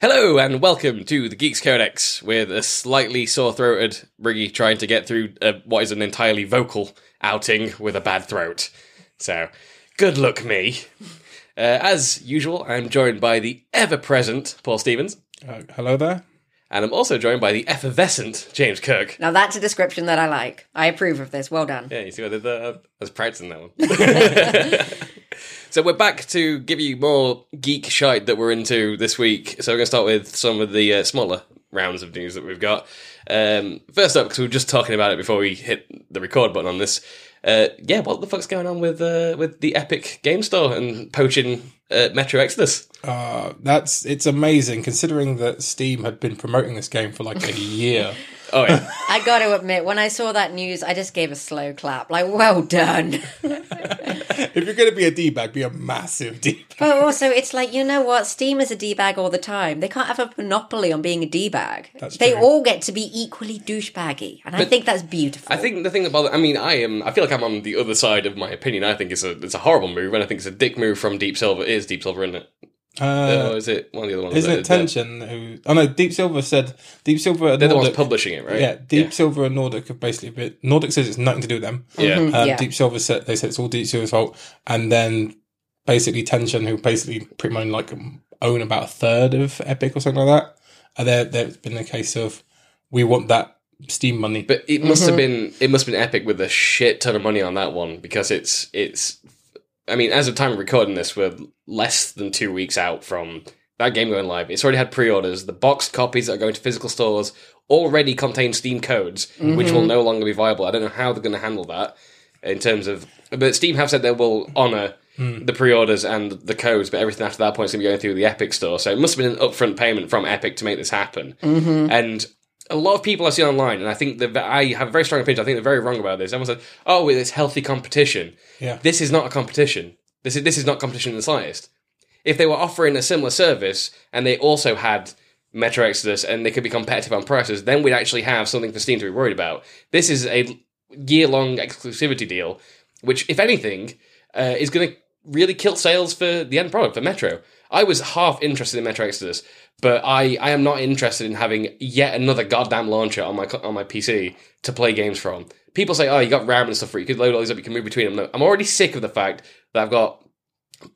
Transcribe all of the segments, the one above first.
Hello and welcome to the Geeks Codex with a slightly sore-throated Briggy trying to get through uh, what is an entirely vocal outing with a bad throat. So, good luck me. Uh, as usual, I'm joined by the ever-present Paul Stevens, Uh, hello there. and I'm also joined by the effervescent James Kirk. Now that's a description that I like. I approve of this. Well done. Yeah, you see what I did there? I was practicing that one. so we're back to give you more geek shite that we're into this week. So we're going to start with some of the uh, smaller rounds of news that we've got. Um, first up, because we were just talking about it before we hit the record button on this. Uh, yeah, what the fuck's going on with uh, with the Epic Game Store and poaching uh, Metro Exodus? Uh, that's it's amazing considering that Steam had been promoting this game for like a year. Oh yeah, I got to admit, when I saw that news, I just gave a slow clap. Like, well done. if you're going to be a d-bag, be a massive d-bag. But also, it's like, you know what? Steam is a D bag all the time. They can't have a monopoly on being a D bag. They true. all get to be equally douchebaggy. And I think that's beautiful. I think the thing that bothers. I mean, I am. I feel like I'm on the other side of my opinion. I think it's a it's a horrible move, and I think it's a dick move from Deep Silver. It is Deep Silver, isn't it? Uh, or is it one of the other ones? isn't it Tencent who? Oh no, Deep Silver said Deep Silver. And They're the ones publishing it, right? Yeah, Deep Silver and Nordic have basically been. Nordic says it's nothing to do with them. Yeah. Um, yeah. Deep Silver said they said it's all Deep Silver's fault, and then basically Tencent, who basically pretty much like own about a third of Epic or something like that. And there, there's been a case of we want that Steam money. But it must have been it must have been epic with a shit ton of money on that one because it's it's. I mean, as of time of recording this, we're less than two weeks out from that game going live. It's already had pre-orders. The boxed copies that are going to physical stores already contain Steam codes, which will mm-hmm. no longer be viable. I don't know how they're going to handle that in terms of. But Steam have said they will honor hmm. the pre-orders and the codes, but everything after that point is going to be going through the Epic store. So it must have been an upfront payment from Epic to make this happen. Mm-hmm. And a lot of people I see online, and I think that I have a very strong opinion. I think they're very wrong about this. Everyone said, "Oh, it's healthy competition." Yeah. This is not a competition. This is this is not competition in the slightest. If they were offering a similar service and they also had Metro Exodus and they could be competitive on prices, then we'd actually have something for Steam to be worried about. This is a year long exclusivity deal, which, if anything, uh, is going to really kill sales for the end product for Metro. I was half interested in Metro Exodus, but I, I am not interested in having yet another goddamn launcher on my on my PC to play games from. People say, "Oh, you got RAM and stuff for. You could load all these up. You can move between them." No, I'm already sick of the fact that I've got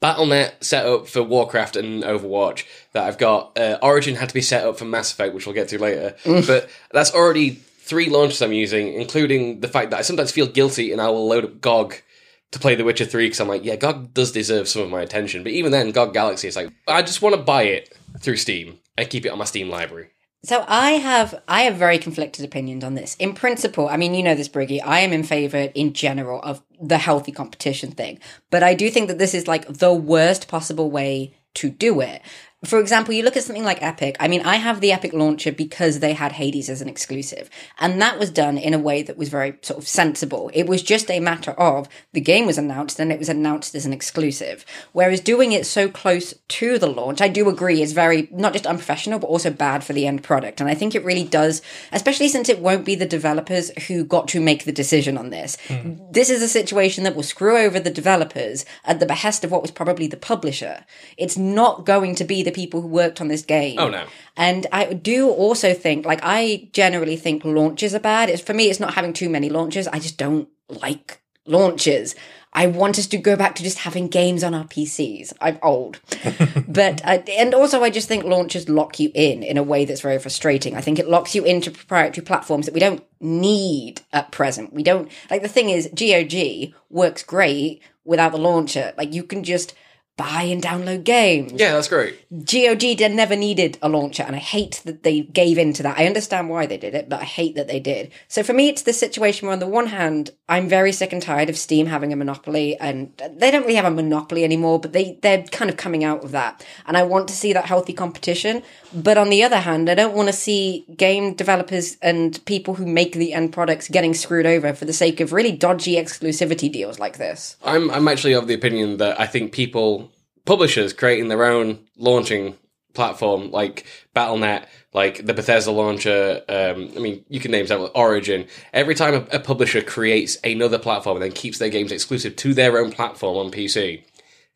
BattleNet set up for Warcraft and Overwatch. That I've got uh, Origin had to be set up for Mass Effect, which we'll get to later. But that's already three launchers I'm using, including the fact that I sometimes feel guilty and I will load up GOG to play The Witcher 3 because I'm like, yeah, GOG does deserve some of my attention. But even then, GOG Galaxy is like, I just want to buy it through Steam and keep it on my Steam library. So I have I have very conflicted opinions on this. In principle, I mean, you know this, Briggy. I am in favour in general of the healthy competition thing, but I do think that this is like the worst possible way to do it. For example, you look at something like Epic. I mean, I have the Epic launcher because they had Hades as an exclusive, and that was done in a way that was very sort of sensible. It was just a matter of the game was announced and it was announced as an exclusive. Whereas doing it so close to the launch, I do agree is very not just unprofessional but also bad for the end product. And I think it really does, especially since it won't be the developers who got to make the decision on this. Hmm. This is a situation that will screw over the developers at the behest of what was probably the publisher. It's not going to be the people who worked on this game. Oh, no. And I do also think, like, I generally think launches are bad. It's for me, it's not having too many launches. I just don't like launches. I want us to go back to just having games on our PCs. I'm old, but uh, and also I just think launches lock you in in a way that's very frustrating. I think it locks you into proprietary platforms that we don't need at present. We don't like the thing is GOG works great without the launcher. Like you can just buy and download games. Yeah, that's great. GOG did never needed a launcher, and I hate that they gave in to that. I understand why they did it, but I hate that they did. So for me, it's this situation where, on the one hand, I'm very sick and tired of Steam having a monopoly, and they don't really have a monopoly anymore, but they they're kind of coming out of that, and I want to see that healthy competition. But on the other hand, I don't want to see game developers and people who make the end products getting screwed over for the sake of really dodgy exclusivity deals like this. I'm I'm actually of the opinion that I think people publishers creating their own launching platform like BattleNet, like the Bethesda launcher. Um, I mean, you can name some Origin. Every time a, a publisher creates another platform and then keeps their games exclusive to their own platform on PC,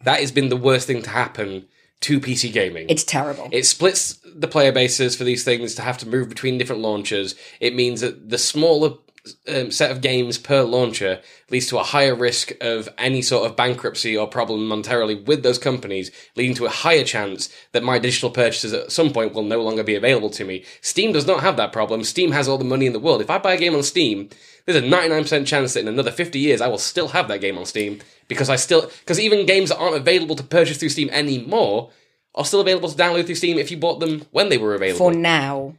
That has been the worst thing to happen to PC gaming. It's terrible. It splits the player bases for these things to have to move between different launchers. It means that the smaller um, set of games per launcher leads to a higher risk of any sort of bankruptcy or problem monetarily with those companies, leading to a higher chance that my digital purchases at some point will no longer be available to me. Steam does not have that problem. Steam has all the money in the world. If I buy a game on Steam, there's a 99% chance that in another 50 years I will still have that game on Steam because I still, because even games that aren't available to purchase through Steam anymore are still available to download through Steam if you bought them when they were available. For now,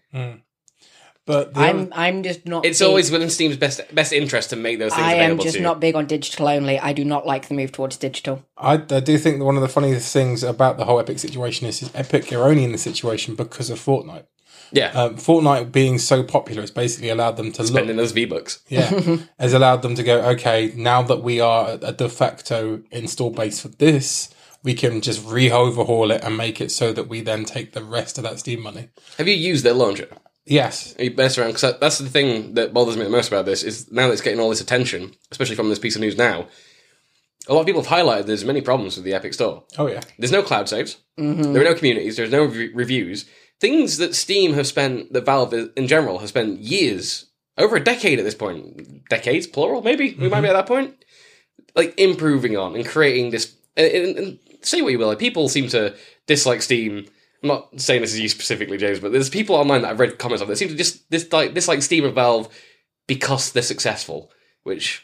But the I'm other- I'm just not. It's big- always within Steam's best best interest to make those things available. I am just to you. not big on digital only. I do not like the move towards digital. I, I do think that one of the funniest things about the whole Epic situation is, is Epic are only in the situation because of Fortnite. yeah, Um, Fortnite being so popular, it's basically allowed them to look spending those V bucks. Yeah, has allowed them to go. Okay, now that we are a de facto install base for this, we can just re-overhaul it and make it so that we then take the rest of that Steam money. Have you used their launcher? Yes, Are you messed around? Because that's the thing that bothers me the most about this is now that it's getting all this attention, especially from this piece of news now. A lot of people have highlighted there's many problems with the Epic Store. oh yeah, There's no cloud saves. Mm-hmm. There are no communities. There's no re- reviews. Things that Steam have spent, that Valve in general have spent years, over a decade at this point, decades plural maybe. We might be mm-hmm. at that point, like improving on and creating this. And, and, and say what you will, like people seem to dislike Steam. I'm not saying this is you specifically, James, but there's people online that I've read comments on that seem to just this like this like Steam and Valve because they're successful, which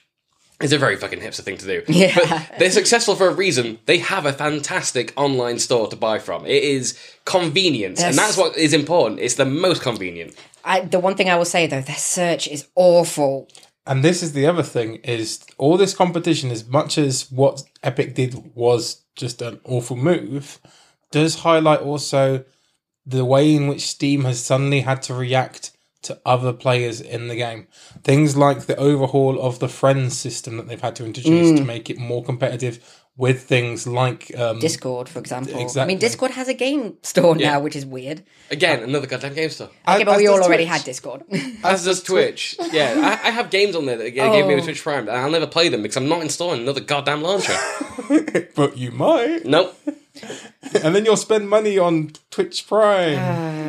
is a very fucking hipster thing to do. Yeah. But they're successful for a reason. They have a fantastic online store to buy from. It is convenience, and that's what is important. It's the most convenient. I, the one thing I will say though, their search is awful. and this is the other thing: is all this competition, as much as what Epic did was just an awful move, does highlight also the way in which Steam has suddenly had to react to other players in the game. Things like the overhaul of the friends system that they've had to introduce Mm. to make it more competitive with things like um, Discord, for example. Exactly. I mean, Discord has a game store Yeah. now, which is weird. Again, another goddamn game store. Okay, but as we all does already Twitch. had Discord. As does Twitch. Yeah, I, I have games on there that gave me Oh. a Twitch Prime, and I'll never play them because I'm not installing another goddamn launcher. but you might. nope. And then you'll spend money on Twitch Prime. Uh,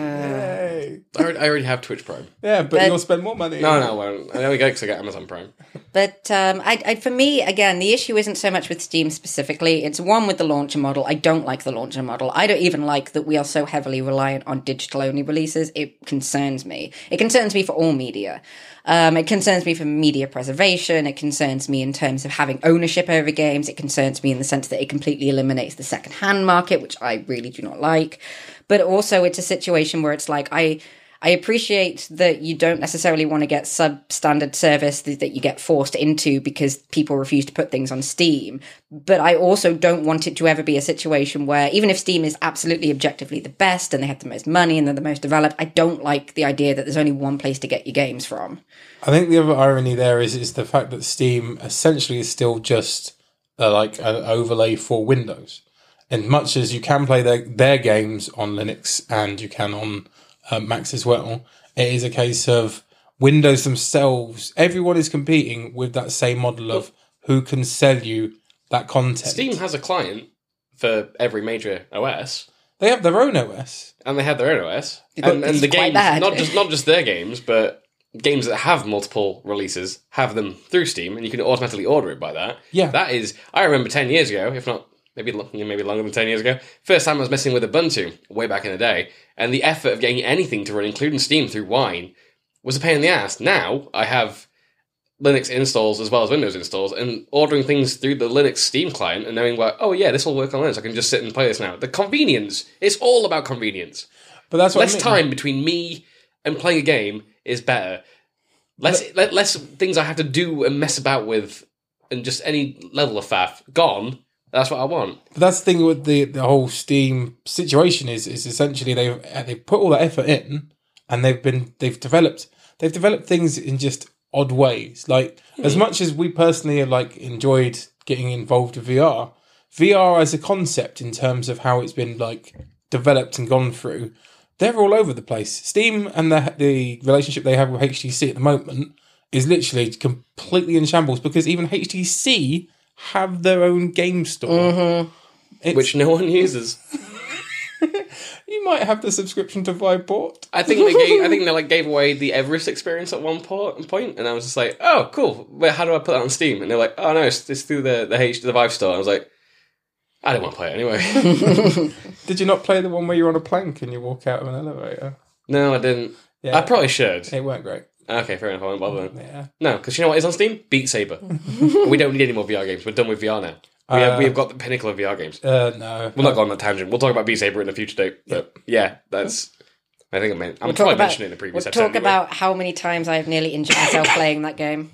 Yay. I already, I already have Twitch Prime. Yeah, but, But- you'll spend more money. No, no, I won't. I only get because I get Amazon Prime. But um, I, I, for me, again, the issue isn't so much with Steam specifically. It's one with the launcher model. I don't like the launcher model. I don't even like that we are so heavily reliant on digital only releases. It concerns me. It concerns me for all media. Um, it concerns me for media preservation. It concerns me in terms of having ownership over games. It concerns me in the sense that it completely eliminates the second hand market, which I really do not like. But also, it's a situation where it's like, I. I appreciate that you don't necessarily want to get substandard service that, you get forced into because people refuse to put things on Steam. But I also don't want it to ever be a situation where, even if Steam is absolutely objectively the best and they have the most money and they're the most developed, I don't like the idea that there's only one place to get your games from. I think the other irony there is is the fact that Steam essentially is still just uh, like an overlay for Windows. And much as you can play their their games on Linux and you can on uh, Macs as well, it is a case of Windows themselves. Everyone is competing with that same model of who can sell you that content. Steam has a client for every major OS. They have their own OS. and they have their own OS, and, and the quite games bad. not just not just their games, but games that have multiple releases have them through Steam, and you can automatically order it by that. Yeah. that is. I remember ten years ago, if not maybe maybe longer than ten years ago, first time I was messing with Ubuntu way back in the day, and the effort of getting anything to run, including Steam through Wine, was a pain in the ass. Now I have. Linux installs as well as Windows installs, and ordering things through the Linux Steam client and knowing, like, oh yeah, this will work on Linux. I can just sit and play this now. The convenience. It's all about convenience But that's what less I mean. time between me and playing a game is better. Less le- less things I have to do and mess about with, and just any level of faff gone. That's what I want. But that's the thing with the, the whole Steam situation is is essentially they've uh, they've put all that effort in and they've been they've developed they've developed things in just odd ways. Like as hmm. much as we personally have like enjoyed getting involved with VR, VR as a concept in terms of how it's been like developed and gone through, they're all over the place. Steam and the the relationship they have with HTC at the moment is literally completely in shambles because even HTC have their own game store. Mm-hmm. It's, which no one uses. you might have the subscription to Viveport. I think they gave, I think they like gave away the Everest experience at one point, and I was just like, oh, cool. Wait, how do I put that on Steam? And they're like, oh no, it's, it's through the the H the Vive store. I was like, I don't want to play it anyway. Did you not play the one where you're on a plank and you walk out of an elevator? no, I didn't. Yeah, I probably should. it weren't great. Okay, fair enough. I won't bother. Then. Yeah, No, because you know what is on Steam? Beat Saber. we don't need any more VR games. We're done with VR now. We have, Uh, we have got the pinnacle of VR games. uh, no. We'll not go on that tangent. We'll talk about Beat Saber in a future date. But yeah, that's. I think I meant. I'm We'll probably talk about, mentioning it in the previous we'll previous episode. talk anyway. about how many times I have nearly injured myself playing that game.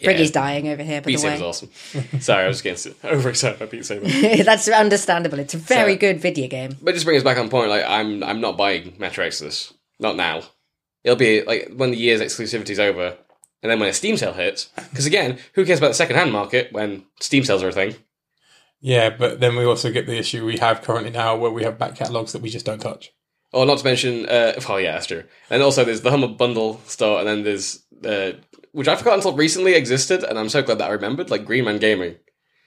Yeah, Briggy's dying over here, by Beat the way. Saber's awesome. Sorry, I was getting overexcited about Beat Saber. That's understandable. It's a very So- good video game. But just bring us back on point. Like I'm, I'm not buying Metro Exodus. Not now. It'll be like when the year's exclusivity's over, and then when a Steam sale hits. Because again, who cares about the second-hand market when Steam sales are a thing? Yeah, but then we also get the issue we have currently now where we have back catalogs that we just don't touch. Oh, not to mention, uh, oh yeah, that's true. And also, there's the Humble Bundle store, and then there's uh, which I forgot until recently existed, and I'm so glad that I remembered, like Green Man Gaming.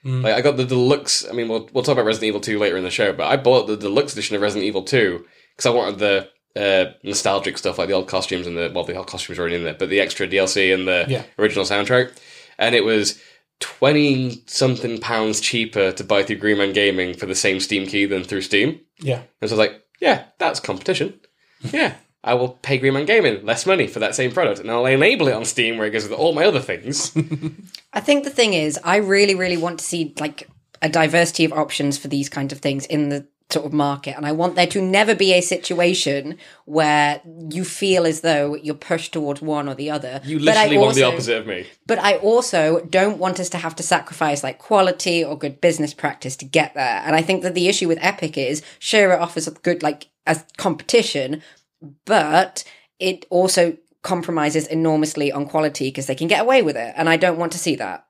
Mm. Like I got the deluxe. I mean, we'll we'll talk about Resident Evil 2 later in the show, but I bought the deluxe edition of Resident Evil 2 because I wanted the uh, nostalgic stuff, like the old costumes and the well, the old costumes were already in there, but the extra DLC and the Yeah. original soundtrack, and it was. 20 something pounds cheaper to buy through Green Man Gaming for the same Steam key than through Steam. Yeah. And so I was like, yeah, that's competition. Yeah, I will pay Green Man Gaming less money for that same product, and I'll enable it on Steam where it goes with all my other things. I think the thing is, I really, really want to see like a diversity of options for these kinds of things in the sort of market. And I want there to never be a situation where you feel as though you're pushed towards one or the other. You literally want the opposite of me. But I also don't want us to have to sacrifice like quality or good business practice to get there. And I think that the issue with Epic is sure it offers a good like a competition, but it also compromises enormously on quality because they can get away with it. And I don't want to see that.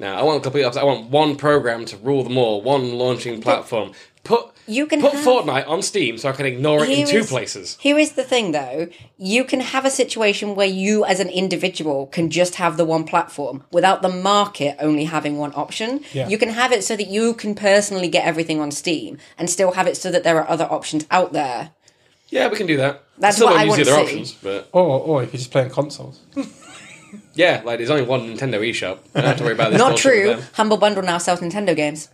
Now, I want a complete opposite. I want one program to rule them all, one launching platform. Put You can put have- Fortnite on Steam so I can ignore it in Here two is- places. Here is the thing though, you can have a situation where you as an individual can just have the one platform without the market only having one option. Yeah. You can have it so that you can personally get everything on Steam and still have it so that there are other options out there. Yeah, we can do that. That's Still what don't I use want the other to see. options, but Or, or if you're just playing consoles. yeah, like there's only one Nintendo eShop. I don't have to worry about this. Not true. Humble Bundle now sells Nintendo games.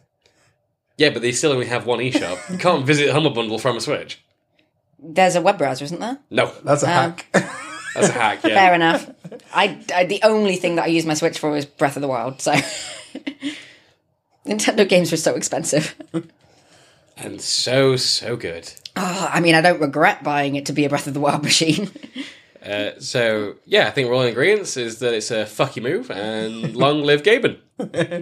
Yeah, but they still only have one eShop. You can't visit Humble Bundle from a Switch. There's a web browser, isn't there? No, That's a Um, hack. that's a hack. Yeah. Fair enough. I, I the only thing that I use my Switch for is Breath of the Wild. So Nintendo games were so expensive. and so so good. Oh, I mean, I don't regret buying it to be a Breath of the Wild machine. Uh, so yeah, I think we're all in agreement is that it's a fucky move and long live Gaben.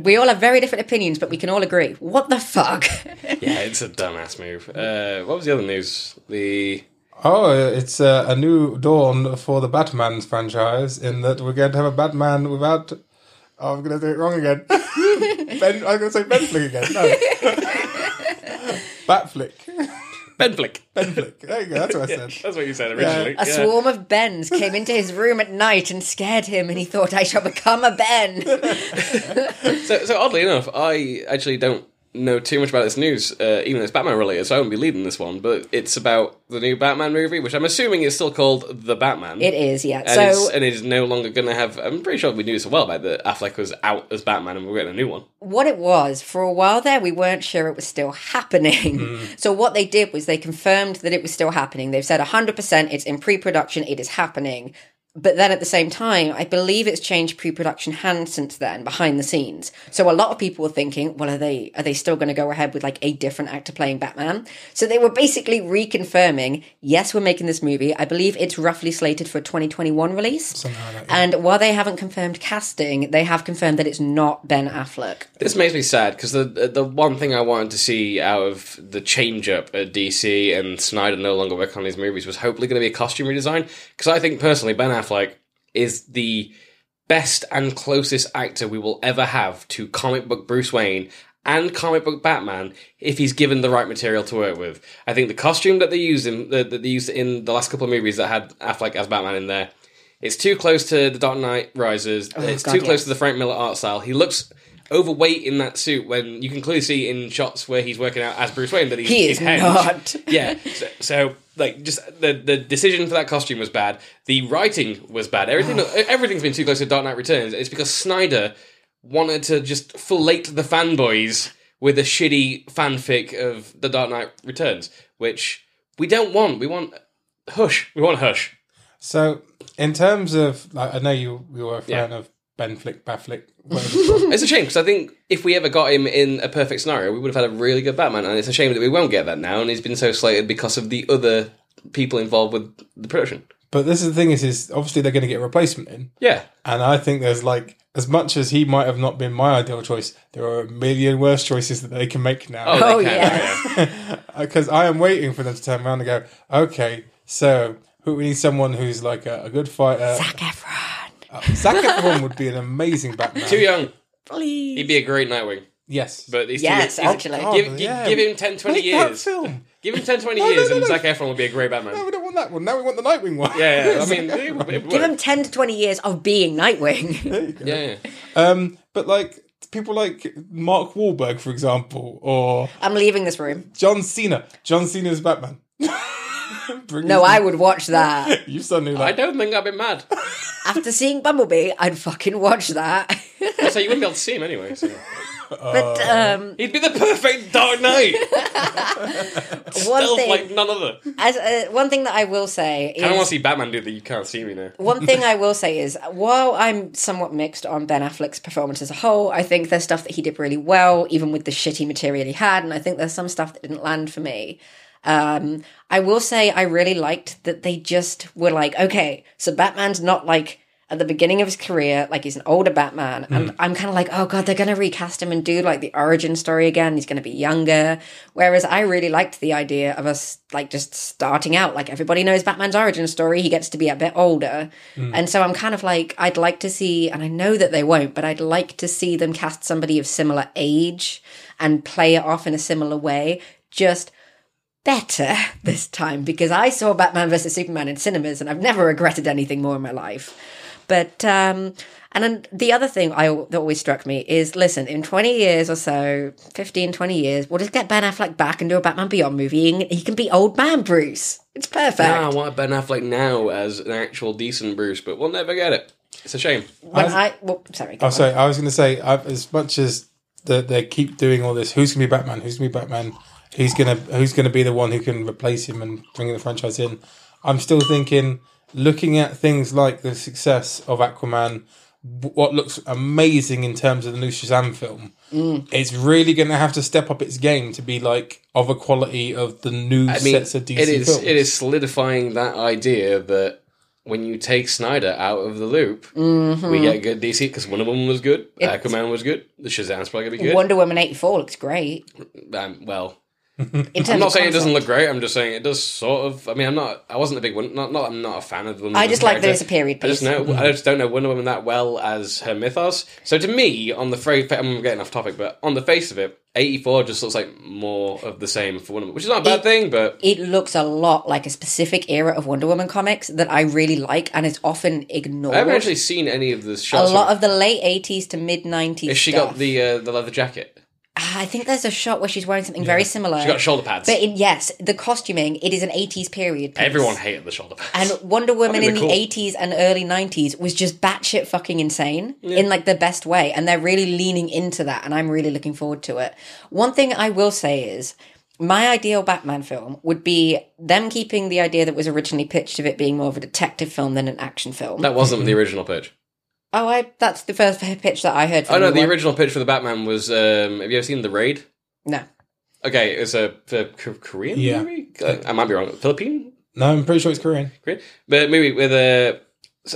we all have very different opinions, but we can all agree. What the fuck? Yeah, it's a dumbass move. Uh, what was the other news? The Oh, it's uh, a new dawn for the Batman franchise in that we're going to have a Batman without. Oh, I'm going to do it wrong again. ben, I was going to say Ben Flick again. No. Batflick. Ben Flick. Ben Flick. There you go. That's what I said. That's what you said originally. A yeah. swarm of Bens came into his room at night and scared him, and he thought, I shall become a Ben. So, so oddly enough, I actually don't know too much about this news, uh, even though it's Batman related, so I won't be leading this one. But it's about the new Batman movie, which I'm assuming is still called The Batman. it is, yeah. and, so, it's, and it is no longer going to have. I'm pretty sure we knew this a while back that Affleck was out as Batman, and we're getting a new one. what it was for a while there we weren't sure it was still happening so what they did was they confirmed that it was still happening they've said 100% it's in pre-production it is happening but then at the same time i believe it's changed pre-production hands since then behind the scenes. So a lot of people were thinking well are they are they still going to go ahead with like a different actor playing batman? So they were basically reconfirming yes we're making this movie. I believe it's roughly slated for a 2021 release. Like that, and while they haven't confirmed casting they have confirmed that it's not ben affleck. This makes me sad because the the one thing I wanted to see out of the change up at DC and Snyder no longer working on these movies was hopefully going to be a costume redesign. Because I think personally, Ben Affleck is the best and closest actor we will ever have to comic book Bruce Wayne and comic book Batman if he's given the right material to work with. I think the costume that they used in that that they used in the last couple of movies that had Affleck as Batman in there, it's too close to the Dark Knight Rises. Oh, it's God, too close to the Frank Miller art style. He looks overweight in that suit when you can clearly see in shots where he's working out as Bruce Wayne that he's, He is henge. not. Yeah, so, so like just the the decision for that costume was bad. The writing was bad. Everything everything's been too close to Dark Knight Returns. It's because Snyder wanted to just fillet the fanboys with a shitty fanfic of the Dark Knight Returns, which we don't want. We want Hush. We want Hush. So, in terms of, like, I know you you were a fan Yeah. of Ben Flick, Bafflick, whatever it's a shame because I think if we ever got him in a perfect scenario, we would have had a really good Batman, and it's a shame that we won't get that now. And he's been so slated because of the other people involved with the production. but this is the thing is, is obviously they're going to get a replacement in, Yeah, and I think there's like as much as he might have not been my ideal choice, there are a million worse choices that they can make now. Oh, they Oh, yeah. Because I am waiting for them to turn around and go, okay, so we need someone who's like a, a good fighter. Zac Efron. Zac Efron would be an amazing Batman. Too young. Please. He'd be a great Nightwing. Yes. But he's Yes, too, he's- actually. Give, Oh, give, yeah. give him 10, 20 Make that years. film. Give him 10, 20 No, no, years, no, and no. Zac Efron would be a great Batman. No, we don't want that one. Now we want the Nightwing one. Yeah, yeah. I mean, it it Give him 10 to 20 years of being Nightwing. There you go. Yeah, yeah. Um, but like people like Mark Wahlberg, for example, or I'm leaving this room. John Cena. John Cena's Batman. Bring No, I would watch that. You suddenly I like. don't think I'd be mad. After seeing Bumblebee, I'd fucking watch that. so you wouldn't be able to see him anyway. So. but um, He'd be the perfect Dark Knight. one Stealth thing, like none other. as uh, one thing that I will say I don't want is to see Batman do that. You can't see me now. one thing I will say is while I'm somewhat mixed on Ben Affleck's performance as a whole, I think there's stuff that he did really well, even with the shitty material he had, and I think there's some stuff that didn't land for me. Um, I will say I really liked that they just were like, okay, so Batman's not like at the beginning of his career, like he's an older Batman, and I'm kind of like, oh god, they're gonna recast him and do like the origin story again. He's gonna be younger. Whereas I really liked the idea of us like just starting out, like everybody knows Batman's origin story. He gets to be a bit older, and so I'm kind of like, I'd like to see, and I know that they won't, but I'd like to see them cast somebody of similar age and play it off in a similar way. Just better this time because I saw Batman vs Superman in cinemas and I've never regretted anything more in my life. But um and then the other thing I that always struck me is listen, in 20 years or so, 15 20 years, we'll just get Ben Affleck back and do a Batman Beyond movie and he can be old man Bruce. It's perfect. Now I want Ben Affleck now as an actual decent Bruce, but we'll never get it. It's a shame. when I well, sorry. Oh, on. sorry. I was going to say, i as much as the, they keep doing all this, who's going to be Batman? Who's going to be Batman? Who's going to who's going to be the one who can replace him and bring the franchise in? I'm still thinking, looking at things like the success of Aquaman, what looks amazing in terms of the new Shazam film, Mm. it's really going to have to step up its game to be like of a quality of the new I mean, sets of DC it is films. it is solidifying that idea that when you take Snyder out of the loop, Mm-hmm. we get good DC because Wonder Woman was good, Aquaman was good, the Shazam's probably gonna be good. Wonder Woman 84 looks great. um, well, In terms I'm not saying it doesn't look great. I'm just saying it does sort of. I mean, I'm not. I wasn't a big one. Not. Not. I'm not a fan of the. Wonder I just like that character. it's a period I just piece. know. I just don't know Wonder Woman that well as her mythos. So to me, on the face, I'm getting off topic, but on the face of it, 84 just looks like more of the same for Wonder Woman, which is not a bad It- thing, but it looks a lot like a specific era of Wonder Woman comics that I really like and is often ignored. I haven't actually seen any of the a lot of the late 80s to mid 90s Has she stuff. got the uh, the leather jacket? I think there's a shot where she's wearing something very similar. She's got shoulder pads. but in, yes, the costuming, it is an 80s period piece. Everyone hated the shoulder pads. And Wonder Woman in the cool. 80s and early 90s was just batshit fucking insane in like the best way. And they're really leaning into that. And I'm really looking forward to it. One thing I will say is my ideal Batman film would be them keeping the idea that was originally pitched of it being more of a detective film than an action film. that wasn't the original pitch. Oh, I that's the first pitch that I heard from Oh no, the What- original pitch for the Batman was. Um, have you ever seen The Raid? No. Okay, it's a, a K- Korean Yeah. movie. I might be wrong. Philippine, no, I'm pretty sure it's Korean. Korean, but maybe with a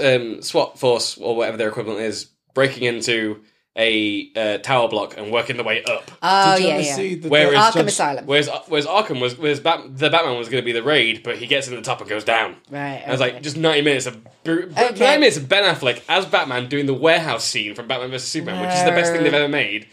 um, SWAT force or whatever their equivalent is breaking into a uh, tower block and working the way up. Oh, Did you yeah, ever yeah. see the Where is Arkham Judge- Asylum. Whereas whereas Arkham was whereas Bat, the Batman was going to be the raid, but he gets in the top and goes down. Right. I was like, just ninety minutes of br- br- Okay. ninety minutes of Ben Affleck as Batman doing the warehouse scene from Batman vs Superman, which is the best thing they've ever made.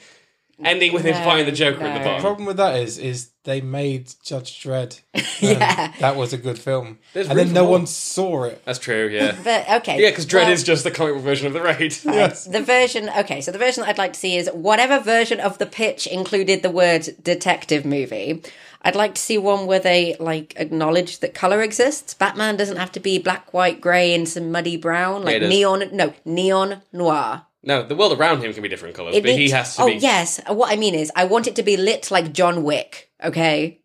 Ending with him No, fighting the Joker at no. the The bottom. problem with that is, is they made Judge Dredd. and um, Yeah. that was a good film, There's and then no more. one saw it. That's true, yeah. But okay. Yeah, because Dredd well, is just the comic book version of the raid. Yes. The version, okay, so the version that I'd like to see is whatever version of the pitch included the word detective movie. I'd like to see one where they like acknowledge that color exists. Batman doesn't have to be black, white, grey, and some muddy brown, like it is. neon. No, neon noir. No, the world around him can be different colours, It but he has to oh be. yes, what I mean is, I want it to be lit like John Wick. Okay,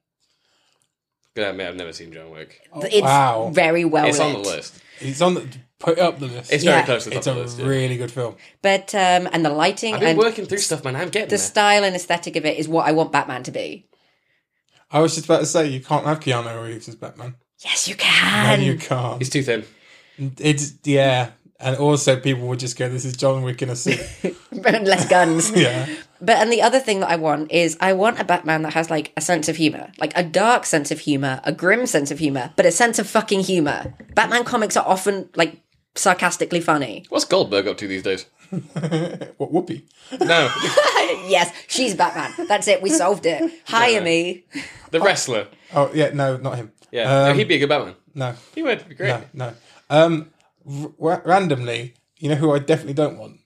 I admit I've never seen John Wick. it's wow. very well lit. It's lit. on the list. It's on. The, put up the list. It's Yeah. very close to the It's top a of the list. yeah. really good film. But um, and the lighting I've been and working through stuff, man. I'm getting the there. style and aesthetic of it is what I want Batman to be. I was just about to say you can't have Keanu Reeves as Batman. Yes, you No, can. you can't. He's too thin. It's yeah, and also people would just go, "This is John Wick in a suit." Less guns. yeah, But and the other thing that I want is I want a Batman that has like a sense of humor, like a dark sense of humor, a grim sense of humor, but a sense of fucking humor. Batman comics are often like sarcastically funny. What's Goldberg up to these days? what Whoopi? No, yes, she's Batman. That's it. We solved it. Hire No. me. the wrestler. Oh yeah, no, not him. Yeah, no, Um, he'd be a good Batman. No, He would be great. no, no. Um, r- randomly, you know who I definitely don't want?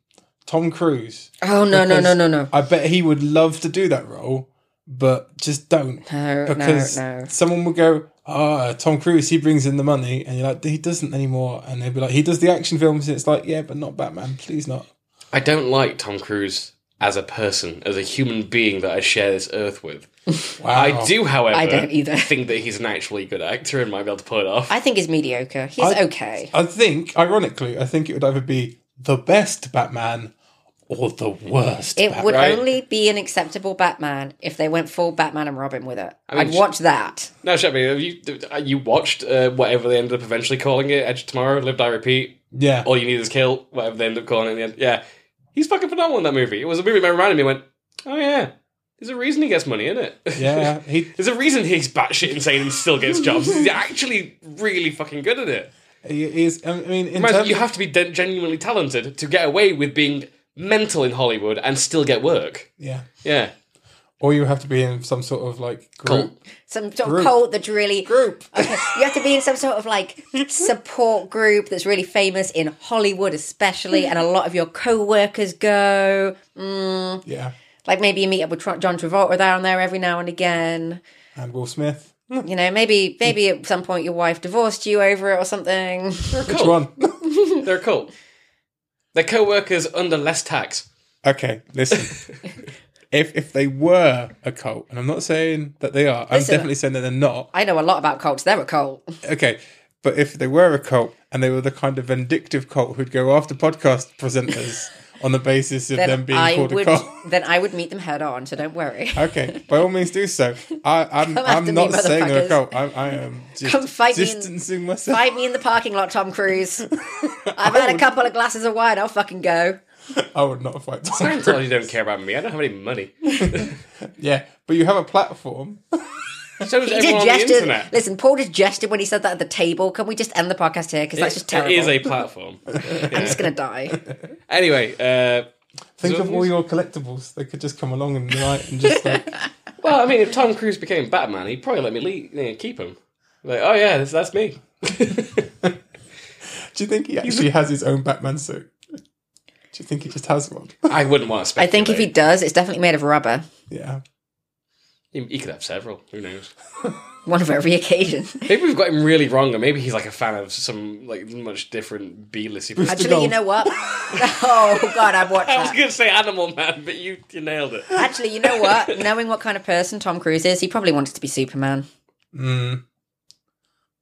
Tom Cruise. Oh no no no no no. I bet he would love to do that role, but just don't. No, because no, no. someone would go, "Ah, Tom Cruise, he brings in the money," and you're like, "He doesn't anymore." And they'd be like, "He does the action films." And it's like, "Yeah, but not Batman. Please not." I don't like Tom Cruise as a person, as a human being that I share this earth with. Wow. I do, however, I don't either. think that he's an actually good actor and might be able to pull it off. I think he's mediocre. He's I- okay. I think, ironically, I think it would either be the best Batman or the worst. It Batman. would Right. only be an acceptable Batman if they went full Batman and Robin with it. I mean, I'd sh- watch that. no, Shelby, have you uh, you watched uh, whatever they ended up eventually calling it? Edge of Tomorrow, Live Die Repeat. Yeah. All you need is kill. Whatever they end up calling it in the end. Yeah, he's fucking phenomenal in that movie. It was a movie that reminded me. Went, oh yeah, there's a reason he gets money in it. Yeah. He. There's a reason he's batshit insane and still gets jobs. He's actually really fucking good at it. He is. I mean, in Imagine terms you have to be de- genuinely talented to get away with being mental in Hollywood and still get work. yeah. Yeah. Or you have to be in some sort of like group. Cult. Some sort Group. of cult that's really Group. Okay, you have to be in some sort of like support group that's really famous in Hollywood, especially, and a lot of your co-workers go. Mm, Yeah. Like maybe you meet up with Tr- John Travolta down there every now and again. And Will Smith. You know, maybe maybe at some point your wife divorced you over it or something. They're Which Cult. one? They're a cult. They're co-workers under less tax. okay, listen. if if they were a cult, and I'm not saying that they are, I'm definitely saying that they're not. I know a lot about cults. They're a cult. Okay, but if they were a cult and they were the kind of vindictive cult who'd go after podcast presenters on the basis of them being I called would a cult. then I would meet them head on. So don't worry. Okay, by all means do so. I, I'm I'm me, not saying they're a motherfuckers. cult. I, I am just Come fight me in- distancing myself. Fight me in the parking lot, Tom Cruise. I've had a couple of glasses of wine. I'll fucking go. I would not fight Tom Cruise. Scientology don't care about me. I don't have any money. Yeah, but you have a platform. So does He everyone did on the gesture. internet. Listen, Paul just gestured when he said that at the table. Can we just end the podcast here? Because that's just terrible. It is a platform. I'm just gonna die. anyway, uh, Think of all your collectibles. They could just come along in the night and just like, well, I mean, if Tom Cruise became Batman, he'd probably let me leave, you know, keep him. Like, oh yeah, that's, that's me. do you think he actually has his own Batman suit? Do you think he just has one? I wouldn't want to I speculate. think if he does, it's definitely made of rubber. Yeah. He, he could have several. Who knows? One of every occasion. Maybe we've got him really wrong, or maybe he's like a fan of some like much different B-list. superheroes. Actually, you know what? oh God, I'd watch I was that. going to say Animal Man, but you you nailed it. Actually, you know what? Knowing what kind of person Tom Cruise is, he probably wanted to be Superman, Mm,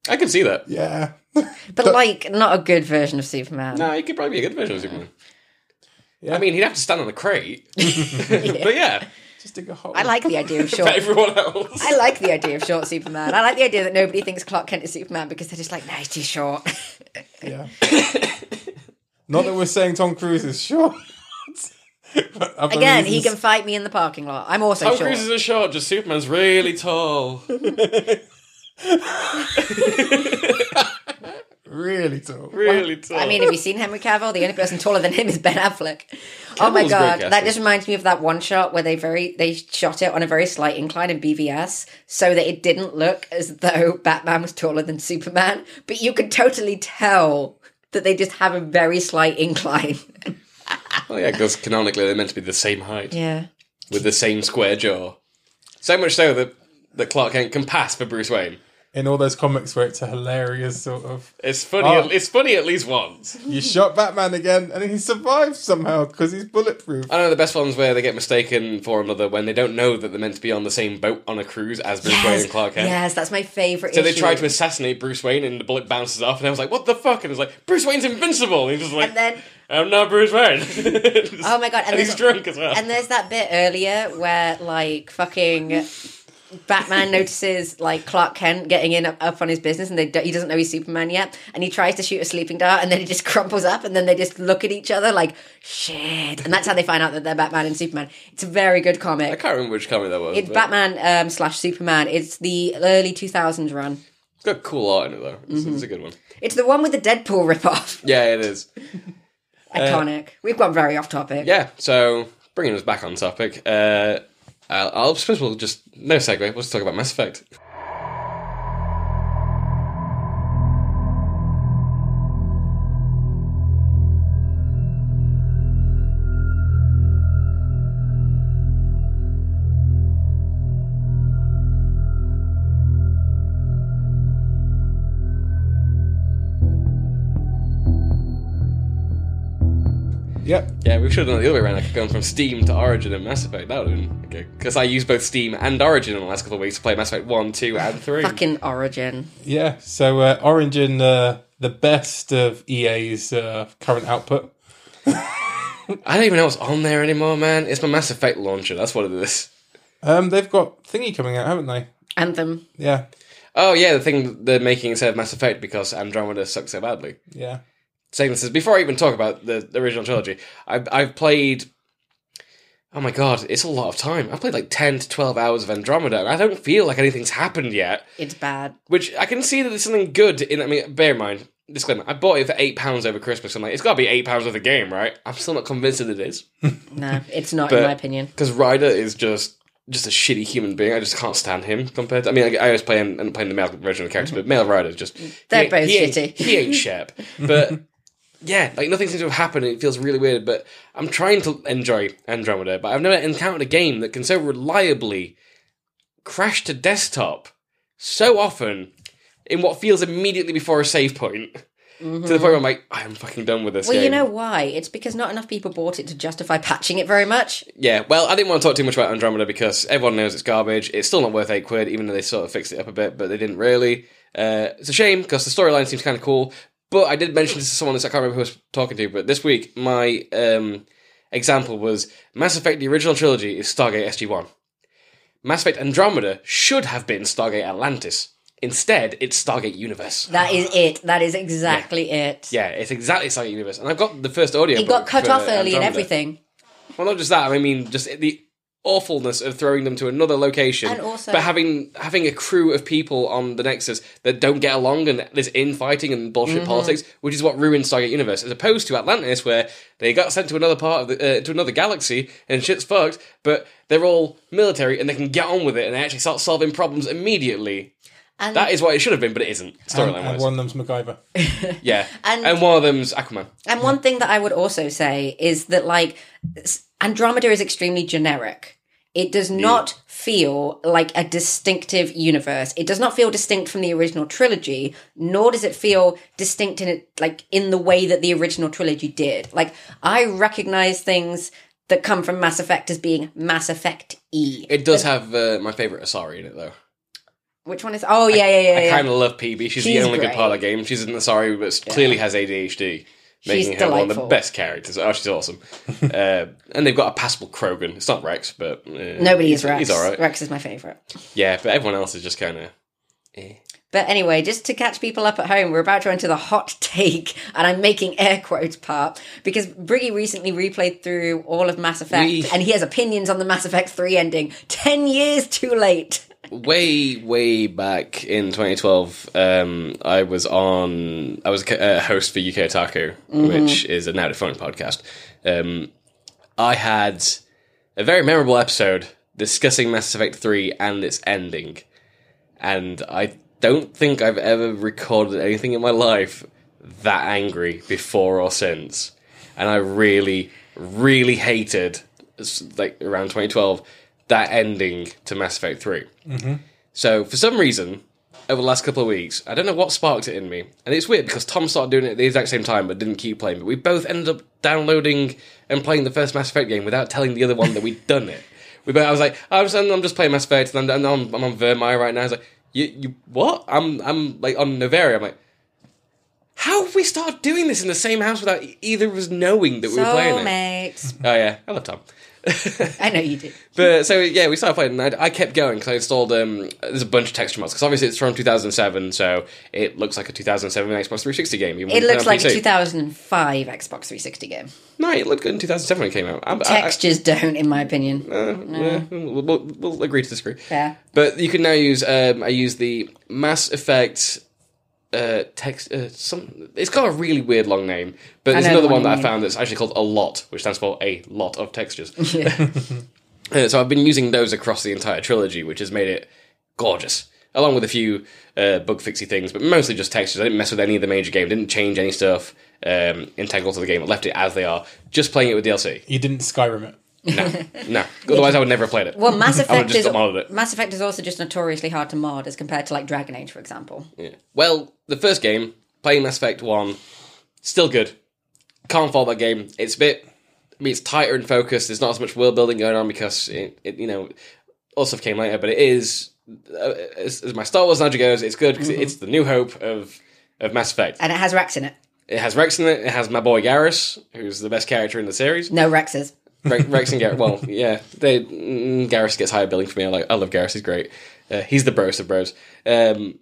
I can see that. yeah. but like not a good version of Superman. No, he could probably be a good version of Superman. Yeah. I mean, he'd have to stand on a crate, but yeah, Just dig a hole. I like the idea of short. everyone else. I like the idea of short Superman. I like the idea that nobody thinks Clark Kent is Superman because they're just like, no, he's too short. Yeah. Not that we're saying Tom Cruise is short. Again, he can fight me in the parking lot. I'm also Tom short. Cruise isn't short, just Superman's really tall. really tall. Really tall. I mean, have you seen Henry Cavill? The only person taller than him is Ben Affleck. oh my god, that just reminds me of that one shot where they very they shot it on a very slight incline in BVS, so that it didn't look as though Batman was taller than Superman, but you could totally tell that they just have a very slight incline. oh yeah, because canonically they're meant to be the same height Yeah. with the same square jaw. So much so that that Clark Kent can pass for Bruce Wayne. In all those comics where it's a hilarious sort of, It's funny. Oh. It's funny at least once. you shot Batman again, and he survives somehow because he's bulletproof. I know the best ones where they get mistaken for another when they don't know that they're meant to be on the same boat on a cruise as Bruce Wayne and Clark Kent. yes, that's my favorite. So they issue. try to assassinate Bruce Wayne and the bullet bounces off and I was like, what the fuck? And it's like, Bruce Wayne's invincible. And he's just like, and then I'm not Bruce Wayne. Oh my God, and And, he's drunk as well. And there's that bit earlier where like fucking Batman notices like Clark Kent getting in up, up on his business, and do, he doesn't know he's Superman yet, and he tries to shoot a sleeping dart, and then he just crumples up, and then they just look at each other like shit, and that's how they find out that they're Batman and Superman. It's a very good comic. I can't remember which comic that was. It's but Batman um, slash Superman. It's the early 2000s run. It's got cool art in it though. It's, Mm-hmm. it's a good one. It's the one with the Deadpool ripoff. Yeah, it is. Iconic. We've gone very off topic. Yeah, so bringing us back on topic, uh, Uh, I'll, I'll suppose we'll just no segue. We'll just talk about Mass Effect. Yep. Yeah, we should have done it the other way around. Like going from Steam to Origin and Mass Effect. That would have been okay. Because I used both Steam and Origin in the last couple of weeks to play Mass Effect One, Two, and Three. Fucking Origin. Yeah. So uh, Origin, uh, the best of EA's uh, current output. I don't even know what's on there anymore, man. It's my Mass Effect launcher. That's what it is. Um, they've got thingy coming out, haven't they? Anthem. Yeah. Oh yeah, the thing they're making instead of Mass Effect because Andromeda sucks so badly. Yeah. Saying this is before I even talk about the, the original trilogy. I've I've played. Oh my god, it's a lot of time. I've played like ten to twelve hours of Andromeda, and I don't feel like anything's happened yet. It's bad. Which I can see that there's something good in. I mean, bear in mind, disclaimer: I bought it for eight pounds over Christmas. I'm like, it's got to be eight pounds worth of the game, right? I'm still not convinced that it is No, it's not, But- in my opinion. because Ryder is just just a shitty human being. I just can't stand him compared. to... I mean, I, I always play and playing the male version of the character, mm-hmm. but male Ryder is just They're he- both he ain't- shitty. He ain't Shep, but yeah, like nothing seems to have happened. and It feels really weird, but I'm trying to enjoy Andromeda, but I've never encountered a game that can so reliably crash to desktop so often in what feels immediately before a save point. To the point where I'm like, I am fucking done with this Well, game. you know why? It's because not enough people bought it to justify patching it very much. Yeah, well, I didn't want to talk too much about Andromeda because everyone knows it's garbage. It's still not worth eight quid, even though they sort of fixed it up a bit, but they didn't really. Uh, it's a shame because the storyline seems kind of cool. But I did mention this to someone that I can't remember who I was talking to. But this week, my um, example was Mass Effect: The Original Trilogy is Stargate SG One. Mass Effect Andromeda should have been Stargate Atlantis. Instead, it's Stargate Universe. That is it. That is exactly it. Yeah, it's exactly Stargate Universe, and I've got the first audio. It got cut off early and everything. Well, not just that. I mean, just the awfulness of throwing them to another location, And also- but having having a crew of people on the Nexus that don't get along and there's infighting and bullshit Mm-hmm. politics, which is what ruined Stargate Universe, as opposed to Atlantis, where they got sent to another part of the uh, to another galaxy and shit's fucked, but they're all military and they can get on with it and they actually start solving problems immediately. And That is what it should have been, but it isn't And, storyline and wise. one of them's MacGyver. yeah, And- and, one of them's Aquaman. And one thing that I would also say is that like Andromeda is extremely generic. It does not feel like a distinctive universe. It does not feel distinct from the original trilogy, nor does it feel distinct in it like in the way that the original trilogy did. Like I recognize things that come from Mass Effect as being Mass Effect E. It does have uh, my favorite Asari in it though. Which one is? Oh yeah, yeah, yeah. I yeah. kind of love Peebee. She's, the only great. good part of the game. She's an Asari, but clearly has ADHD, making She's her one of the best characters. Oh, she's awesome. uh, and they've got a passable Krogan. It's not Wrex, but uh, Nobody is Wrex. He's all right. Wrex is my favorite. Yeah, but everyone else is just kind of. But anyway, just to catch people up at home, we're about to enter the hot take, and I'm making air quotes part because Briggy recently replayed through all of Mass Effect, We- and he has opinions on the Mass Effect 3 ending 10 years too late. Way, way back in 2012, um, I was on. I was a host for UK Otaku, which is a now defunct podcast. Um, I had a very memorable episode discussing Mass Effect 3 and its ending, and I don't think I've ever recorded anything in my life that angry before or since, and I really, really hated like around 2012 that ending to Mass Effect 3. Mm-hmm. So for some reason, over the last couple of weeks, I don't know what sparked it in me, and it's weird because Tom started doing it at the exact same time but didn't keep playing. But we both ended up downloading and playing the first Mass Effect game without telling the other one that we'd done it. We both, I was like, I'm just, I'm just playing Mass Effect, and I'm, I'm, I'm on Virmire right now. I was like, you, you what? I'm, I'm like on Noveria. I'm like, how have we started doing this in the same house without either of us knowing that we were playing it? Soulmates. Oh yeah, I love Tom. I know you did. But so yeah, we started playing, and I, I kept going because I installed. Um, there's a bunch of texture mods because obviously it's from 2007, so it looks like a 2007 Xbox 360 game. It looks like a 2005 Xbox 360 game. No, it looked good in 2007 when it came out. I, I, Textures don't, in my opinion. uh, yeah, we'll, we'll, we'll agree to disagree. Fair. But you can now use. Um, I use the Mass Effect. Uh, text. Uh, some. It's got a really weird long name, but there's another one one that I found that's actually called a lot, which stands for a lot of textures. Yeah. Uh, so I've been using those across the entire trilogy, which has made it gorgeous. Along with a few uh, bug fixy things, but mostly just textures. I didn't mess with any of the major game. didn't change any stuff um, integral to the game. I left it as they are, just playing it with DLC. You didn't Skyrim it. No, no. Otherwise, I would never have played it. Well, Mass Effect is. Mass Effect is also just notoriously hard to mod as compared to like Dragon Age, for example. Yeah. Well, the first game, playing Mass Effect 1, still good. Can't fault that game. It's a bit, I mean, it's tighter and focused. There's not as much world building going on because, it, it you know, all stuff came later, but it is, uh, as, as my Star Wars analogy goes, it's good because it's the new hope of, of Mass Effect. And it has Wrex in it. It has Wrex in it, it has my boy Garrus, who's the best character in the series. No Wrexes. Wrex, Wrex and Garrus, well, yeah, they, mm, Garrus gets higher billing for me. I, like, I love Garrus, he's great. Uh, he's the bros of bros. Um,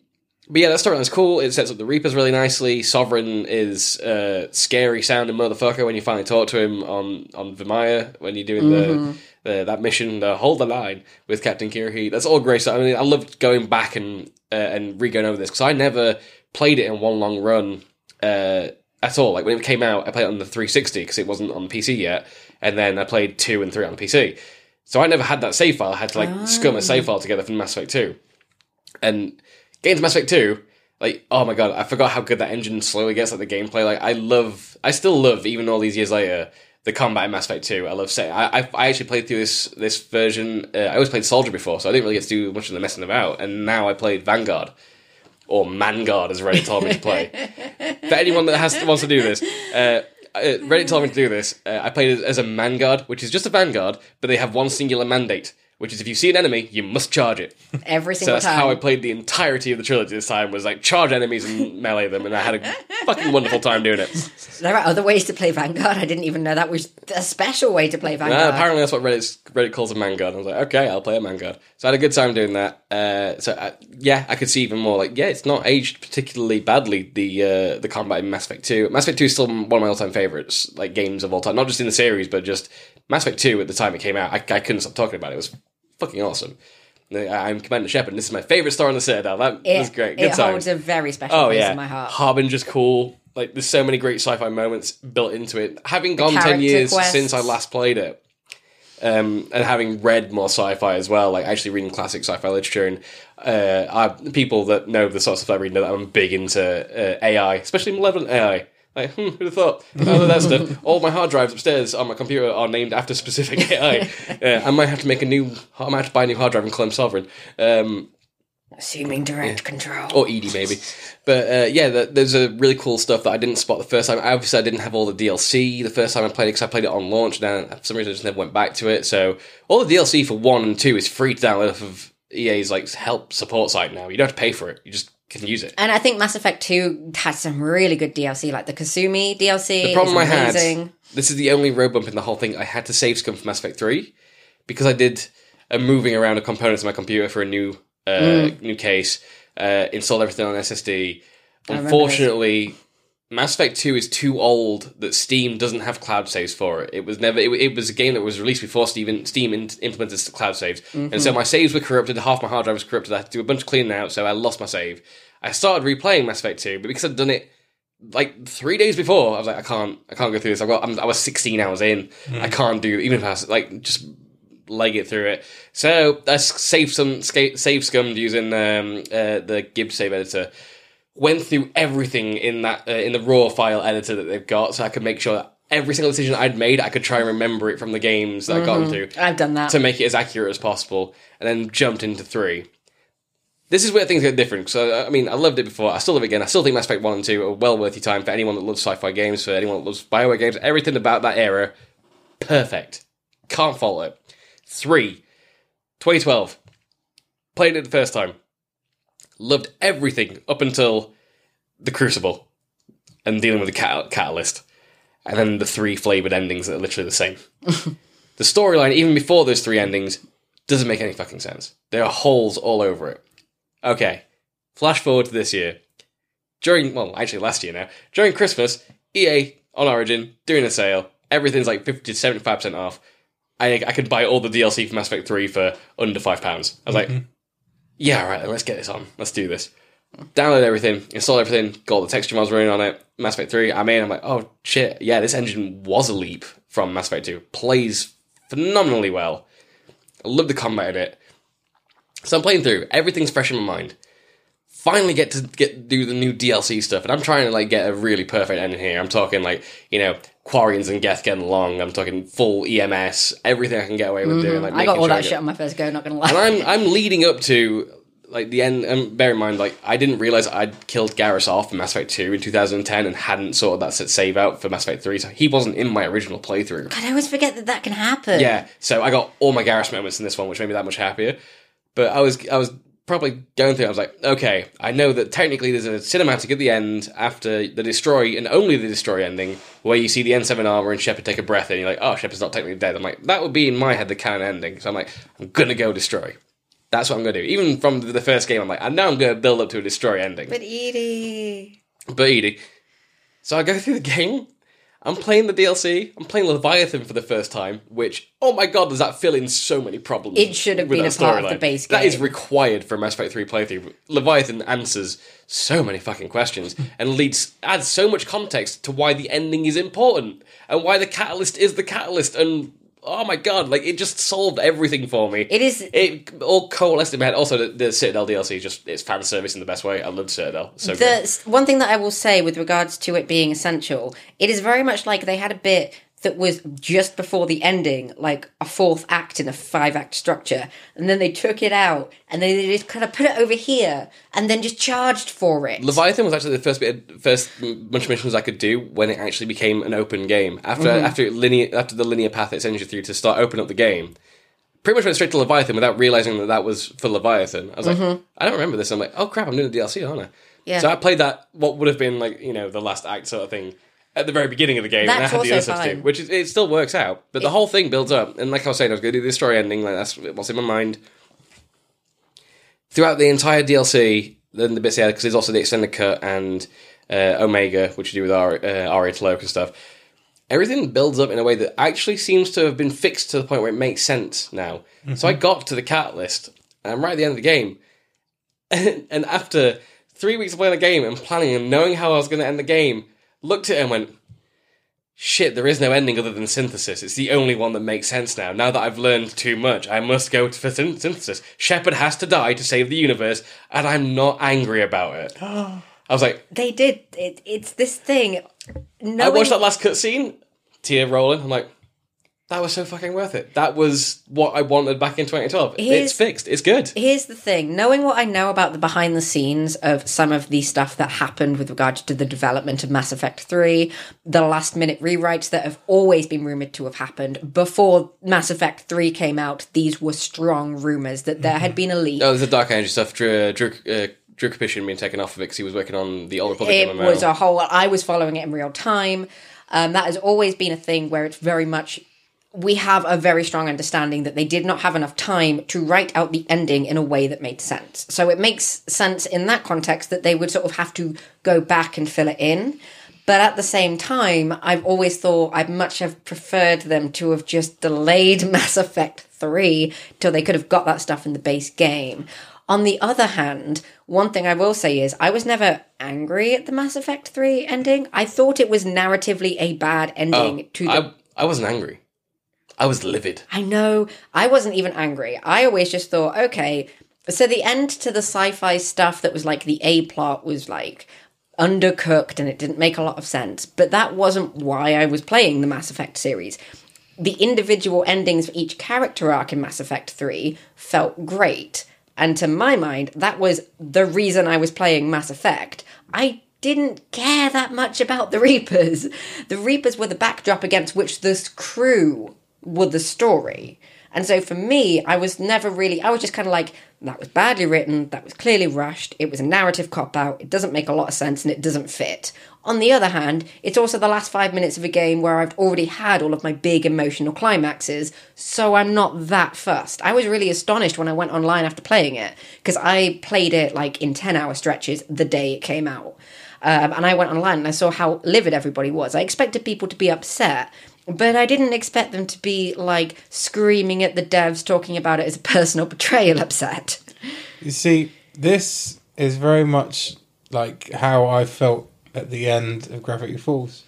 but yeah, that storyline's cool. It sets up the Reapers really nicely. Sovereign is uh, scary sounding motherfucker when you finally talk to him on on Virmire when you're doing the, the that mission, the hold the line with Captain Kirrahe. That's all great. So I mean, I loved going back and uh, and re going over this because I never played it in one long run uh, at all. Like when it came out, I played it on the 360 because it wasn't on PC yet, and then I played two and three on PC. So I never had that save file. I had to like scum a save file together from Mass Effect 2. And getting to Mass Effect 2, like, oh my god, I forgot how good that engine slowly gets at the gameplay. Like, I love, I still love, even all these years later, the combat in Mass Effect 2. I love saying, I, I, I actually played through this this version. Uh, I always played Soldier before, so I didn't really get to do much of the messing about. And now I played Vanguard. Or Manguard, as Reddit told me to play. For anyone that has wants to do this, uh, Reddit told me to do this. Uh, I played as a Manguard, which is just a Vanguard, but they have one singular mandate, which is if you see an enemy, you must charge it. Every time. So that's time. how I played the entirety of the trilogy this time, was like charge enemies and melee them, and I had a fucking wonderful time doing it. There are other ways to play Vanguard. I didn't even know that was a special way to play Vanguard. apparently that's what Reddit's, Reddit calls a Manguard. I was like, okay, I'll play a Manguard. So I had a good time doing that. Uh, so uh, yeah, I could see even more like, yeah, it's not aged particularly badly, the uh, the combat in Mass Effect 2. Mass Effect 2 is still one of my all-time favourites, like games of all time, not just in the series, but just Mass Effect 2 at the time it came out. I, I couldn't stop talking about it. It was fucking awesome. I'm Commander Shepard, and this is my favourite star on the Citadel. That it, was great. Good it holds a very special Oh place yeah, in my heart. Harbinger's cool. Like there's so many great sci-fi moments built into it. Having gone ten years quests. since I last played it, um, and having read more sci-fi as well, like actually reading classic sci-fi literature, and uh, I, people that know the sorts of stuff I read know that I'm big into uh, AI, especially malevolent AI. Like, hmm, who'd have thought? All of that stuff. All my hard drives upstairs on my computer are named after specific AI. Uh, I might have to make a new. I might have to buy a new hard drive and claim sovereign. Um, Assuming direct control. or EDI maybe. But uh, yeah, th there's a really cool stuff that I didn't spot the first time. Obviously, I didn't have all the DLC the first time I played it because I played it on launch. And then for some reason, I just never went back to it. So all the DLC for one and two is free to download off of EA's like help support site now. You don't have to pay for it. You just can use it. And I think Mass Effect 2 has some really good DLC, like the Kasumi DLC. The problem I had. This is the only road bump in the whole thing. I had to save scum for Mass Effect Three because I did a moving around of components of my computer for a new uh, new case. Uh, installed everything on SSD. Unfortunately, Mass Effect 2 is too old that Steam doesn't have cloud saves for it. It was never. It, it was a game that was released before Steam, Steam in, implemented cloud saves, and so my saves were corrupted. Half my hard drive was corrupted. I had to do a bunch of cleaning out, so I lost my save. I started replaying Mass Effect 2, but because I'd done it like three days before, I was like, I can't, I can't go through this. I've got, I'm, I was 16 hours in. I can't do even if I like just leg it through it. So I saved some save scummed using um, uh, the Gibbed's save editor. Went through everything in that uh, in the raw file editor that they've got, so I could make sure that every single decision I'd made, I could try and remember it from the games that I got into I've done that. to make it as accurate as possible, and then jumped into three. This is where things get different. So I mean, I loved it before. I still love it again. I still think Mass Effect One and Two are well worth your time for anyone that loves sci-fi games, for anyone that loves Bioware games. Everything about that era, perfect. Can't fault it. Three, 2012. Played it the first time. Loved everything up until the Crucible and dealing with the cat- catalyst, and then the three flavored endings that are literally the same. the storyline, even before those three endings, doesn't make any fucking sense. There are holes all over it. Okay, flash forward to this year. During, well, actually last year now, during Christmas, EA on Origin doing a sale. Everything's like 50 to 75% off. I, I could buy all the DLC for Mass Effect 3 for under £5. I was like, mm-hmm. Yeah, all right, let's get this on. Let's do this. Download everything, install everything, got all the texture mods running on it. Mass Effect 3, I'm in. I'm like, oh shit, yeah, this engine was a leap from Mass Effect 2. Plays phenomenally well. I love the combat in it. So I'm playing through. Everything's fresh in my mind. Finally, get to get do the new DLC stuff, and I'm trying to like get a really perfect ending here. I'm talking like you know Quarians and Geth getting along. I'm talking full EMS, everything I can get away with doing. Like Mm-hmm. I got all sure that shit on my first go. Not gonna lie. and I'm I'm leading up to like the end. And bear in mind, like I didn't realize I'd killed Garrus off in Mass Effect Two in 2010 and hadn't sorted that set save out for Mass Effect Three, so he wasn't in my original playthrough. God, I always forget that that can happen. Yeah, so I got all my Garrus moments in this one, which made me that much happier. But I was I was probably going through. I was like, okay, I know that technically there's a cinematic at the end after the destroy and only the destroy ending, where you see the N7 armor and Shepard take a breath, and you're like, oh, Shepard's not technically dead. I'm like, that would be in my head the canon ending. So I'm like, I'm gonna go destroy. That's what I'm gonna do. Even from the first game, I'm like, I know I'm gonna build up to a destroy ending. But EDI. But EDI. So I go through the game. I'm playing the DLC. I'm playing Leviathan for the first time, which, oh my god, does that fill in so many problems? It should have been a part of the base game. That is required for a Mass Effect 3 playthrough. Leviathan answers so many fucking questions and leads adds so much context to why the ending is important and why the catalyst is the catalyst and oh my god, like it just solved everything for me. It is- it all coalesced in my head. Also, the, the Citadel DLC is just it's fan service in the best way. I love Citadel. So. The s- one thing that I will say with regards to it being essential, it is very much like they had a bit that was just before the ending, like a fourth act in a five act structure, and then they took it out and then they just kind of put it over here and then just charged for it. Leviathan was actually the first bit, first bunch of missions I could do when it actually became an open game. After Mm-hmm. after linear after the linear path it sends you through to start opening up the game, pretty much went straight to Leviathan without realizing that that was for Leviathan. I was like, I don't remember this. I'm like, oh crap, I'm doing the DLC, aren't I? Mm-hmm. Yeah. So I played that what would have been like you know the last act sort of thing at the very beginning of the game, and I That's had the also other stuff too, fine. which is, it still works out. But the whole thing builds up, and like I was saying, I was going to do the story ending. Like that's what's in my mind throughout the entire DLC, then the bits yeah, because there's also the extended cut and uh, Omega, which you do with Ari, uh, Aria T'Loak and stuff. Everything builds up in a way that actually seems to have been fixed to the point where it makes sense now. So I got to the catalyst, and I'm right at the end of the game, and after three weeks of playing the game and planning and knowing how I was going to end the game, looked at it and went, shit, there is no ending other than synthesis. It's the only one that makes sense now. Now that I've learned too much, I must go for syn- synthesis. Shepard has to die to save the universe, and I'm not angry about it. I was like, They did. It, it's this thing. I Knowing, watched that last cutscene, tear rolling. I'm like, that was so fucking worth it. That was what I wanted back in 2012. Here's- it's fixed. It's good. Here's the thing knowing what I know about the behind the scenes of some of the stuff that happened with regards to the development of Mass Effect 3, the last minute rewrites that have always been rumored to have happened before Mass Effect 3 came out, these were strong rumors that there had been a leak. Oh, there's the Dark Energy stuff. Drew, Drew, uh, Drew Karpyshyn being taken off of it because he was working on the Old Republic it MMO. was a whole i was following it in real time um, that has always been a thing where it's very much we have a very strong understanding that they did not have enough time to write out the ending in a way that made sense so it makes sense in that context that they would sort of have to go back and fill it in But at the same time, I've always thought I'd much have preferred them to have just delayed Mass Effect 3 till they could have got that stuff in the base game. On the other hand, one thing I will say is I was never angry at the Mass Effect 3 ending. I thought it was narratively a bad ending oh, to the I, I wasn't angry. I was livid. I know. I wasn't even angry. I always just thought, okay, so the end to the sci-fi stuff that was like the A plot was like undercooked and it didn't make a lot of sense. But that wasn't why I was playing the Mass Effect series. The individual endings for each character arc in Mass Effect 3 felt great. And to my mind, that was the reason I was playing Mass Effect. I didn't care that much about the Reapers. The Reapers were the backdrop against which this crew were the story. And so for me, I was never really, I was just kind of like, that was badly written, that was clearly rushed, it was a narrative cop out, it doesn't make a lot of sense, and it doesn't fit. On the other hand, it's also the last five minutes of a game where I've already had all of my big emotional climaxes, so I'm not that fussed. I was really astonished when I went online after playing it, because I played it like in 10 hour stretches the day it came out. Um, and I went online and I saw how livid everybody was. I expected people to be upset, but I didn't expect them to be like screaming at the devs, talking about it as a personal betrayal upset. You see, this is very much like how I felt at the end of Gravity Falls.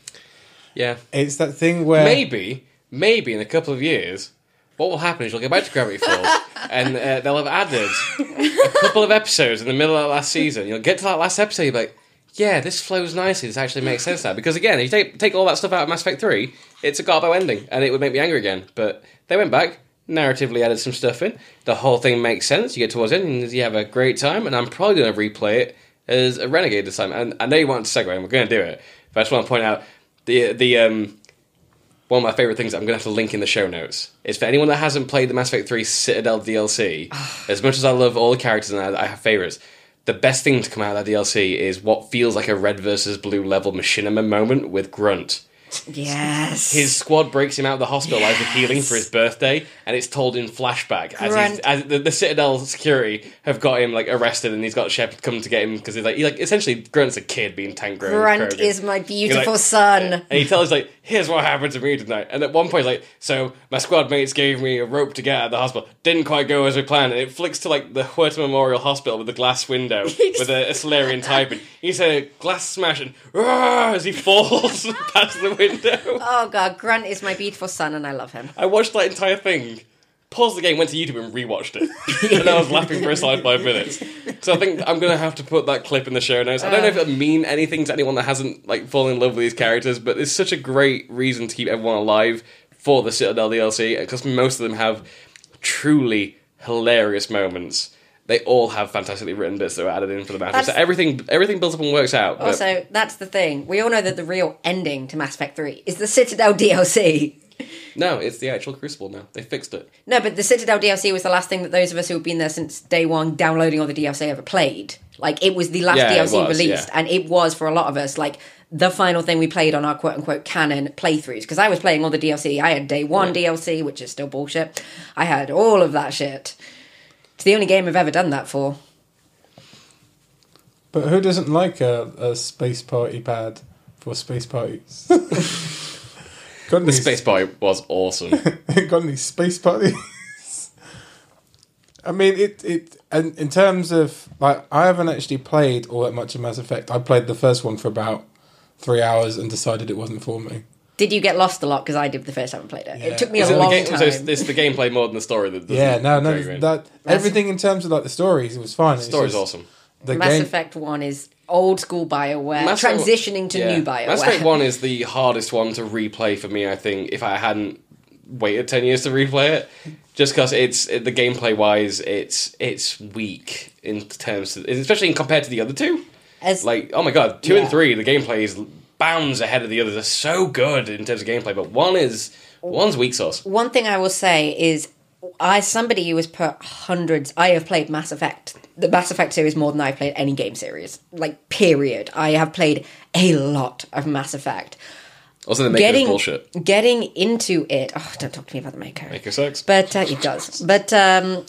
Yeah. It's that thing where Maybe, maybe in a couple of years, what will happen is you'll get back to Gravity Falls and uh, they'll have added a couple of episodes in the middle of that last season. You'll get to that last episode, you'll be like, yeah, this flows nicely. This actually makes sense now. Because again, if you take, take all that stuff out of Mass Effect 3, it's a Garbo ending and it would make me angry again. But they went back, narratively added some stuff in. The whole thing makes sense. You get towards it and you have a great time. And I'm probably going to replay it as a Renegade this time. And I know you want to segue and we're going to do it. But I just want to point out the, the, um, one of my favorite things I'm going to have to link in the show notes is for anyone that hasn't played the Mass Effect 3 Citadel DLC, as much as I love all the characters and I, I have favorites, the best thing to come out of that DLC is what feels like a red versus blue level machinima moment with Grunt. Yes. His squad breaks him out of the hospital as with healing for his birthday, and it's told in flashback as, he's, as the, the Citadel security have got him like arrested, and he's got Shepard come to get him because he's like, he, like essentially Grunt's a kid being tank grown. Grunt is my beautiful like- son. And he tells like, "Here's what happened to me tonight." And at one point, like, so my squad mates gave me a rope to get out of the hospital. Didn't quite go as we planned, and it flicks to like the Huerta Memorial Hospital with the glass window with a, a Salarian typing. he's a "Glass smashing," "Roar," as he falls past the window. Oh god, Grunt is my beautiful son and I love him. I watched that entire thing. Paused the game, went to YouTube and rewatched it, and I was laughing for a solid five minutes. So I think I'm gonna have to put that clip in the show notes. I don't know if uh. it'll mean anything to anyone that hasn't like fallen in love with these characters, but it's such a great reason to keep everyone alive for the Citadel DLC because most of them have truly hilarious moments. They all have fantastically written bits that were added in for the matter. So everything everything builds up and works out. But Also, that's the thing. We all know that the real ending to Mass Effect 3 is the Citadel DLC. no, it's the actual Crucible now. They fixed it. No, but the Citadel DLC was the last thing that those of us who have been there since day one downloading all the DLC ever played. Like, it was the last Yeah, DLC was, released, yeah. and it was for a lot of us, like, the final thing we played on our quote unquote canon playthroughs. Because I was playing all the DLC. I had day one DLC, which is still bullshit. I had all of that shit. It's the only game I've ever done that for. But who doesn't like a, a space party pad for space parties? got any The Space Party was awesome. got any space parties? I mean, it it and in terms of like, I haven't actually played all that much of Mass Effect. I played the first one for about three hours and decided it wasn't for me. Did you get lost a lot? Because I did the first time I played it. Yeah. It took me Is a it the long game, time. so it's, it's the gameplay more than the story that Yeah, no, no, drag you in. that everything in terms of like the stories it was fine. It's story's just awesome. The Mass game, Effect 1 is old school BioWare, Mass Effect- transitioning to Yeah. new BioWare. Mass Effect One is the hardest one to replay for me. I think if I hadn't waited ten years to replay it, just because it's it, the gameplay wise, it's it's weak in terms, of, especially in compared to the other two. As, Like oh my god, two Yeah. and three, the gameplay is bounds ahead of the others. They're so good in terms of gameplay, but one is one's weak sauce. one thing I will say is, I somebody who has put hundreds, I have played Mass Effect, the Mass Effect series more than I've played any game series. Like, period. I have played a lot of Mass Effect. Also, the Mako Getting is bullshit. getting into it. Oh, don't talk to me about the Mako. Mako sucks. But uh, it does. But um,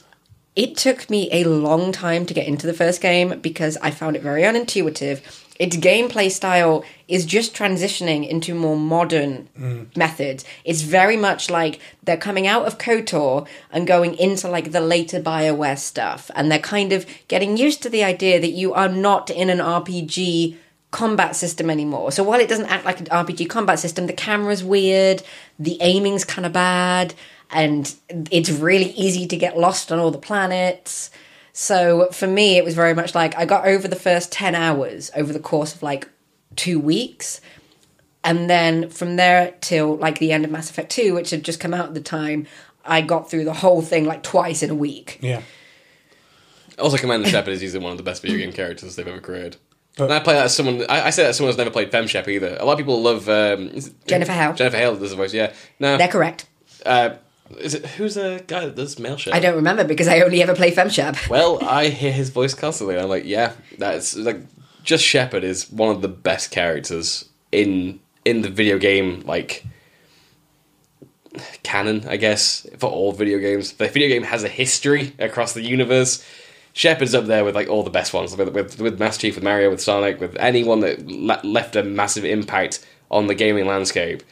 it took me a long time to get into the first game because I found it very unintuitive. Its gameplay style is just transitioning into more modern mm. methods. It's very much like they're coming out of KOTOR and going into like the later BioWare stuff, and they're kind of getting used to the idea that you are not in an RPG combat system anymore. So while it doesn't act like an RPG combat system, the camera's weird, the aiming's kind of bad, and it's really easy to get lost on all the planets. So for me, it was very much like I got over the first 10 hours over the course of like two weeks. And then from there till like the end of Mass Effect 2, which had just come out at the time, I got through the whole thing like twice in a week. Yeah. Also, Commander Shepard is easily one of the best video game characters they've ever created. and I play that as someone. I, I say that as someone who's never played Fem Shep either. A lot of people love um, Jennifer Hale. Jennifer Hale does the voice. Yeah. No. They're correct. Uh, is it who's the guy that does male Shep? I don't remember because I only ever play FemShep. Well, I hear his voice constantly. and I'm like, yeah, that's like just Shepard is one of the best characters in in the video game like canon, I guess, for all video games. The video game has a history across the universe. Shepard's up there with like all the best ones, with with, with Master Chief, with Mario, with Sonic, with anyone that le- left a massive impact on the gaming landscape.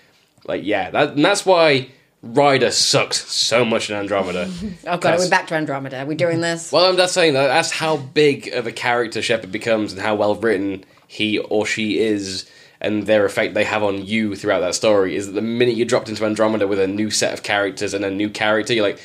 Like, yeah, that, and that's why Ryder sucks so much in Andromeda. Oh god, we're back to Andromeda. Are We're doing this. Well, I'm just saying that that's how big of a character Shepard becomes and how well written he or she is and their effect they have on you throughout that story is that the minute you dropped into Andromeda with a new set of characters and a new character, you're like,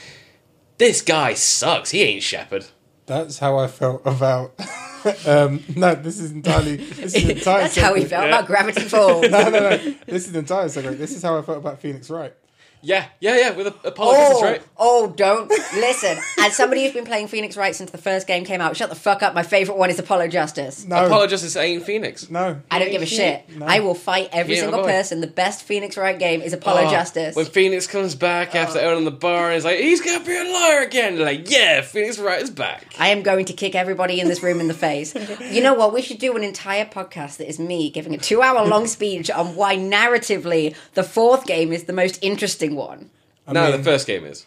this guy sucks. He ain't Shepard. That's how I felt about. um, no, this is entirely. This is entirely. That's how we separate. felt about Gravity Falls. No, no, no. This is entirely separate. This is how I felt about Phoenix Wright. Yeah, yeah, yeah, with a apologies, Oh, right? oh, don't listen. As somebody who's been playing Phoenix Wright since the first game came out, shut the fuck up. My favorite one is Apollo Justice. No, Apologies, ain't Phoenix. no. I don't give a shit. No. I will fight every Yeah, single boy. person. The best Phoenix Wright game is Apollo Oh, Justice. When Phoenix comes back oh. after owning the bar and he's like, he's gonna be a liar again. They're like, yeah, Phoenix Wright is back. I am going to kick everybody in this room in the face. You know what? We should do an entire podcast that is me giving a two hour long speech on why narratively the fourth game is the most interesting one. I no, mean, the first game is.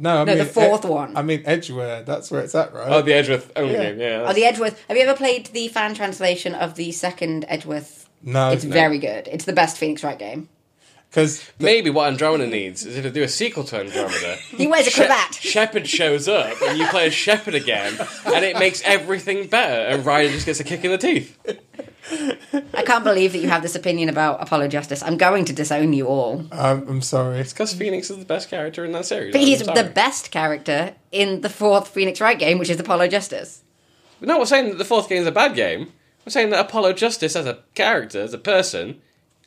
No, I No, mean, the fourth Ed- one. I mean, Edgeworth. That's where it's at, right? Oh, the Edgeworth only Yeah. game, yeah. Oh, the Edgeworth. Have you ever played the fan translation of the second Edgeworth? no, It's very good. It's the best Phoenix Wright game. because Maybe what Andromeda needs is if they do a sequel to Andromeda. He wears a cravat. Shepard shows up and you play as Shepard again, and it makes everything better, and Ryder just gets a kick in the teeth. I can't believe that you have this opinion about Apollo Justice. I'm going to disown you all. I'm, I'm sorry. It's because Phoenix is the best character in that series. But I'm he's sorry. the best character in the fourth Phoenix Wright game, which is Apollo Justice. No, we're saying that the fourth game is a bad game. We're saying that Apollo Justice as a character, as a person,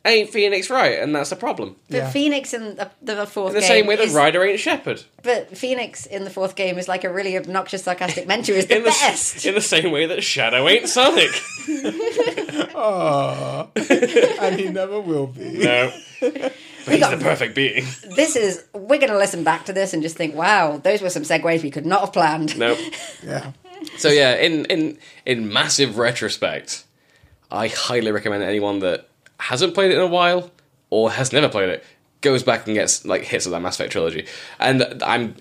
ain't Phoenix Wright, and that's a problem. But Yeah. Phoenix in the, the fourth In the game same way that is, Ryder ain't Shepard. But Phoenix in the fourth game is like a really obnoxious, sarcastic mentor. Is the In the, best. in the same way that Shadow ain't Sonic. Oh, and he never will be. No. But he's got- the perfect being. this is. We're going to listen back to this and just think, wow, those were some segues we could not have planned. Nope. Yeah. So yeah, in in in massive retrospect, I highly recommend anyone that hasn't played it in a while or has never played it goes back and gets like hits of that Mass Effect trilogy. And I'm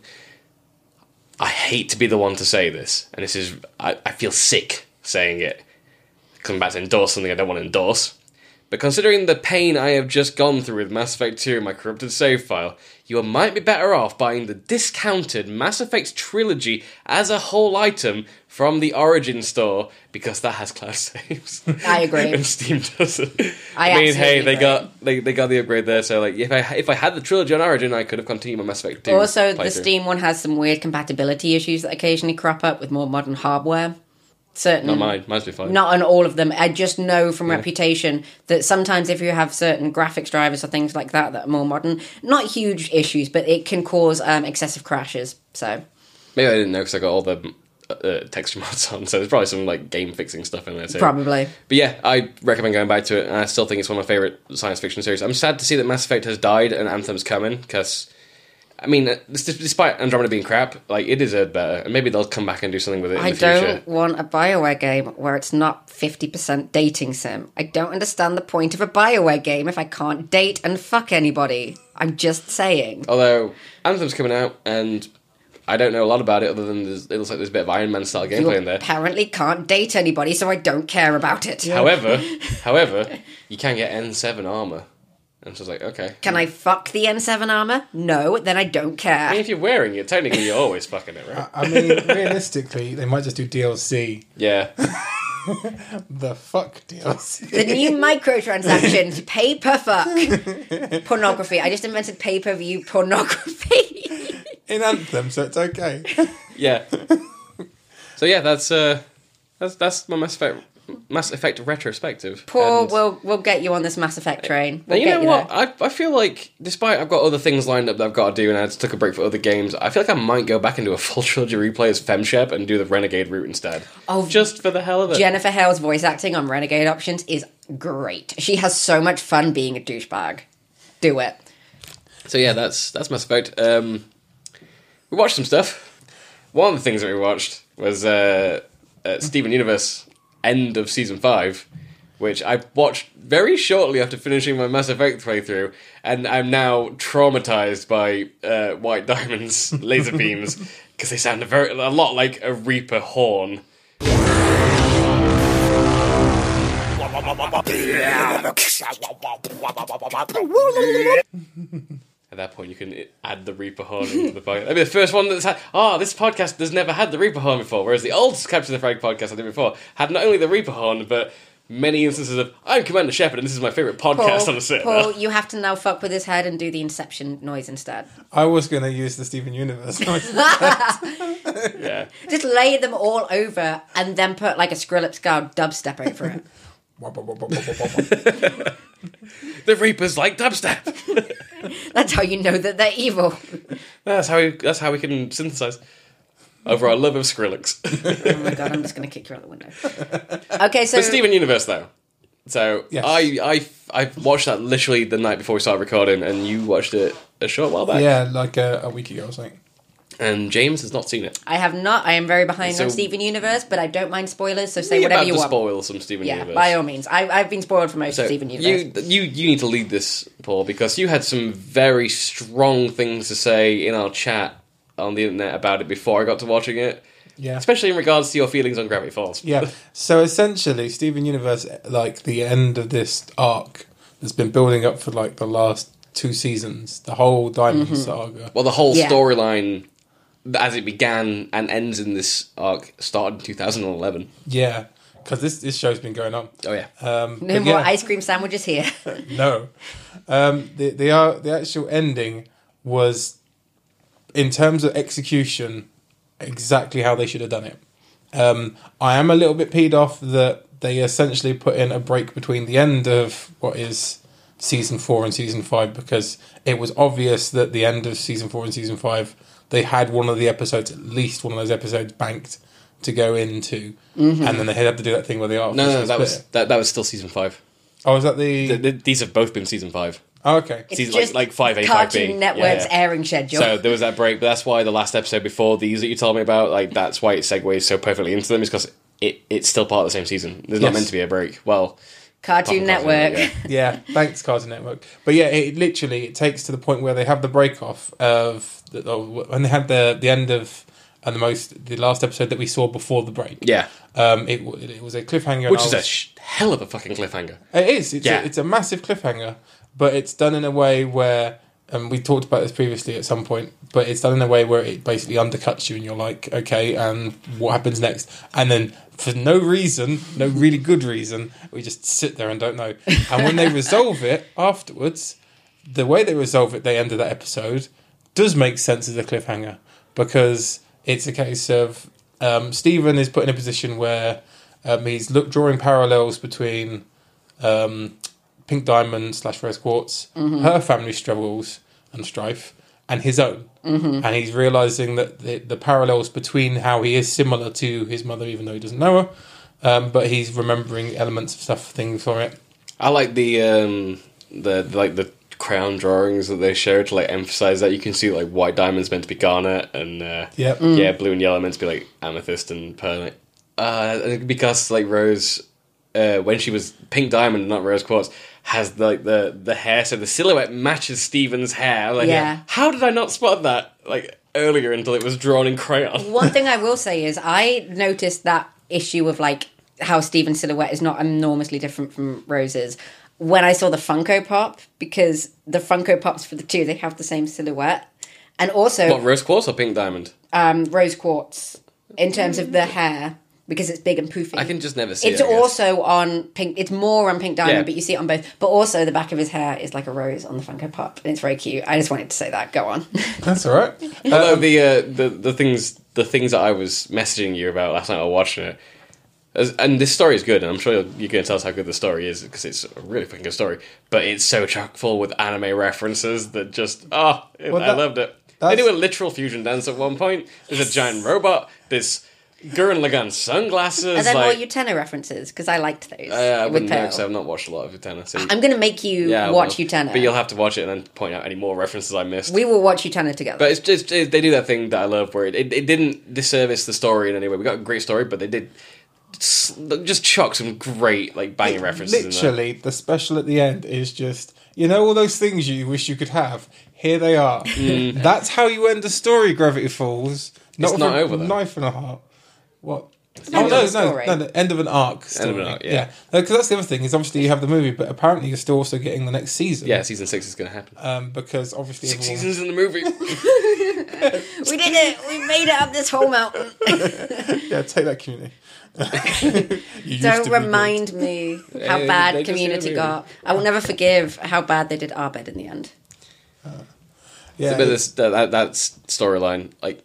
I hate to be the one to say this, and this is I, I feel sick saying it. Coming back to endorse something I don't want to endorse. But considering the pain I have just gone through with Mass Effect 2 and my corrupted save file, you might be better off buying the discounted Mass Effect trilogy as a whole item from the Origin store because that has cloud saves. I agree. and Steam doesn't. I mean, hey, absolutely they got they, they got the upgrade there. So like, if I if I had the trilogy on Origin, I could have continued my Mass Effect 2. Also, the. Steam one has some weird compatibility issues that occasionally crop up with more modern hardware. Certain, Not mine. Mine's be fine. not on all of them. I just know from reputation that sometimes if you have certain graphics drivers or things like that that are more modern, not huge issues, but it can cause um, excessive crashes. So Maybe I didn't know because I got all the uh, texture mods on, so there's probably some like game fixing stuff in there too. probably. But yeah, I recommend going back to it, and I still think it's one of my favorite science fiction series. I'm sad to see that Mass Effect has died and Anthem's coming because. I mean, uh, despite Andromeda being crap, like it deserved better, and maybe they'll come back and do something with it I don't want a Bioware game where it's not 50% dating sim. I don't understand the point of a Bioware game if I can't date and fuck anybody. I'm just saying. Although Anthem's coming out, and I don't know a lot about it other than it looks like there's a bit of Iron Man style gameplay in there. apparently can't date anybody, so I don't care about it. However, however, you can get N7 armor, and so I like, okay. Can I fuck the N7 armor? No, then I don't care. I mean, if you're wearing it, technically you're always fucking it, right? I mean, realistically, they might just do DLC. Yeah. The fuck DLC. The new microtransactions, pay per fuck. Pornography. I just invented pay per view pornography. In Anthem, so it's okay. Yeah. so yeah, that's uh, that's that's my Mass Effect Mass Effect retrospective. Paul, And- we'll we'll get you on this Mass Effect train. We'll And you know you what? there. I, I feel like, despite I've got other things lined up that I've got to do, and I just took a break for other games, I feel like I might go back into a full trilogy replay as Femshep and do the Renegade route instead. Oh, just for the hell of it. Jennifer Hale's voice acting on Renegade Options is great. She has so much fun being a douchebag. Do it. So yeah, that's that's Mass Effect. Um, we watched some stuff. One of the things that we watched was uh, uh, Steven Universe end of season five, which I watched very shortly after finishing my Mass Effect playthrough, and I'm now traumatized by uh, White Diamond's laser beams because they sound a very a lot like a Reaper horn. At that point, you can add the Reaper horn into the podcast. I mean, the first one that's had, oh, this podcast has never had the Reaper horn before, whereas the old Capture the Flag podcast I did before had not only the Reaper horn, but many instances of, I'm Commander Shepard and this is my favourite podcast on the server. Paul, you have to now fuck with his head and do the Inception noise instead. I was going to use the Steven Universe noise. Yeah. Just lay them all over and then put like a Skrillex style dubstep over it. The Reapers like dubstep. That's how you know that they're evil. that's how we, that's how we can synthesize over our love of Skrillex. Oh my god, I'm just going to kick you out the window. Okay, so the Steven Universe, though. So Yes. I I I watched that literally the night before we started recording, and you watched it a short while back. yeah, like a, a week ago or something. And James has not seen it. I have not. I am very behind So- on Steven Universe, but I don't mind spoilers. So say We're whatever about you to want. spoil some Steven yeah, Universe. by all means. I, I've been spoiled for most So of Steven Universe. you you you need to lead this, Paul, because you had some very strong things to say in our chat on the internet about it before I got to watching it, Yeah. especially in regards to your feelings on Gravity Falls. Yeah. So essentially, Steven Universe, like the end of this arc, that's been building up for like the last two seasons, the whole Diamond mm-hmm. saga. Well, the whole Yeah. storyline, as it began and ends in this arc, started in 2011. Yeah, because this this show's been going on. Oh yeah, Um, no more yeah, ice cream sandwiches here. No, um, the the uh, the actual ending was, in terms of execution, exactly how they should have done it. Um, I am a little bit peed off that they essentially put in a break between the end of what is season four and season five because it was obvious that the end of season four and season five they had one of the episodes, at least one of those episodes, banked to go into, mm-hmm. and then they had to do that thing where they are. no, no, that was that, that was still season five. Oh, was that the? Th- th- These have both been season five. oh, okay. It's Season- just like 5A, 5B. Cartoon Network's Yeah, yeah. airing schedule. So there was that break, but that's why the last episode before these that you told me about, like that's why it segues so perfectly into them, is because it, it's still part of the same season. There's not meant to be a break. Well, Cartoon Cartoon Network. Network, yeah, thanks Cartoon Network. But yeah, it literally it takes to the point where they have the break off of the, of- when they had the the end of and the most the last episode that we saw before the break. yeah, Um, it it was a cliffhanger, which I is a sh- hell of a fucking cliffhanger. it is. It's, Yeah. a, it's a massive cliffhanger, but it's done in a way where, and we talked about this previously at some point, but it's done in a way where it basically undercuts you, and you're like, okay, and what happens next? And then for no reason, no really good reason, we just sit there and don't know. And when they resolve it afterwards, the way they resolve it, they end of that episode, does make sense as a cliffhanger because it's a case of um, Steven is put in a position where um, he's look drawing parallels between um, Pink Diamond slash Rose Quartz, her family struggles and strife, and his own. Mm-hmm. And he's realizing that the, the parallels between how he is similar to his mother, even though he doesn't know her, um, but he's remembering elements of stuff, things from it. I like the um the like the crown drawings that they show to like emphasize that you can see like white diamonds meant to be garnet and uh, Yep. yeah blue and yellow meant to be like amethyst and pearl. Uh, because like Rose, uh, when she was pink diamond, not rose quartz, has like the the hair, so the silhouette matches Steven's hair. Like, Yeah. how did I not spot that? Like, earlier until it was drawn in crayon. One thing I will say is I noticed that issue of like how Steven's silhouette is not enormously different from Rose's when I saw the Funko Pop because the Funko Pops for the two they have the same silhouette, and also What rose quartz or pink diamond? um, Rose Quartz in terms of the hair because it's big and poofy. I can just never see It's it. I guess. also on pink. It's more on pink diamond, Yeah. but you see it on both. But also the back of his hair is like a rose on the Funko Pop, and it's very cute. I just wanted to say that. Go on. That's all right. Although the uh, the the things the things that I was messaging you about last night while watching it, as, and this story is good, and I'm sure you're, you're going to tell us how good the story is because it's a really fucking good story. But it's so chock full with anime references that just oh, I that- loved it. They that's- do a literal fusion dance at one point. There's a giant robot. There's Gurren Lagann sunglasses. And then like, more Utena references because I liked those uh, I with wouldn't know because I've not watched a lot of Utena. So I'm going to make you yeah, watch will. Utena. But you'll have to watch it and then point out any more references I missed. we will watch Utena together. But it's just it, they do that thing that I love where it, it, it didn't disservice the story in any way. We got a great story, but they did just chuck some great like banging references. in there. Literally, the special at the end is just you know all those things you wish you could have. Here they are. That's how you end a story. Gravity Falls. Not Mm. It's not a over, though. Knife and a heart. What? end Oh of no, no, no, end of an arc. Story. of an arc, yeah. yeah. Because that's the other thing is obviously you have the movie, but apparently you're still also getting the next season. Yeah, season six is going to happen. Um, because obviously Six everyone- seasons in the movie. we did it. We made it up this whole mountain. Yeah, take that community. You used to Don't remind me how Hey, bad Community got. I will never forgive how bad they did Abed in the end. good. Yeah, but this that that, that storyline, like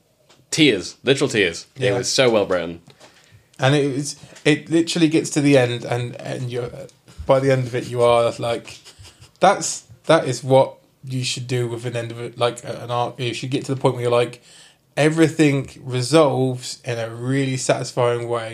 tears, literal tears. Yeah. It was so well written. and it was it literally gets to the end and and you're by the end of it you are like that's that is what you should do with an end of it like an arc you should get to the point where you're like everything resolves in a really satisfying way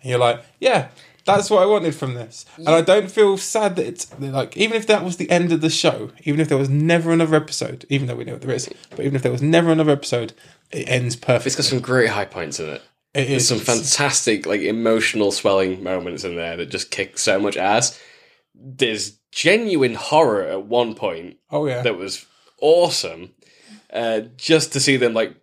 and you're like yeah that's what I wanted from this, and I don't feel sad that it's like even if that was the end of the show, even if there was never another episode, even though we know what there is, but even if there was never another episode, it ends perfectly. It's got some great high points in it. It There's is some fantastic, like emotional swelling moments in there that just kick so much ass. There's genuine horror at one point Oh yeah, that was awesome. Uh, just to see them like,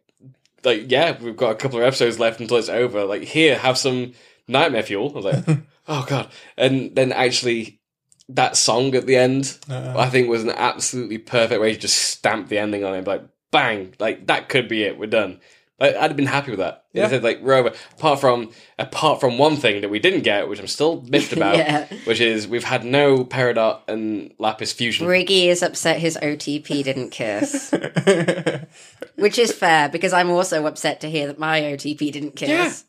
like yeah, we've got a couple of episodes left until it's over. Like here, have some nightmare fuel. I was like, oh god, and then actually. That song at the end, Uh-uh. I think, was an absolutely perfect way to just stamp the ending on it. Like, bang! Like that could be it. We're done. Like, I'd have been happy with that. Yeah. Instead, like we're over. Apart from apart from one thing that we didn't get, which I'm still miffed about, Yeah. which is we've had no Peridot and Lapis fusion. Briggy is upset his OTP didn't kiss, which is fair because I'm also upset to hear that my OTP didn't kiss.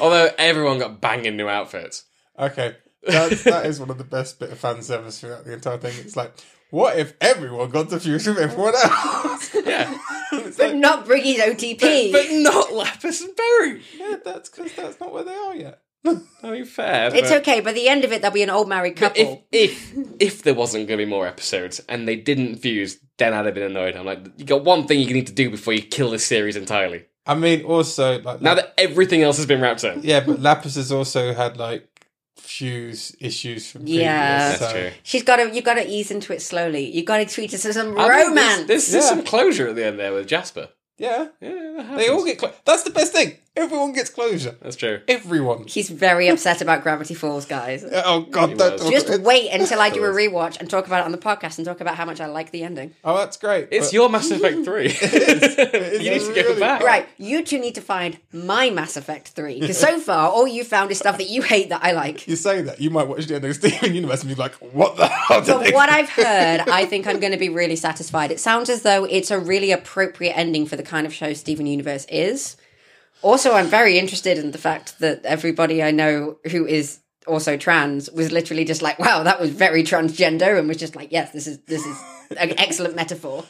Although everyone got banging new outfits. Okay, that's, that is one of the best bit of fan service throughout the entire thing. It's like, what if everyone got to fuse with everyone else? Yeah, But like, not Briggy's OTP. but not Lapis and Berry. yeah, that's because that's not where they are yet. I mean, fair. it's but- okay. By the end of it, they'll be an old married couple. If if if there wasn't going to be more episodes and they didn't fuse, then I'd have been annoyed. I'm like, you got one thing you need to do before you kill this series entirely. I mean, also like Now that everything else has been wrapped up. yeah, but Lapis has also had like fuse issues from previous, Yeah. That's so- true. She's got to. You got to ease into it slowly. You got to treat it as some I mean, romance. There's, there's Yeah. some closure at the end there with Jasper. Yeah, Yeah, they all get clo- that's the best thing. Everyone gets closure. That's true. Everyone. He's very upset about Gravity Falls, guys. Oh god, He don't was. talk Just about it. wait until I do a rewatch and talk about it on the podcast and talk about how much I like the ending. Oh, that's great. It's but- your Mass Effect 3. you need to go really back. Right, you two need to find my Mass Effect 3. Because so far, all you found is stuff that you hate that I like. You say that you might watch the end of Steven Universe and be like, "What the hell?" did From they what? I've heard, I think I'm going to be really satisfied. It sounds as though it's a really appropriate ending for the kind of show Steven Universe is. Also, I'm very interested in the fact that everybody I know who is also trans was literally just like, "Wow, that was very transgender," and was just like, "Yes, this is this is an excellent metaphor."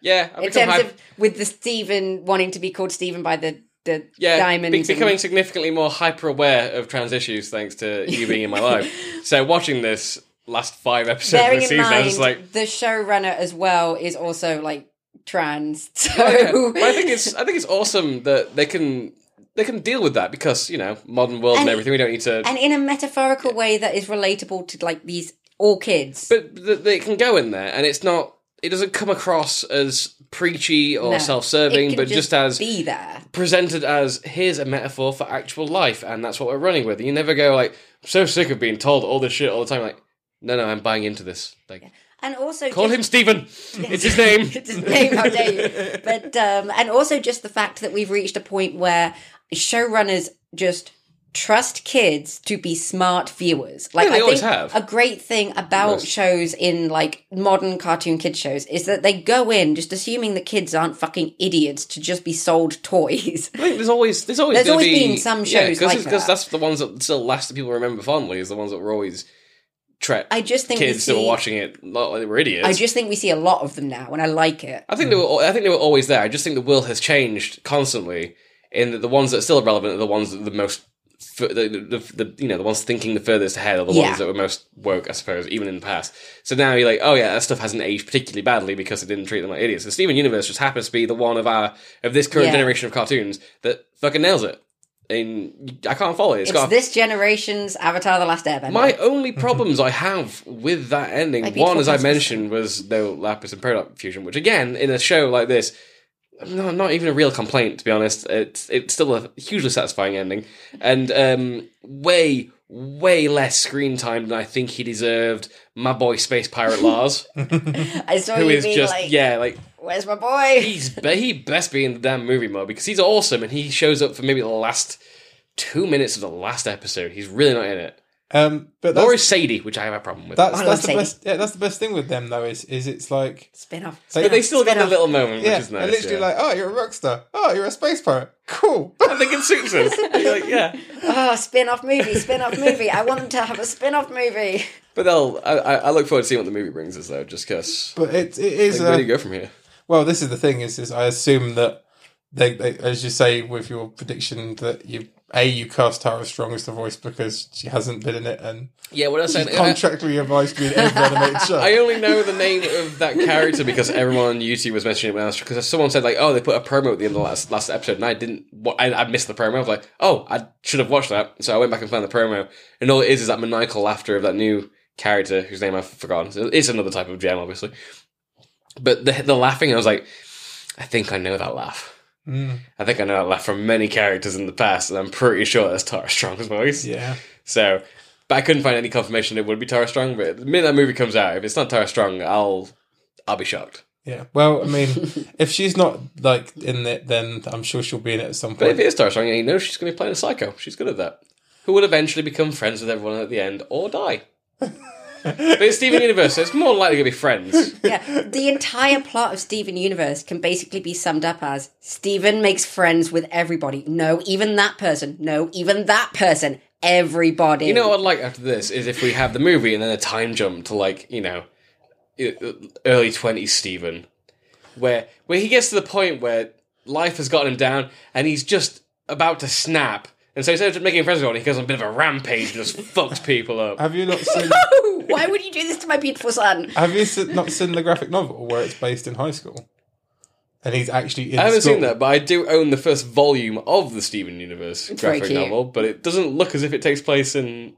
Yeah, I've In terms hype- of with the Steven wanting to be called Steven by the the yeah, diamond, be- and- becoming significantly more hyper aware of trans issues thanks to you being in my life. So watching this last five episodes of the season, I was like, the showrunner as well is also like trans. So But I think it's I think it's awesome that they can they can deal with that because you know modern world and, And- everything. We don't need to, and in a metaphorical way that is relatable to like these all kids. but th- they can go in there, and it's not it doesn't come across as preachy or No. self-serving, but just, as be there. presented as here's a metaphor for actual life, and that's what we're running with. You never go like, I'm so sick of being told all this shit all the time. Like, no, no, I'm buying into this. Like, And also, call just- him Steven. It's his name. it's his name. How dare you? But um, and also just the fact that we've reached a point where showrunners just trust kids to be smart viewers. Like Yeah, they I always think have. a great thing about Most. shows in like modern cartoon kid shows is that they go in just assuming the kids aren't fucking idiots to just be sold toys. I think there's always there's always There's always be, been some yeah, shows 'cause like that. that's the ones that still last that people remember fondly. Is the ones that were always tra- I just think kids that were see- watching it not they were idiots. I just think we see a lot of them now, and I like it. I think they were. I think they were always there. I just think the will has changed constantly. In that the ones that are still relevant are the ones that are the most, the, the, the you know the ones thinking the furthest ahead are the Yeah. ones that were most woke, I suppose, even in the past. So now you're like, oh yeah, that stuff hasn't aged particularly badly because it didn't treat them like idiots. And Steven Universe just happens to be the one of our of this current Yeah. generation of cartoons that fucking nails it. And I can't follow it. It's got this generation's Avatar: The Last Airbender. my only problems I have with that ending, one, as I mentioned, was no Lapis and Peridot fusion, which again, in a show like this, no, not even a real complaint, to be honest. It's it's still a hugely satisfying ending, and um, way, way less screen time than I think he deserved. My boy, Space Pirate Lars, I saw who you is being just, like, yeah, like, "Where's my boy?" he's be- he best be in the damn movie mode because he's awesome and he shows up for maybe the last two minutes of the last episode. He's really not in it. Um, but Or that's, is Sadie, which I have a problem with. that's, I that's the Sadie. best. Yeah, that's the best thing with them though. Is is it's like Spin off. But they still get a Spin-off. little moment, yeah, which is nice. and literally yeah. like, oh, you're a rock star. Oh, you're a space pirate. Cool. I think it suits us. Like, yeah. Oh, spin off movie, spin off movie. I want them to have a spin off movie. But they'll. I, I I look forward to seeing what the movie brings us, though, just because. but it it is. Like, where do you go from here? Well, this is the thing is, is I assume that they, they, as you say with your prediction, that you a you cast her as Strong as the voice because she hasn't been in it and Yeah, what I saying. Uh, contractually obliged to be in every animated show. I only know the name of that character because everyone on YouTube was mentioning it when I was because someone said like, oh, they put a promo at the end of the last last episode, and I didn't. I, I missed the promo. I was like, oh, I should have watched that. So I went back and found the promo, and all it is is that maniacal laughter of that new character whose name I've forgotten. So it's another type of gem, obviously. But the the laughing, I was like, I think I know that laugh. Mm, I think I know that laugh from many characters in the past, and I'm pretty sure that's Tara Strong's voice. yeah. So, but I couldn't find any confirmation it would be Tara Strong. But the minute that movie comes out, if it's not Tara Strong, I'll I'll be shocked. Yeah. Well, I mean, if she's not like in it, then I'm sure she'll be in it at some point. But if it is Tara Strong, you know she's going to be playing a psycho. She's good at that. Who will eventually become friends with everyone at the end or die. but it's Steven Universe, so it's more likely to be friends. Yeah, the entire plot of Steven Universe can basically be summed up as Steven makes friends with everybody. No, even that person. No, even that person. Everybody. You know what I'd like after this is if we have the movie and then a time jump to like you know early twenties Steven, where where he gets to the point where life has gotten him down and he's just about to snap, and so instead of just making friends with everyone, he goes on a bit of a rampage and just fucks people up. Have you not seen? no! Why would you do this to my beautiful son? have you se- not seen the graphic novel where it's based in high school? And he's actually in I haven't school. seen that, but I do own the first volume of the Steven Universe very graphic cute. novel. But it doesn't look as if it takes place in.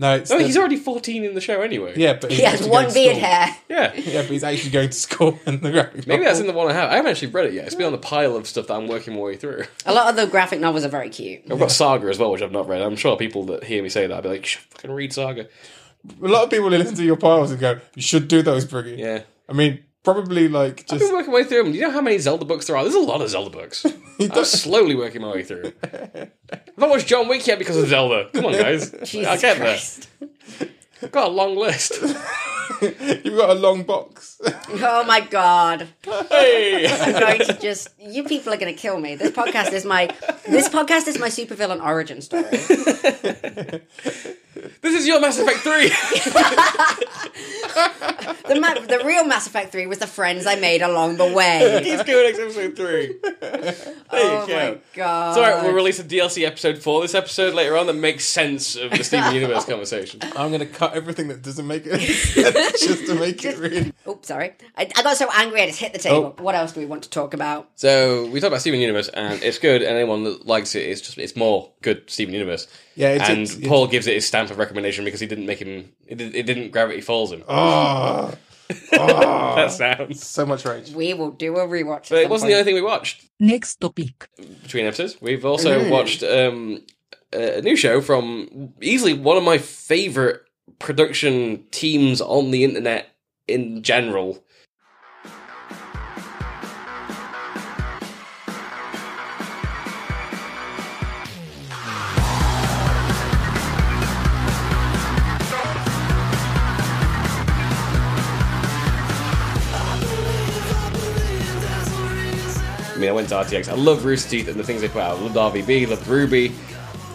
No, it's Oh, the- he's already fourteen in the show anyway. yeah, but he's He has actually one going to beard school. hair. yeah. Yeah, but he's actually going to school in the graphic Maybe that's in the one I have. I haven't actually read it yet. It's been on the pile of stuff that I'm working my way through. A lot of the graphic novels are very cute. I've got Saga as well, which I've not read. I'm sure people that hear me say that, I'll be like, "Shh, fucking read Saga. A lot of people listen to your piles and go, "You should do those, Briggy." Yeah. I mean, probably like I've just been working my way through them. Do you know how many Zelda books there are? There's a lot of Zelda books. I'm slowly working my way through. I've not watched John Wick yet because of Zelda. Come on, guys. Jesus I'll get Christ. there. I've got a long list. you've got a long box. Oh my god. hey! I'm going to just you people are going to kill me. This podcast is my this podcast is my supervillain origin story. This is your Mass Effect 3. The ma- the real Mass Effect 3 was the friends I made along the way. He's doing episode 3. There Oh you go. my god. Sorry, alright, we'll release a DLC episode for this episode later on that makes sense of the Steven Universe conversation. I'm going to cut everything that doesn't make it sense just to make it really. Oops, sorry. I, I got so angry I just hit the table. Oh. What else do we want to talk about? So we talked about Steven Universe, and it's good. And anyone that likes it, it's just it's more good Steven Universe. Yeah, it's- and it's- it's- Paul gives it his stamp of recommendation because he didn't make him. It, did, it didn't Gravity Falls him. Oh, Oh, that sounds. so much rage. We will do a rewatch. But it wasn't the only thing we watched Next topic. between episodes. We've also watched um, a new show from easily one of my favorite production teams on the internet in general. Mean, I went to RTX. I love Rooster Teeth and the things they put out. I loved RVB, loved Ruby,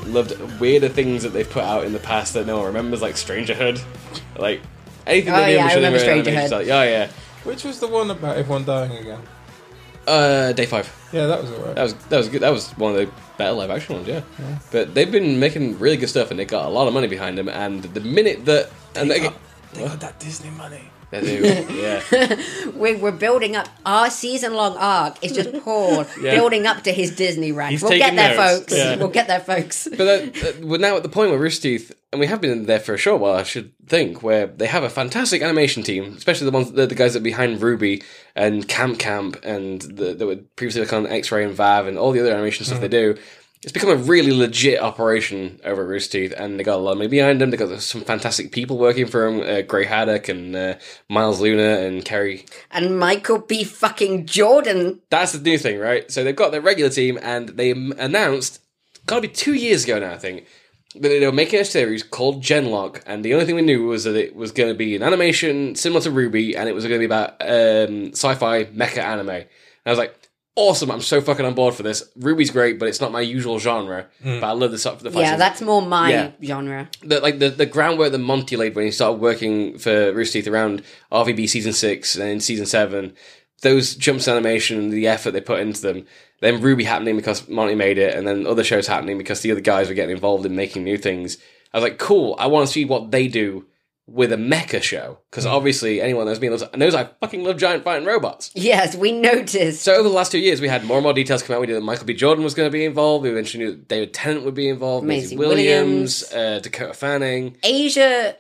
loved weirder things that they've put out in the past that no one remembers, like Strangerhood. Like, anything Oh, they do yeah, I with remember their animation Strangerhood. style. Yeah, yeah. Which was the one about everyone dying again? Uh, day five. Yeah, that was alright. That was that was good. That was one of the better live action ones, yeah. But they've been making really good stuff, and they got a lot of money behind them. And the minute that and They they, got, they got that Disney money. They do, yeah. We're, we're building up. Our season long arc It's just Paul Yeah. building up to his Disney rank. He's We'll get taking there, notes. folks. Yeah. We'll get there, folks. But that, that- we're now at the point where Rooster Teeth, and we have been there for a short while, I should think, where they have a fantastic animation team, especially the ones, the, the guys that are behind Ruby and Camp Camp, and the, that were previously like on X Ray and Vav, and all the other animation stuff they mm-hmm. do. It's become a really legit operation over at Rooster Teeth, and they got a lot of money behind them. They got some fantastic people working for them, uh, Gray Haddock and uh, Miles Luna and Kerry And Michael B. fucking Jordan. that's the new thing, right? So they've got their regular team, and they m- announced, got to be two years ago now, I think, that they were making a series called Gen:Lock, and the only thing we knew was that it was going to be an animation similar to Ruby, and it was going to be about um, sci-fi mecha anime. And I was like, awesome! I'm so fucking on board for this. Ruby's great, but it's not my usual genre. Hmm. But I love the stuff. For the fight Yeah, scenes that's more my Yeah. genre. the like the, the groundwork that Monty laid when he started working for Rooster Teeth around RVB season six and in season seven, those jumps in animation, the effort they put into them, then Ruby happening because Monty made it, and then other shows happening because the other guys were getting involved in making new things. I was like, cool, I want to see what they do with a mecha show because obviously anyone that's been knows I fucking love giant fighting robots. Yes, we noticed. So over the last two years, we had more and more details come out. We knew that Michael B. Jordan was going to be involved. We eventually knew that David Tennant would be involved. Maisie Maisie Williams, Williams. Uh, Dakota Fanning. Asia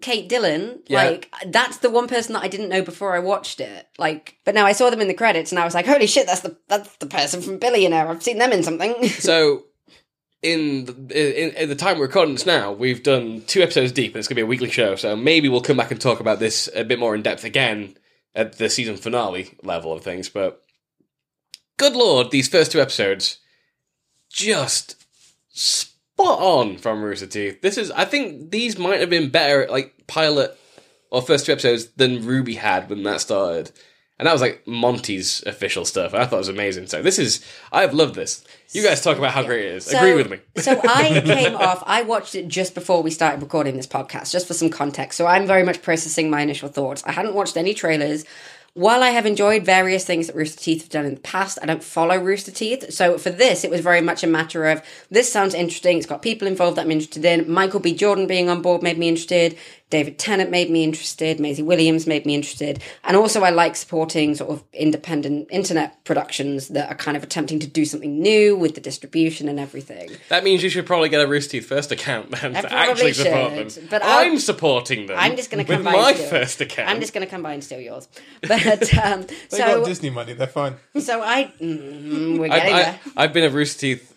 Kate Dillon, Yeah. like that's the one person that I didn't know before I watched it. Like, but now I saw them in the credits and I was like, "Holy shit, that's the that's the person from Billionaire. I've seen them in something." So, in the, in, in the time we're recording this now, we've done two episodes deep, and it's going to be a weekly show. So maybe we'll come back and talk about this a bit more in depth again at the season finale level of things. But good lord, these first two episodes just spot on from Rooster Teeth. This is, I think, these might have been better, like pilot or first two episodes than Ruby had when that started. And that was like Monty's official stuff. I thought it was amazing. So this is, I've loved this. You guys talk about how great it is. So- Agree with me. so I came off. I watched it just before we started recording this podcast, just for some context. So I'm very much processing my initial thoughts. I hadn't watched any trailers. While I have enjoyed various things that Rooster Teeth have done in the past, I don't follow Rooster Teeth. So for this, it was very much a matter of this sounds interesting. It's got people involved that I'm interested in. Michael B. Jordan being on board made me interested. David Tennant made me interested. Maisie Williams made me interested. And also, I like supporting sort of independent internet productions that are kind of attempting to do something new with the distribution and everything. That means you should probably get a Rooster Teeth first account then I to probably actually support them. but I'll- I'm supporting them. I'm just going to come with by my and steal. first account. I'm just going to come by and steal yours. But um, They so got Disney money. They're fine. so I mm, we're I, getting I, there. I've been a Rooster Teeth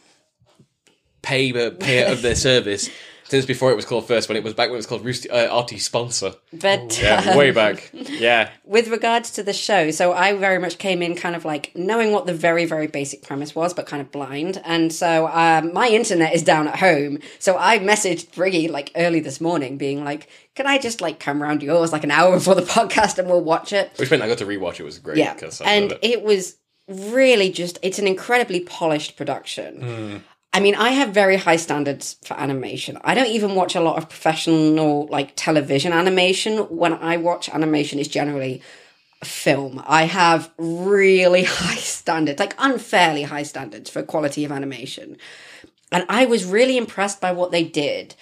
pay payer of their service since before it was called first. When it was back when it was called Rooster uh, RT sponsor. But Yeah, um, way back. Yeah, with regards to the show, so I very much came in kind of like knowing what the very, very basic premise was, but kind of blind. And so um, my internet is down at home. So I messaged Briggy like early this morning, being like, can I just like come round yours like an hour before the podcast and we'll watch it? which meant I got to rewatch it. Was great. Yeah. 'cause I And it. it was really just, it's an incredibly polished production. I mean, I have very high standards for animation. I don't even watch a lot of professional, like television animation. When I watch animation, it's generally film. I have really high standards, like unfairly high standards for quality of animation. And I was really impressed by what they did.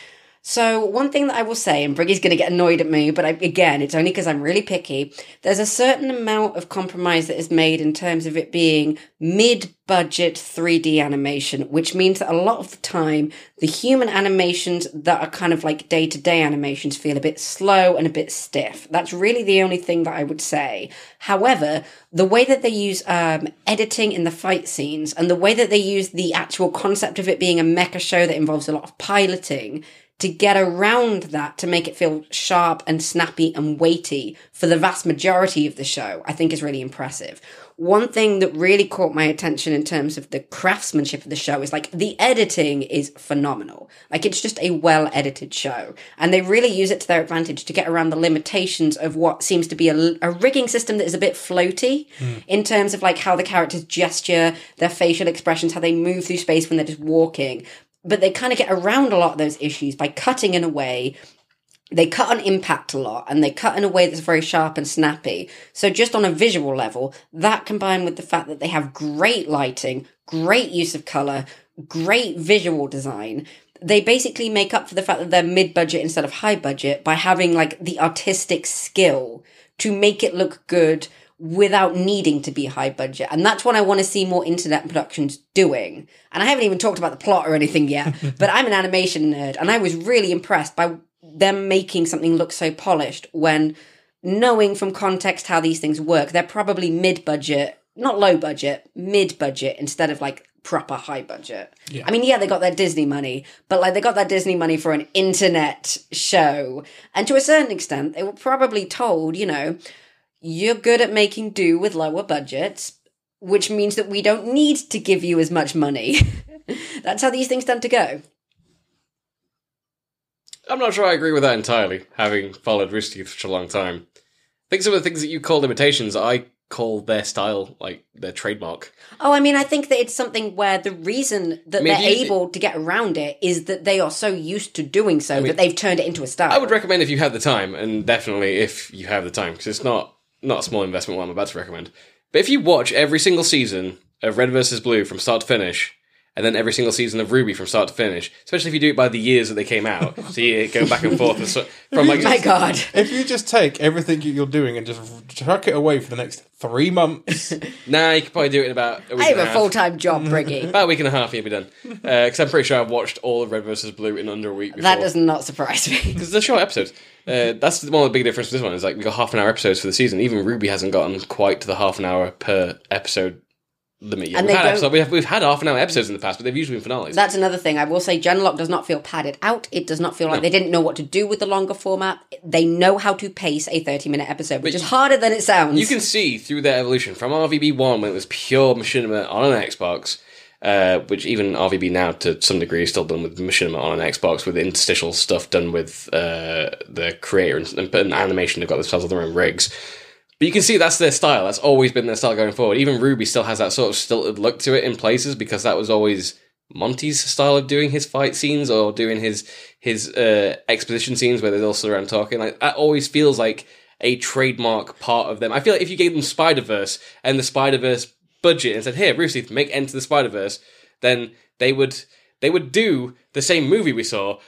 So one thing that I will say, and Briggy's going to get annoyed at me, but I, again, it's only because I'm really picky. There's a certain amount of compromise that is made in terms of it being mid-budget 3D animation, which means that a lot of the time, the human animations that are kind of like day-to-day animations feel a bit slow and a bit stiff. That's really the only thing that I would say. However, the way that they use um, editing in the fight scenes and the way that they use the actual concept of it being a mecha show that involves a lot of piloting to get around that to make it feel sharp and snappy and weighty for the vast majority of the show, I think is really impressive. One thing that really caught my attention in terms of the craftsmanship of the show is like the editing is phenomenal. Like it's just a well edited show. And they really use it to their advantage to get around the limitations of what seems to be a, a rigging system that is a bit floaty hmm. in terms of like how the characters gesture, their facial expressions, how they move through space when they're just walking but they kind of get around a lot of those issues by cutting in a way they cut on impact a lot and they cut in a way that's very sharp and snappy. So just on a visual level, that combined with the fact that they have great lighting, great use of color, great visual design, they basically make up for the fact that they're mid budget instead of high budget by having like the artistic skill to make it look good without needing to be high budget. And that's what I want to see more internet productions doing. And I haven't even talked about the plot or anything yet, but I'm an animation nerd and I was really impressed by them making something look so polished when knowing from context how these things work, they're probably mid budget, not low budget, mid budget instead of like proper high budget. Yeah. I mean, yeah, they got their Disney money, but like they got their Disney money for an internet show. And to a certain extent, they were probably told, you know, you're good at making do with lower budgets, which means that we don't need to give you as much money. That's how these things tend to go. I'm not sure I agree with that entirely, having followed Rooster for such a long time. I think some of the things that you call limitations, I call their style, like their trademark. Oh, I mean, I think that it's something where the reason that I mean, they're you- able to get around it is that they are so used to doing so mean, that they've turned it into a style. I would recommend if you have the time, and definitely if you have the time, because it's not not a small investment. What I'm about to recommend, but if you watch every single season of Red versus Blue from start to finish, and then every single season of Ruby from start to finish, especially if you do it by the years that they came out, so you go back and forth and so, from like My God. If you just take everything you- you're doing and just chuck it away for the next three months, Nah, you could probably do it in about a week I have and a a full time job, Briggy. About a week and a half, you'll be done. Because I'm pretty sure I've watched all of Red versus Blue in under a week. Before. that does not surprise me. because they're short episodes. Uh, that's one of the big differences with this one. Is like we got half an hour episodes for the season. Even Ruby hasn't gotten quite to the half an hour per episode And We've had, don't- episode, we've, we've had half an hour episodes in the past, but they've usually been finales. That's another thing. I will say Gen:Lock does not feel padded out. It does not feel like they didn't know what to do with the longer format. They know how to pace a 30 minute episode, which is harder than it sounds. you can see through their evolution from RVB one when it was pure machinima on an Xbox. Uh, which even RVB now to some degree is still done with machinima on an Xbox with interstitial stuff done with uh, the creator and, and, and animation. They've got themselves on their own rigs. But you can see that's their style. That's always been their style going forward. Even Ruby still has that sort of stilted look to it in places because that was always Monty's style of doing his fight scenes or doing his his uh, exposition scenes where they're all around talking. Like that always feels like a trademark part of them. I feel like if you gave them Spider Verse and the Spider Verse budget and said, "Here, Bruce Lee, make Enter the Spider Verse," then they would they would do the same movie we saw.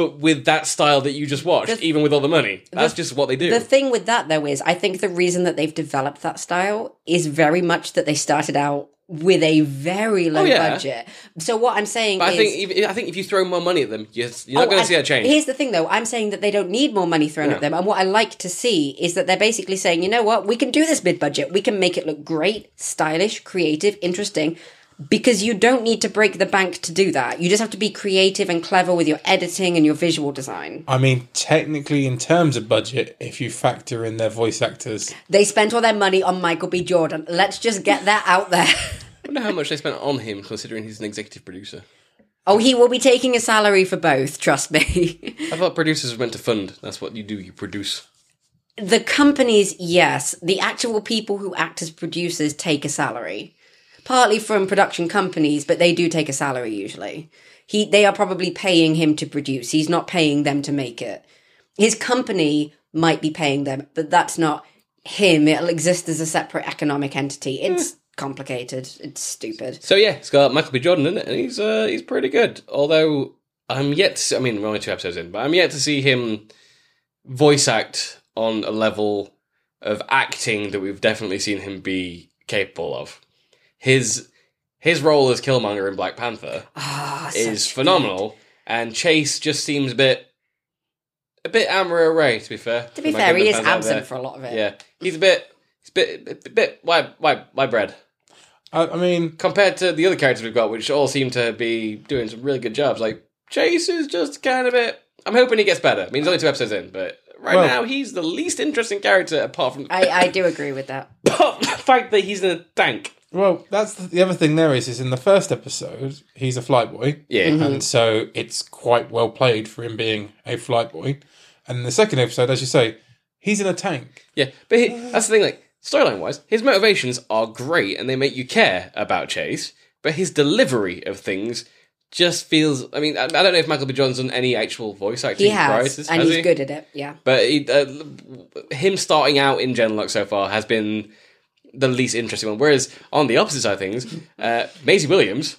But with that style that you just watched, The- even with all the money, that's just what they do. The thing with that, though, is I think the reason that they've developed that style is very much that they started out with a very low Oh, yeah. budget. So what I'm saying But I is, think if, I think if you throw more money at them, you're, you're not Oh, going to see that change. Here's the thing, though. I'm saying that they don't need more money thrown at them. And what I like to see is that they're basically saying, you know what? We can do this mid budget. We can make it look great, stylish, creative, interesting. Because you don't need to break the bank to do that. You just have to be creative and clever with your editing and your visual design. I mean, technically, in terms of budget, if you factor in their voice actors, They spent all their money on Michael B. Jordan. Let's just get that out there. I wonder how much they spent on him, considering he's an executive producer. Oh, he will be taking a salary for both, trust me. I thought producers were meant to fund. That's what you do. You produce. the companies, yes. The actual people who act as producers take a salary. Partly from production companies, but they do take a salary usually. He they are probably paying him to produce. He's not paying them to make it. His company might be paying them, but that's not him. It'll exist as a separate economic entity. It's complicated. It's stupid. So yeah, it's got Michael B. Jordan in it, and he's uh, he's pretty good. Although I'm yet to I mean, we're only two episodes in, but I'm yet to see him voice act on a level of acting that we've definitely seen him be capable of. His his role as Killmonger in Black Panther Ah, is such phenomenal, and Chase just seems a bit a bit Amara Ray. To be fair. To be fair, he is absent for a lot of it. Yeah, he's a bit he's a bit a bit why why why bread I, I mean, compared to the other characters we've got, which all seem to be doing some really good jobs. Like Chase is just kind of bit. I'm hoping he gets better. I mean, he's only two episodes in, but right Well- now he's the least interesting character apart from I, I do agree with that. apart from the fact that he's in a tank. Well, that's the, the other thing. There is is in the first episode, he's a flyboy, Yeah, and so it's quite well played for him being a flyboy. And in the second episode, as you say, he's in a tank. yeah. But he, that's the thing. Like storyline wise, his motivations are great and they make you care about Chase. But his delivery of things just feels. I mean, I, I don't know if Michael B. Jordan's done any actual voice acting. He prior to has, this, and has he's he? good at it. Yeah. But he, uh, him starting out in Gen:Lock so far has been the least interesting one. Whereas on the opposite side of things, uh, Maisie Williams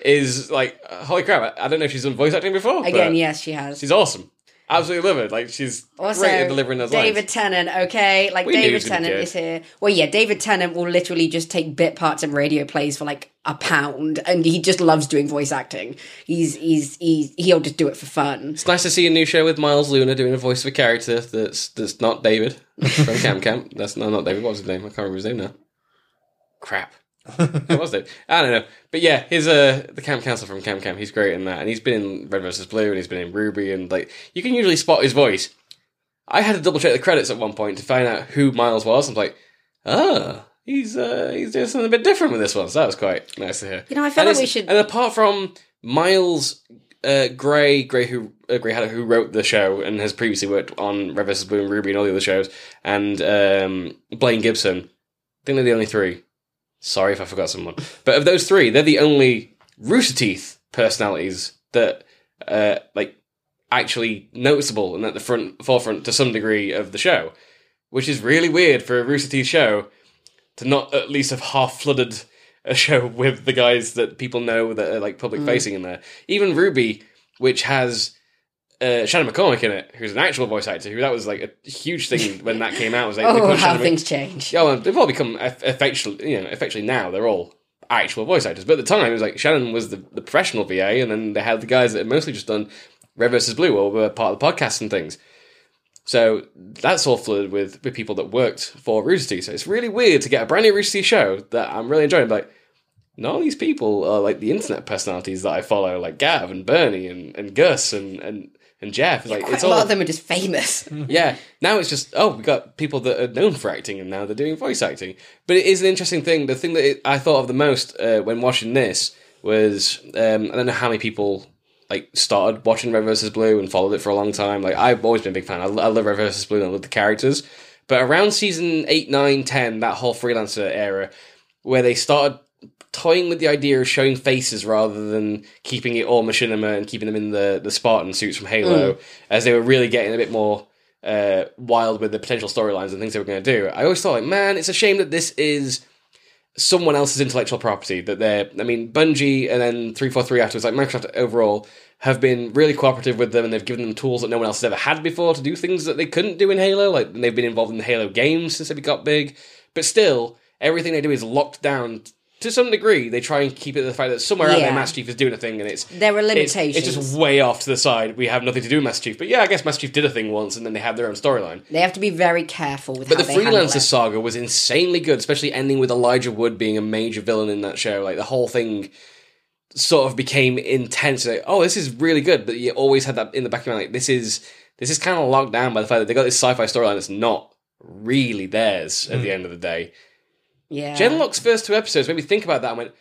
is like, uh, holy crap! I I don't know if she's done voice acting before. Again, but yes, she has. she's awesome. Absolutely love it. Like she's Also, great at delivering those David lines. Tennant, okay? Like, We David was gonna be Tennant is here. Well, yeah, David Tennant will literally just take bit parts and radio plays for like a pound, and he just loves doing voice acting. He's, he's, he's, he'll just do it for fun. It's nice to see a new show with Miles Luna doing a voice of a character that's that's not David from Cam Camp. That's no, not David. What was his name? I can't remember his name now. Crap. What was it? I don't know. But yeah, his uh the camp counselor from Camp Camp, he's great in that. And he's been in Red vs. Blue and he's been in Ruby and like you can usually spot his voice. I had to double check the credits at one point to find out who Miles was. I'm like, ah, he's uh he's doing something a bit different with this one. So that was quite nice to hear. You know, I feel And like we should. And apart from Miles uh, Gray, Gray who uh, Gray Haddock, who wrote the show and has previously worked on Red vs. Blue and Ruby and all the other shows, and um, Blaine Gibson, I think they're the only three. Sorry if I forgot someone, but of those three, they're the only Rooster Teeth personalities that uh, like actually noticeable and at the front forefront to some degree of the show, which is really weird for a Rooster Teeth show to not at least have half flooded a show with the guys that people know that are like public facing in there. Even Ruby, which has uh, Shannon McCormick in it, who's an actual voice actor, who that was like a huge thing when that came out. Was like, Oh, how Shannon Mc- things change. yeah, well, they've all become eff- effectually, you know, effectually now they're all actual voice actors. But at the time, it was like Shannon was the, the professional VA, and then they had the guys that had mostly just done Red versus Blue or were part of the podcast and things. So that's all flooded with with people that worked for Rooster Teeth. So it's really weird to get a brand new Rooster Teeth show that I'm really enjoying. Like, none of these people are like the internet personalities that I follow, like Gav and Burnie and, and Gus and and and Geoff. It's like Quite it's a lot all of them are just famous. yeah. Now it's just oh, we've got people that are known for acting, and now they're doing voice acting. But it is an interesting thing. The thing that it, I thought of the most uh, when watching this was um, I don't know how many people like started watching Red vs Blue and followed it for a long time. Like I've always been a big fan. I, I love Red vs Blue and I love the characters. But around season 8, 9, 10, that whole freelancer era, where they started toying with the idea of showing faces rather than keeping it all machinima and keeping them in the, the Spartan suits from Halo, as they were really getting a bit more uh, wild with the potential storylines and things they were going to do. I always thought, like, man, it's a shame that this is someone else's intellectual property. That they're, I mean, Bungie and then 343 afterwards, like Microsoft overall, have been really cooperative with them and they've given them tools that no one else has ever had before to do things that they couldn't do in Halo. Like, they've been involved in the Halo games since they got big. But still, everything they do is locked down to some degree. They try and keep it to the fact that somewhere out there, Yeah. Master Chief is doing a thing and it's There are it's, limitations. it's just way off to the side. We have nothing to do with Master Chief. But yeah, I guess Master Chief did a thing once and then they have their own storyline. They have to be very careful with But how the they handle Freelancer it. saga was insanely good, especially ending with Elijah Wood being a major villain in that show. Like the whole thing sort of became intense. Like, oh, this is really good, but you always had that in the back of your mind. Like this is this is kind of locked down by the fact that they got this sci-fi storyline that's not really theirs at the hmm. end of the day. Yeah. Gen:Lock's first two episodes made me think about that. and went,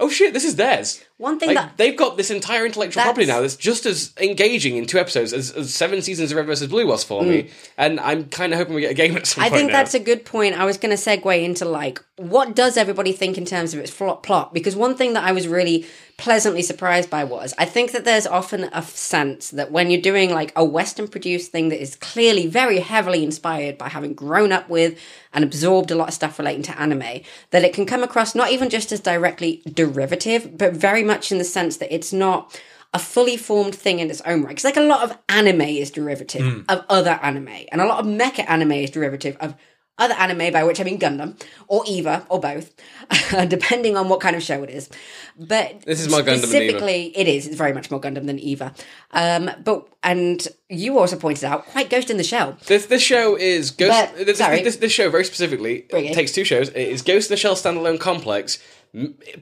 oh shit, this is theirs. One thing Like, that they've got this entire intellectual That's- property now that's just as engaging in two episodes as, as seven seasons of Red vs. Blue was for me, and I'm kind of hoping we get a game at some Mm. I think now. that's a good point. I was going to segue into like, what does everybody think in terms of its plot? plot? Because one thing that I was really pleasantly surprised by was I think that there's often a sense that when you're doing like a Western produced thing that is clearly very heavily inspired by having grown up with and absorbed a lot of stuff relating to anime, that it can come across not even just as directly derivative, but very much in the sense that it's not a fully formed thing in its own right. Because like a lot of anime is derivative of other anime, and a lot of mecha anime is derivative of other anime, by which I mean Gundam or Eva or both, depending on what kind of show it is. But This is more Gundam than Eva. specifically, it is. It's very much more Gundam than Eva. Um, but and you also pointed out quite Ghost in the Shell. This this show is Ghost. But- this, sorry. this, this show very specifically takes two shows. It is Ghost in the Shell standalone complex.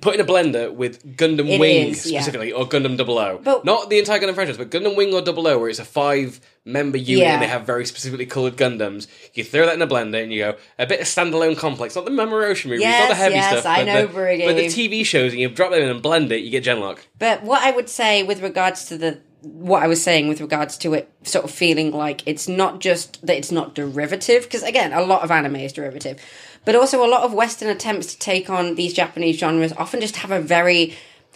Put in a blender with Gundam It Wing is, yeah. specifically, or Gundam Double O. But- Not the entire Gundam franchise, but Gundam Wing or Double O, where it's a five-member unit Yeah. and they have very specifically coloured Gundams. You throw that in a blender and you go a bit of standalone complex, not the Mamoru Oshii movies, not the heavy yes, stuff. I but know, the, but the TV shows, and you drop them in and blend it, you get Gen:Lock. But what I would say with regards to the what I was saying with regards to it sort of feeling like it's not just that it's not derivative because again a lot of anime is derivative but also a lot of western attempts to take on these Japanese genres often just have a very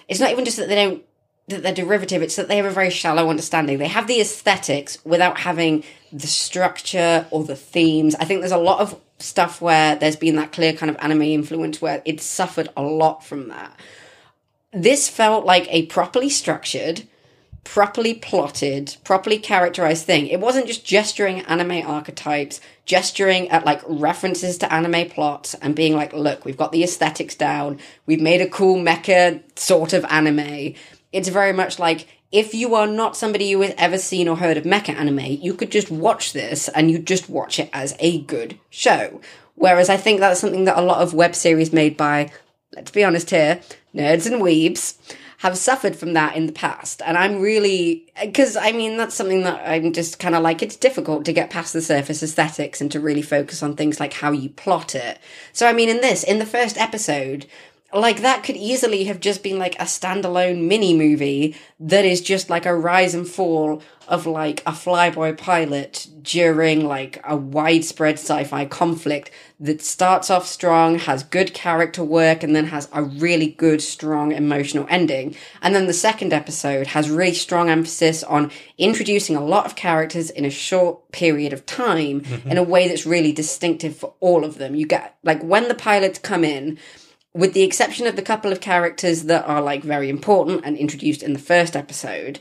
it's not even just that they don't that they're derivative it's that they have a very shallow understanding. They have the aesthetics without having the structure or the themes. I think there's a lot of stuff where there's been that clear kind of anime influence where it's suffered a lot from that. This felt like a properly structured, properly plotted, properly characterized thing. It wasn't just gesturing at anime archetypes, gesturing at like references to anime plots and being like, look, we've got the aesthetics down. We've made a cool mecha sort of anime. It's very much like if you are not somebody who has ever seen or heard of mecha anime, you could just watch this and you just watch it as a good show. Whereas I think that's something that a lot of web series made by let's be honest here, nerds and weebs have suffered from that in the past. And I'm really, because I mean, that's something that I'm just kind of like, it's difficult to get past the surface aesthetics and to really focus on things like how you plot it. So, I mean, in this, in the first episode, like that could easily have just been like a standalone mini movie that is just like a rise and fall of like a flyboy pilot during like a widespread sci-fi conflict that starts off strong, has good character work, and then has a really good, strong emotional ending. And then the second episode has really strong emphasis on introducing a lot of characters in a short period of time mm-hmm. in a way that's really distinctive for all of them. You get like when the pilots come in, with the exception of the couple of characters that are like very important and introduced in the first episode,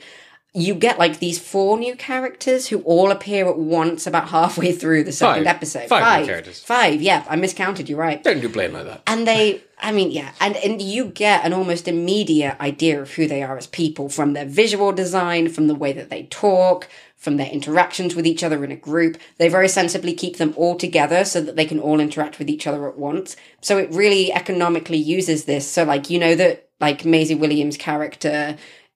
you get like these four new characters who all appear at once about halfway through the second Five. episode. Five new characters. Five, yeah, I miscounted, you're right. Don't do blame like that. And they, I mean, yeah, and, and you get an almost immediate idea of who they are as people from their visual design, from the way that they talk, from their interactions with each other in a group. They very sensibly keep them all together so that they can all interact with each other at once. So it really economically uses this. So, like, you know, that, like, Maisie Williams' character,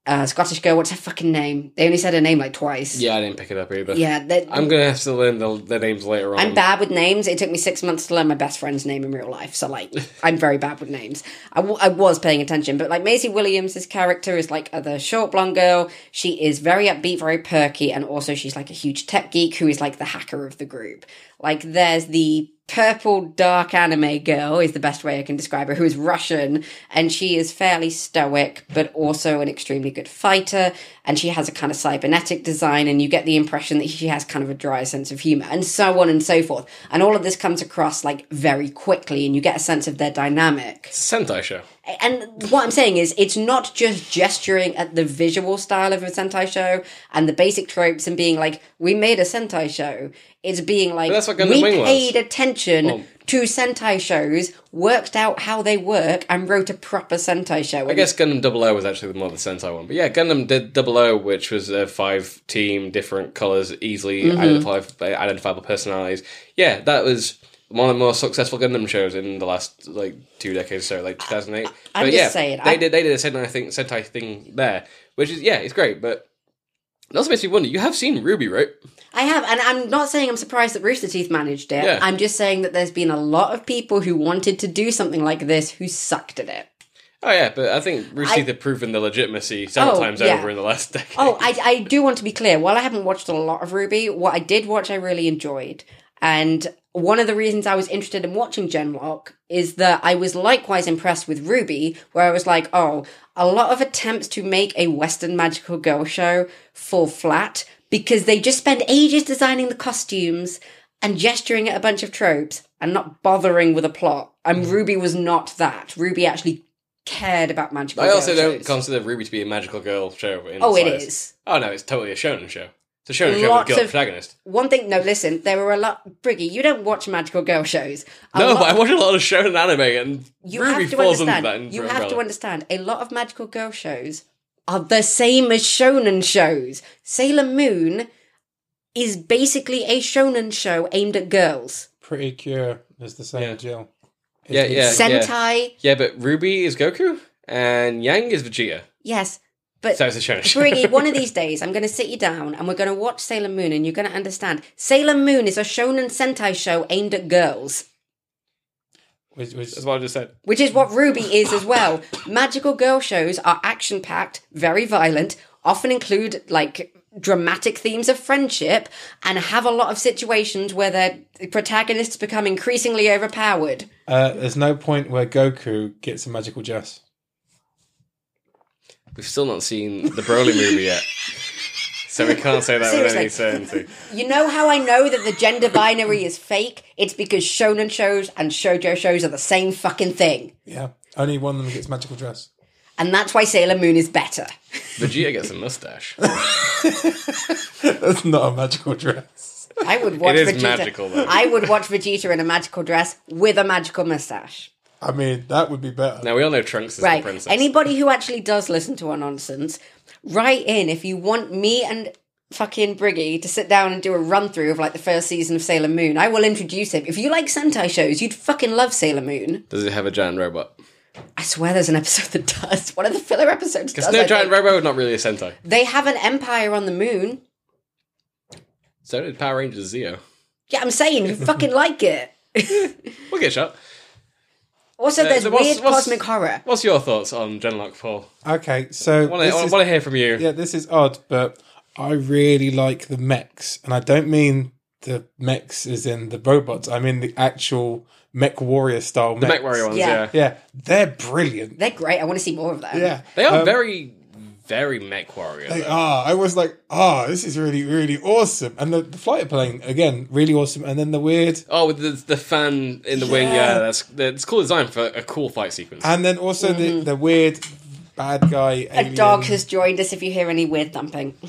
uh, Scottish girl, what's her fucking name? They only said her name like twice. Yeah, I didn't pick it up either. Yeah, I'm gonna have to learn the, the names later on. I'm bad with names. It took me six months to learn my best friend's name in real life. So, like, I'm very bad with names. I, w- I was paying attention, but like Maisie Williams' character is like the short blonde girl. She is very upbeat, very perky, and also she's like a huge tech geek who is like the hacker of the group. Like, there's the purple dark anime girl is the best way I can describe her, who is Russian, and she is fairly stoic, but also an extremely good fighter, and she has a kind of cybernetic design, and you get the impression that she has kind of a dry sense of humor, and so on and so forth. And all of this comes across like very quickly, and you get a sense of their dynamic. Sentai show. And what I'm saying is, it's not just gesturing at the visual style of a Sentai show and the basic tropes and being like, we made a Sentai show. It's being like, we Wing was. paid attention Well- to Sentai shows, worked out how they work, and wrote a proper Sentai show. I guess Gundam Double O was actually the more the Sentai one, but yeah, Gundam did Double O, which was a five team, different colors, easily Mm-hmm. identifiable, identifiable personalities. Yeah, that was one of the more successful Gundam shows in the last like two decades, so like 2008. I'm but just yeah, saying, they I- did they did a Sentai thing, Sentai thing there, which is yeah, it's great, but it also makes me wonder. You have seen Ruby, right? I have, and I'm not saying I'm surprised that Rooster Teeth managed it. Yeah. I'm just saying that there's been a lot of people who wanted to do something like this who sucked at it. Oh yeah, but I think Rooster I- Teeth have proven the legitimacy several Oh, times yeah. over in the last decade. Oh, I, I do want to be clear. While I haven't watched a lot of Ruby, what I did watch, I really enjoyed. And one of the reasons I was interested in watching Gen:Lock is that I was likewise impressed with Ruby, where I was like, oh, a lot of attempts to make a Western magical girl show fall flat because they just spend ages designing the costumes and gesturing at a bunch of tropes and not bothering with a plot. And mm-hmm. Ruby was not that. Ruby actually cared about magical. I girl also don't shows. consider Ruby to be a magical girl show. In Oh, it Oh no, it's totally a shonen show. It's a show with Lots a girl of- protagonist. One thing, no, listen, there are a lot. Briggy, you don't watch magical girl shows. A No, lot- but I watch a lot of shonen anime, and you Ruby have to falls understand. under that. you umbrella. have to understand. A lot of magical girl shows are the same as shonen shows. Sailor Moon is basically a shonen show aimed at girls. Pretty Cure is the same Yeah. Jill. Yeah, yeah. Sentai, Yeah, but Ruby is Goku, and Yang is Vegeta. yes, but So it's a shonen show. Briggy, one of these days, I'm going to sit you down and we're going to watch Sailor Moon, and you're going to understand. Sailor Moon is a shonen Sentai show aimed at girls. Which, which, That's what I just said. which is what Ruby is as well. Magical girl shows are action packed, very violent, often include like dramatic themes of friendship, and have a lot of situations where their protagonists become increasingly overpowered. uh, there's no point where Goku gets a magical dress. We've still not seen the Broly movie yet. So we can't say that with any Seriously. certainty. You know how I know that the gender binary is fake? It's because shonen shows and shoujo shows are the same fucking thing. Yeah, only one of them gets magical dress. And that's why Sailor Moon is better. Vegeta gets a mustache. That's not a magical dress. I would watch is Vegeta. magical, though. I would watch Vegeta in a magical dress with a magical mustache. I mean, that would be better. Now we all know Trunks is Right. the princess. Anybody who actually does listen to our nonsense, write in if you want me and fucking Briggy to sit down and do a run through of like the first season of Sailor Moon. I will introduce him. If you like Sentai shows, you'd fucking love Sailor Moon. Does it have a giant robot? I swear there's an episode that does. One of the filler episodes does. Because no I giant think. robot, not really a Sentai. They have an empire on the moon. So did Power Rangers Zeo. Yeah, I'm saying you fucking like it. We'll get shot. Also, there's so what's- weird what's- cosmic horror. What's your thoughts on Gen:Lock, Paul? Okay, so I want this to hear from you. yeah, this is odd, but I really like the mechs, and I don't mean the mechs as in the robots. I mean the actual mech warrior style. Mechs. Mech Warrior ones, Yeah. yeah. Yeah, they're brilliant. They're great. I want to see more of them. Yeah, They are Um, very, very Mech Warrior. They though. are. I was like, oh, this is really, really awesome. And the, the fighter plane again, really awesome. And then the weird, Oh, with the, the fan in the wing, Yeah. yeah, that's that's cool design for a cool fight sequence. and then also the the weird bad guy. Mm-hmm. A dog has joined us if you hear any weird thumping.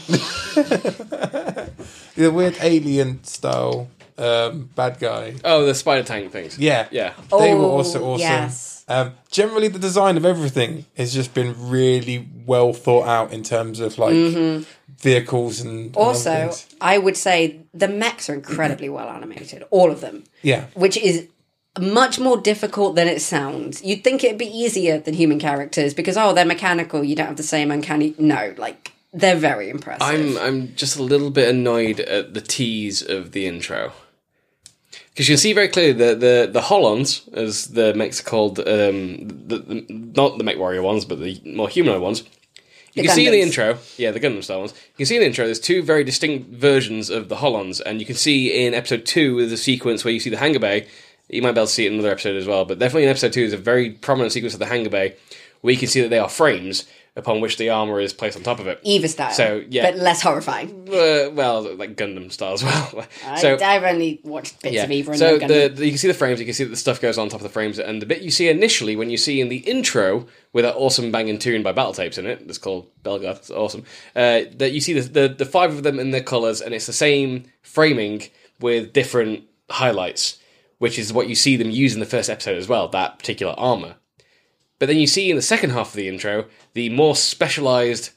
the weird alien style um, bad guy. oh, the spider tank things. Yeah, yeah. They were Oh, also awesome. yes. Um, generally, the design of everything has just been really well thought out in terms of like vehicles and and other Mm-hmm. Also, things. I would say the mechs are incredibly well animated, all of them, yeah, which is much more difficult than it sounds. You'd think it'd be easier than human characters because oh, they're mechanical. You don't have the same uncanny. No, like they're very impressive. I'm I'm just a little bit annoyed at the tease of the intro. Because you can see very clearly the, the, the Holons, as the mechs are called, um, the, the, not the Mech Warrior ones, but the more humanoid ones. You The can see in the intro, yeah, the Gundam style ones. You can see in the intro, there's two very distinct versions of the Holons, and you can see in episode two, there's a sequence where you see the hangar bay. You might be able to see it in another episode as well, but definitely in episode two, is a very prominent sequence of the hangar bay where you can see that they are frames upon which the armor is placed on top of it. Eva style, So, yeah. but less horrifying. Uh, well, like Gundam style as well. I, so I've only watched bits yeah, of Eva and so the, Gundam. the you can see the frames, you can see that the stuff goes on top of the frames, and the bit you see initially when you see in the intro with that awesome banging tune by Battle Tapes in it, that's called Belgrade, it's awesome. Uh, that you see the, the the five of them in their colors, and it's the same framing with different highlights, which is what you see them use in the first episode as well. That particular armor. But then you see in the second half of the intro the more specialized,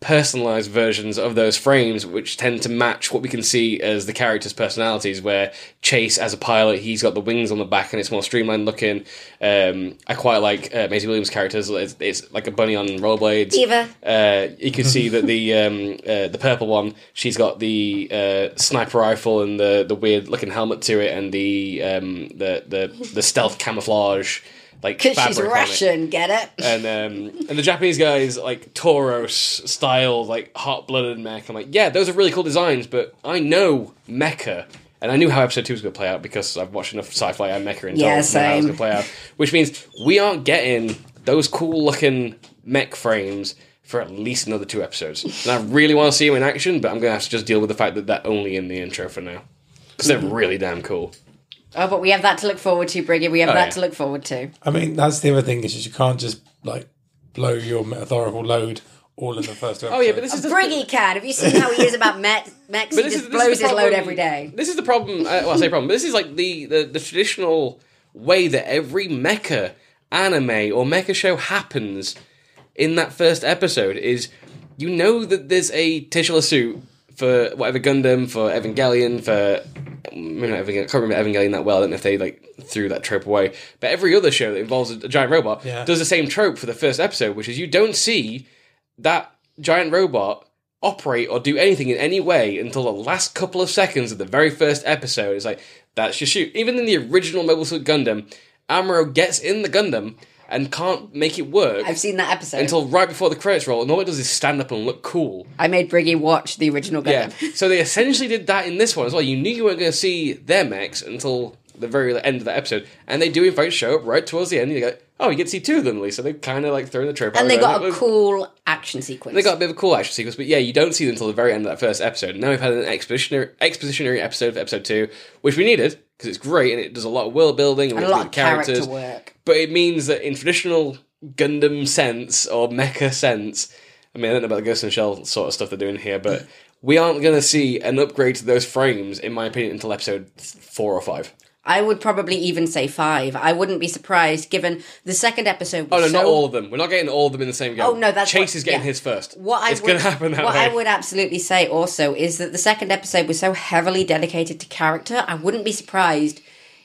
personalized versions of those frames, which tend to match what we can see as the characters' personalities. Where Chase, as a pilot, he's got the wings on the back and it's more streamlined looking. Um, I quite like uh, Maisie Williams' characters; it's, it's like a bunny on rollerblades. Eva. Uh, you can see that the um, uh, the purple one, she's got the uh, sniper rifle and the, the weird looking helmet to it, and the um, the, the the stealth camouflage like Because she's Russian, get it? and um, and the Japanese guys like Tauros style, like hot blooded mech. I'm like, yeah, those are really cool designs, but I know mecha, and I knew how episode two was going to play out because I've watched enough sci-fi and mecha and Yeah, to know how it was going to play out. Which means we aren't getting those cool looking mech frames for at least another two episodes. And I really want to see them in action, but I'm going to have to just deal with the fact that they're only in the intro for now because they're really damn cool. Oh, but we have that to look forward to, Briggy. We have Oh, that yeah. to look forward to. I mean, that's the other thing is just you can't just like blow your metaphorical load all in the first episode. Oh yeah, but this is the, Briggy cat. Have you seen how he is about Met? Mex? He But this just is- blows the his load every day. This is the problem. Uh, well, I say problem. But this is like the, the the traditional way that every mecha anime or mecha show happens in that first episode. Is you know that there's a titular suit for whatever Gundam, for Evangelion, for not Evangelion, I can't remember Evangelion that well. I don't know if they like threw that trope away. But every other show that involves a, a giant robot Yeah. does the same trope for the first episode, which is you don't see that giant robot operate or do anything in any way until the last couple of seconds of the very first episode. It's like, that's your shoot. Even in the original Mobile Suit Gundam, Amuro gets in the Gundam and can't make it work I've seen that episode. until right before the credits roll. And all it does is stand up and look cool. I made Briggy watch the original Yeah. So they essentially did that in this one as well. You knew you weren't going to see their mechs until the very end of the episode. And they do, in fact, show up right towards the end. You go, oh, you get to see two of them at least. So they kind of like throw the trope And they got a was- cool action sequence. they got a bit of a cool action sequence, but yeah, you don't see them until the very end of that first episode. Now we've had an expositionary, expositionary episode of episode two, which we needed because it's great and it does a lot of world building and, and a lot of meet character characters. work. But it means that in traditional Gundam sense or mecha sense, I mean, I don't know about the Ghost in the Shell sort of stuff they're doing here, but we aren't going to see an upgrade to those frames, in my opinion, until episode four or five. I would probably even say five. I wouldn't be surprised given the second episode. Oh no, so not all of them. We're not getting all of them in the same game. Oh, no, that's Chase what- is getting yeah. his first. What I it's would, going to happen that what way. I would absolutely say also is that the second episode was so heavily dedicated to character. I wouldn't be surprised,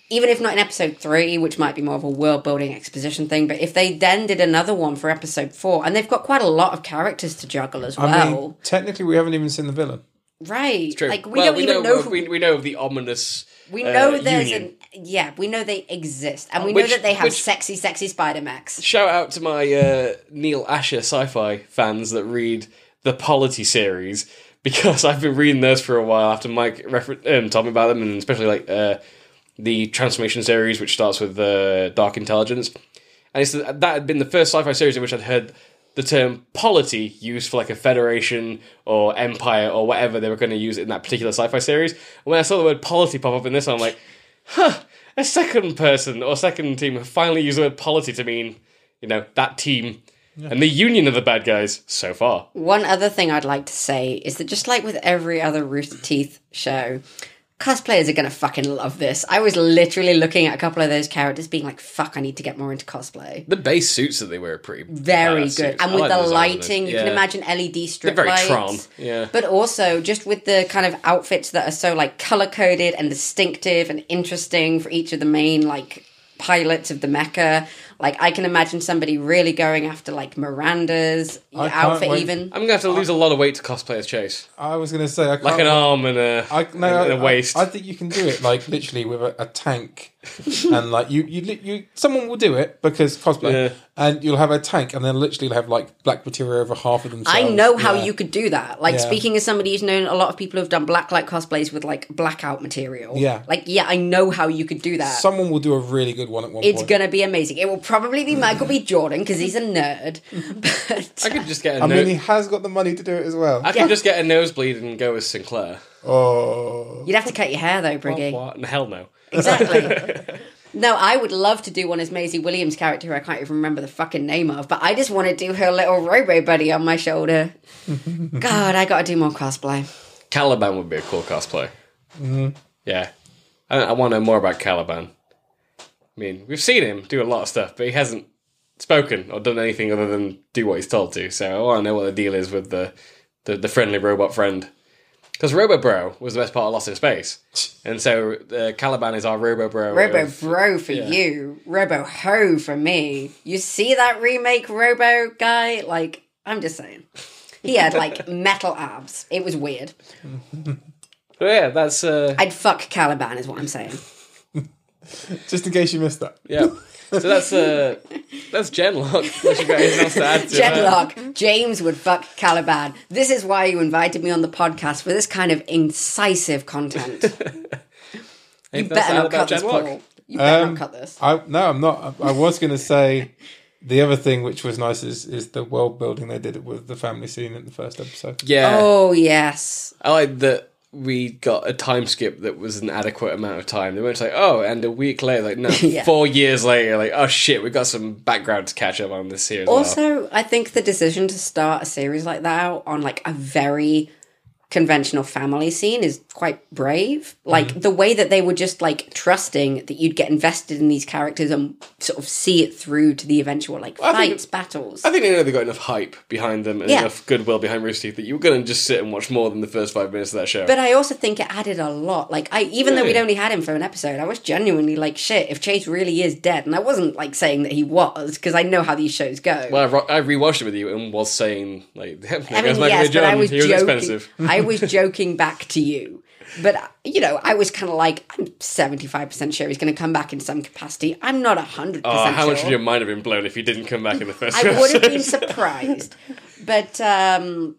even if not in episode three, which might be more of a world building exposition thing. But if they then did another one for episode four, and they've got quite a lot of characters to juggle as I well, mean, technically, we haven't even seen the villain. Right? True. Like we Well, don't even know. who, We, we know of the ominous. we uh, know there's union. an yeah. We know they exist, and we Which- know that they have which- sexy, sexy Spider Max. Shout out to my uh, Neal Asher sci-fi fans that read the Polity series because I've been reading those for a while after Mike refer- um, told me about them, and especially like uh, the Transformation series, which starts with uh, Dark Intelligence, and it's that had been the first sci-fi series in which I'd heard the term polity used for like a federation or empire or whatever they were going to use it in that particular sci-fi series. And when I saw the word polity pop up in this I'm like, huh, a second person or second team finally used the word polity to mean, you know, that team and the union of the bad guys so far. One other thing I'd like to say is that just like with every other Rooster Teeth show, cosplayers are going to fucking love this. I was literally looking at a couple of those characters being like, fuck, I need to get more into cosplay. The base suits that they wear are pretty Very good. suits. And I with like the lighting, you can imagine LED strip They're very lights. Tron. Yeah. But also just with the kind of outfits that are so like color coded and distinctive and interesting for each of the main like pilots of the mecha. Like I can imagine somebody really going after like Miranda's I outfit wait- even. I'm going to have to lose a lot of weight to cosplay as Chase. I was going to say, I can't. Like an arm and a, I, no, and I, a waist. I, I think you can do it like literally with a, a tank, and like you, you, li- you, someone will do it because cosplay, Yeah. and you'll have a tank, and then literally have like black material over half of themselves. I know how Yeah. you could do that. Like Yeah. speaking as somebody who's known a lot of people who've done blacklight cosplays with like blackout material. Yeah. Like yeah, I know how you could do that. Someone will do a really good one at one point. it's point. gonna be amazing. It will probably be Michael B. Jordan because he's a nerd. But I could just get a I no- mean, he has got the money to do it as well. I could just get a nosebleed and go as Sinclair. oh, you'd have to cut your hair though, Briggy. What? Hell no. Exactly. no, I would love to do one as Maisie Williams' character, who I can't even remember the fucking name of, but I just want to do her little robo buddy on my shoulder. God, I got to do more cosplay. Caliban would be a cool cosplay. Mm-hmm. Yeah. I, I want to know more about Caliban. I mean, we've seen him do a lot of stuff, but he hasn't spoken or done anything other than do what he's told to. So I want to know what the deal is with the, the, the friendly robot friend. Because Robo Bro was the best part of Lost in Space. And so uh, Caliban is our Robo Bro. Robo of- Bro for yeah. you, Robo Ho for me. You see that remake Robo guy? Like, I'm just saying. He had like metal abs. It was weird. But yeah, that's. Uh, I'd fuck Caliban, is what I'm saying. just in case you missed that. yeah. So that's uh, that's Gen:Lock. Unless you've got anything else to add to that. Gen:Lock, James would fuck Caliban. This is why you invited me on the podcast for this kind of incisive content. you Anything else to better add not about cut this, Gen:Lock? Paul. You better Um, not cut this. I no, I'm not. I, I was going to say the other thing which was nice is is the world building they did with the family scene in the first episode. Yeah. Oh yes, I like that we got a time skip that was an adequate amount of time. They weren't like, oh, and a week later, like no, Yeah. four years later, like oh shit, we got some background to catch up on this here as well. Also, I think the decision to start a series like that out on like a very conventional family scene is quite brave. Like Mm-hmm. the way that they were just like trusting that you'd get invested in these characters and sort of see it through to the eventual like I think- fights, battles. I think they know they got enough hype behind them and Yeah. enough goodwill behind Rooster Teeth that you were going to just sit and watch more than the first five minutes of that show. But I also think it added a lot. Like I, even though we'd only had him for an episode, I was genuinely like, "Shit! If Chase really is dead," and I wasn't like saying that he was because I know how these shows go. well, I, ro- I rewatched it with you and was saying like, I mean, yes, but I was he was joking. expensive. I was joking back to you, but you know, I was kind of like, I'm seventy five percent sure he's going to come back in some capacity. I'm not hundred Oh, percent how sure. much would your mind have been blown if you didn't come back in the first? I would have been surprised, but um,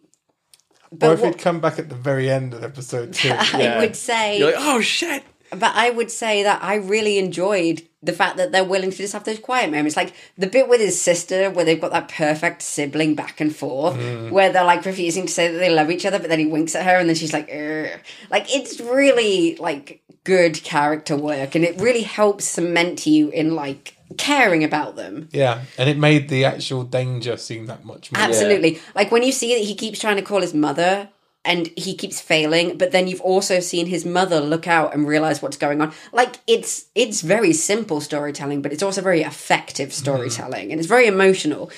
Or if what, he'd come back at the very end of episode two. I Yeah. would say, You're like, oh shit. But I would say that I really enjoyed the fact that they're willing to just have those quiet moments, like the bit with his sister, where they've got that perfect sibling back and forth, mm. where they're like refusing to say that they love each other, but then he winks at her, and then she's like, "Ugh." like it's really like good character work, and it really helps cement you in like caring about them. Yeah, and it made the actual danger seem that much more. Absolutely. Like when you see that he keeps trying to call his mother and he keeps failing, but then you've also seen his mother look out and realize what's going on. Like it's it's very simple storytelling, but it's also very effective storytelling and it's very emotional.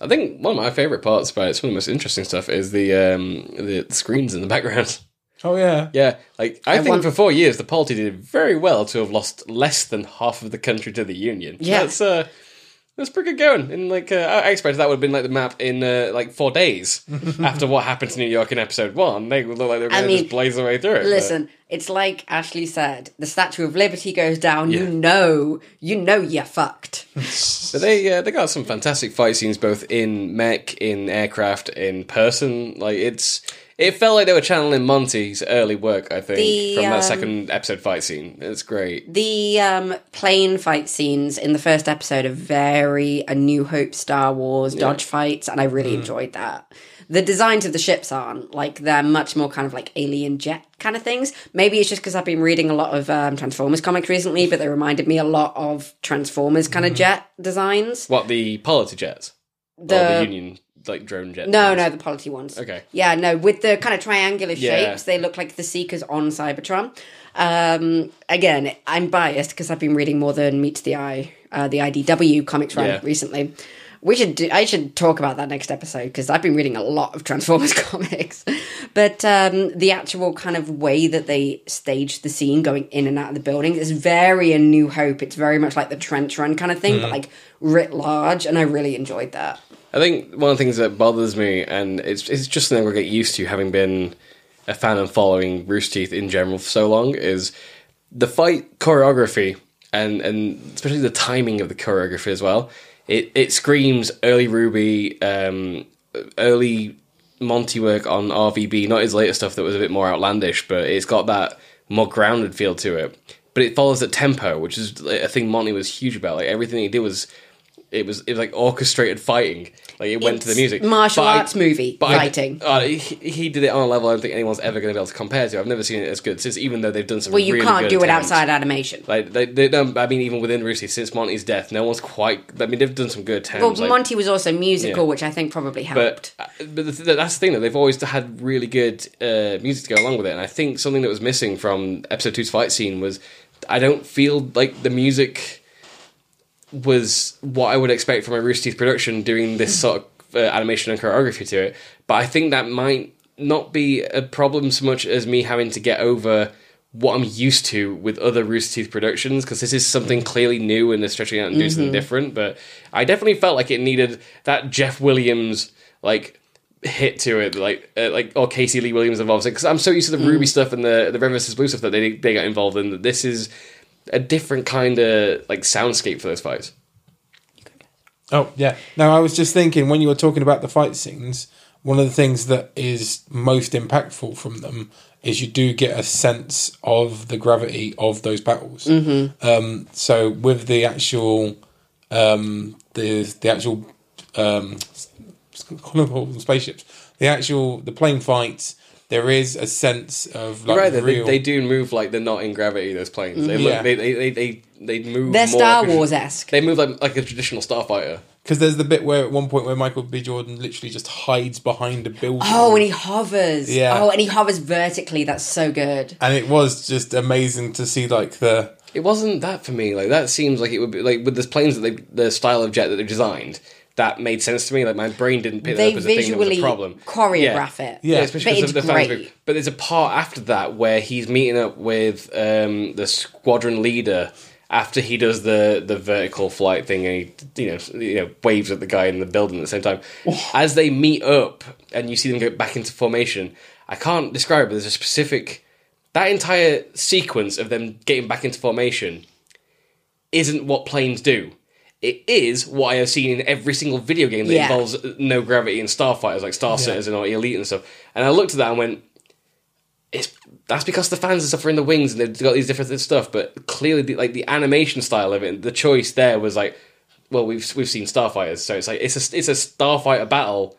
I think one of my favorite parts about it, some of the most interesting stuff, is the um, the screens in the background. Oh yeah. Yeah, like I, think want- for four years the party did very well to have lost less than half of the country to the Union. Yeah. that's uh, that's pretty good going. And like uh, I I expected that would have been like the map in uh, like four days after what happened to New York in episode one. They would look like they were I going to just blaze their way through it. but- Listen, it's like Ashley said, the Statue of Liberty goes down, Yeah. you know, you know you're fucked. But they uh, they got some fantastic fight scenes both in mech, in aircraft, in person. Like it's it felt like they were channeling Monty's early work. I think The, from um, that second episode fight scene. It's great. The um, plane fight scenes in the first episode are very A New Hope, Star Wars dodge fights, and I really enjoyed that. The designs of the ships aren't like they're much more kind of like alien jet kind of things. Maybe it's just because I've been reading a lot of um, Transformers comics recently, but they reminded me a lot of Transformers kind of jet designs. What the polity jets The, or the Union like drone jets? no, no, the polity ones. Okay. Yeah, no, with the kind of triangular Yeah. shapes, they look like the Seekers on Cybertron. Um, again, I'm biased because I've been reading more than meets the eye, uh, the IDW comics run Yeah. recently. We should do, I should talk about that next episode because I've been reading a lot of Transformers comics. But um, the actual kind of way that they staged the scene going in and out of the building is very A New Hope. It's very much like the trench run kind of thing, but like writ large, and I really enjoyed that. I think one of the things that bothers me, and it's it's just something I get used to, having been a fan and following Rooster Teeth in general for so long, is the fight choreography and and especially the timing of the choreography as well. It it screams early RWBY, um, early Monty work on RVB, not his later stuff that was a bit more outlandish, but it's got that more grounded feel to it. But it follows at tempo, which is a thing Monty was huge about. Like everything he did was it was it was like orchestrated fighting. Like it went to the music. martial But I- arts movie but I- fighting. uh, he, he did it on a level I don't think anyone's ever going to be able to compare to. I've never seen it as good since, even though they've done some. well, you really can't do it attempts. outside animation. Like they, they, no, I mean, even within Rooster, since Monty's death, no one's quite. I mean, they've done some good attempts. Well, like- Monty was also musical, Yeah. which I think probably helped. but uh, but the, th- that's the thing that they've always had really good uh, music to go along with it, and I think something that was missing from episode two's fight scene was I don't feel like the music was what I would expect from a Rooster Teeth production doing this sort of uh, animation and choreography to it. But I think that might not be a problem so much as me having to get over what I'm used to with other Rooster Teeth productions because this is something clearly new and they're stretching out and doing something different. But I definitely felt like it needed that Jeff Williams like hit to it, like uh, like or Casey Lee Williams involved because I'm so used to the RWBY stuff and the the Red vs Blue stuff that they they got involved in. That this is a different kind of like soundscape for those fights. Oh yeah. Now I was just thinking when you were talking about the fight scenes, one of the things that is most impactful from them is you do get a sense of the gravity of those battles. Mm-hmm. Um, so with the actual, um, the the actual, um, spaceships, the actual the plane fights. There is a sense of like right, they, real. they do move like they're not in gravity. Those planes, they Yeah. look, they, they, they, they, they move. They're more Star like a- Wars esque. They move like like a traditional starfighter. Because there's the bit where at one point where Michael B. Jordan literally just hides behind a building. Oh, and he hovers. Yeah. Oh, and he hovers vertically. That's so good. and it was just amazing to see like the It wasn't that for me. Like that seems like it would be like with the planes that they, the style of jet that they've designed. That made sense to me. Like my brain didn't pick They that up as a thing that was visually a problem. choreograph it. Yeah. especially But because it's of the fans great. group. But there's a part after that where he's meeting up with um, the squadron leader after he does the, the vertical flight thing and he you know you know waves at the guy in the building at the same time. As they meet up and you see them go back into formation, I can't describe it. But there's a specific that entire sequence of them getting back into formation isn't what planes do. It is what I have seen in every single video game that Yeah. involves no gravity and starfighters like Star Citizen or Elite and stuff. And I looked at that and went, "It's that's because the fans are suffering the wings and they've got these different stuff." But clearly, the, like the animation style of it, the choice there was like, well, we've we've seen starfighters, so it's like it's a it's a starfighter battle.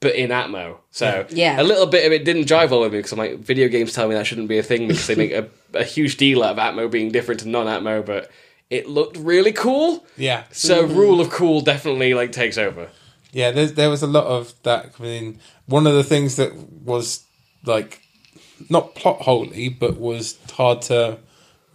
But in Atmo, so Yeah. a little bit of it didn't jive well with me because I'm like, video games tell me that shouldn't be a thing because they make a, a huge deal out of Atmo being different to non-Atmo, but it looked really cool. yeah So rule of cool definitely like takes over. yeah there, there was a lot of that coming in one of the things that was like not plot holey but was hard to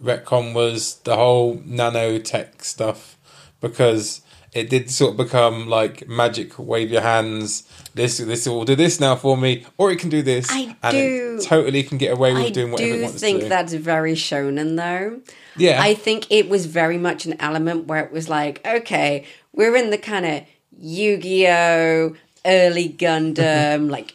retcon was the whole nanotech stuff because it did sort of become like magic wave your hands this this will do this now for me or it can do this I and do- it totally can get away with I doing whatever it do wants think to do. that's very shonen, though. Yeah I think it was very much an element where it was like, okay, we're in the kind of Yu Gi Oh, early Gundam, mm-hmm. like,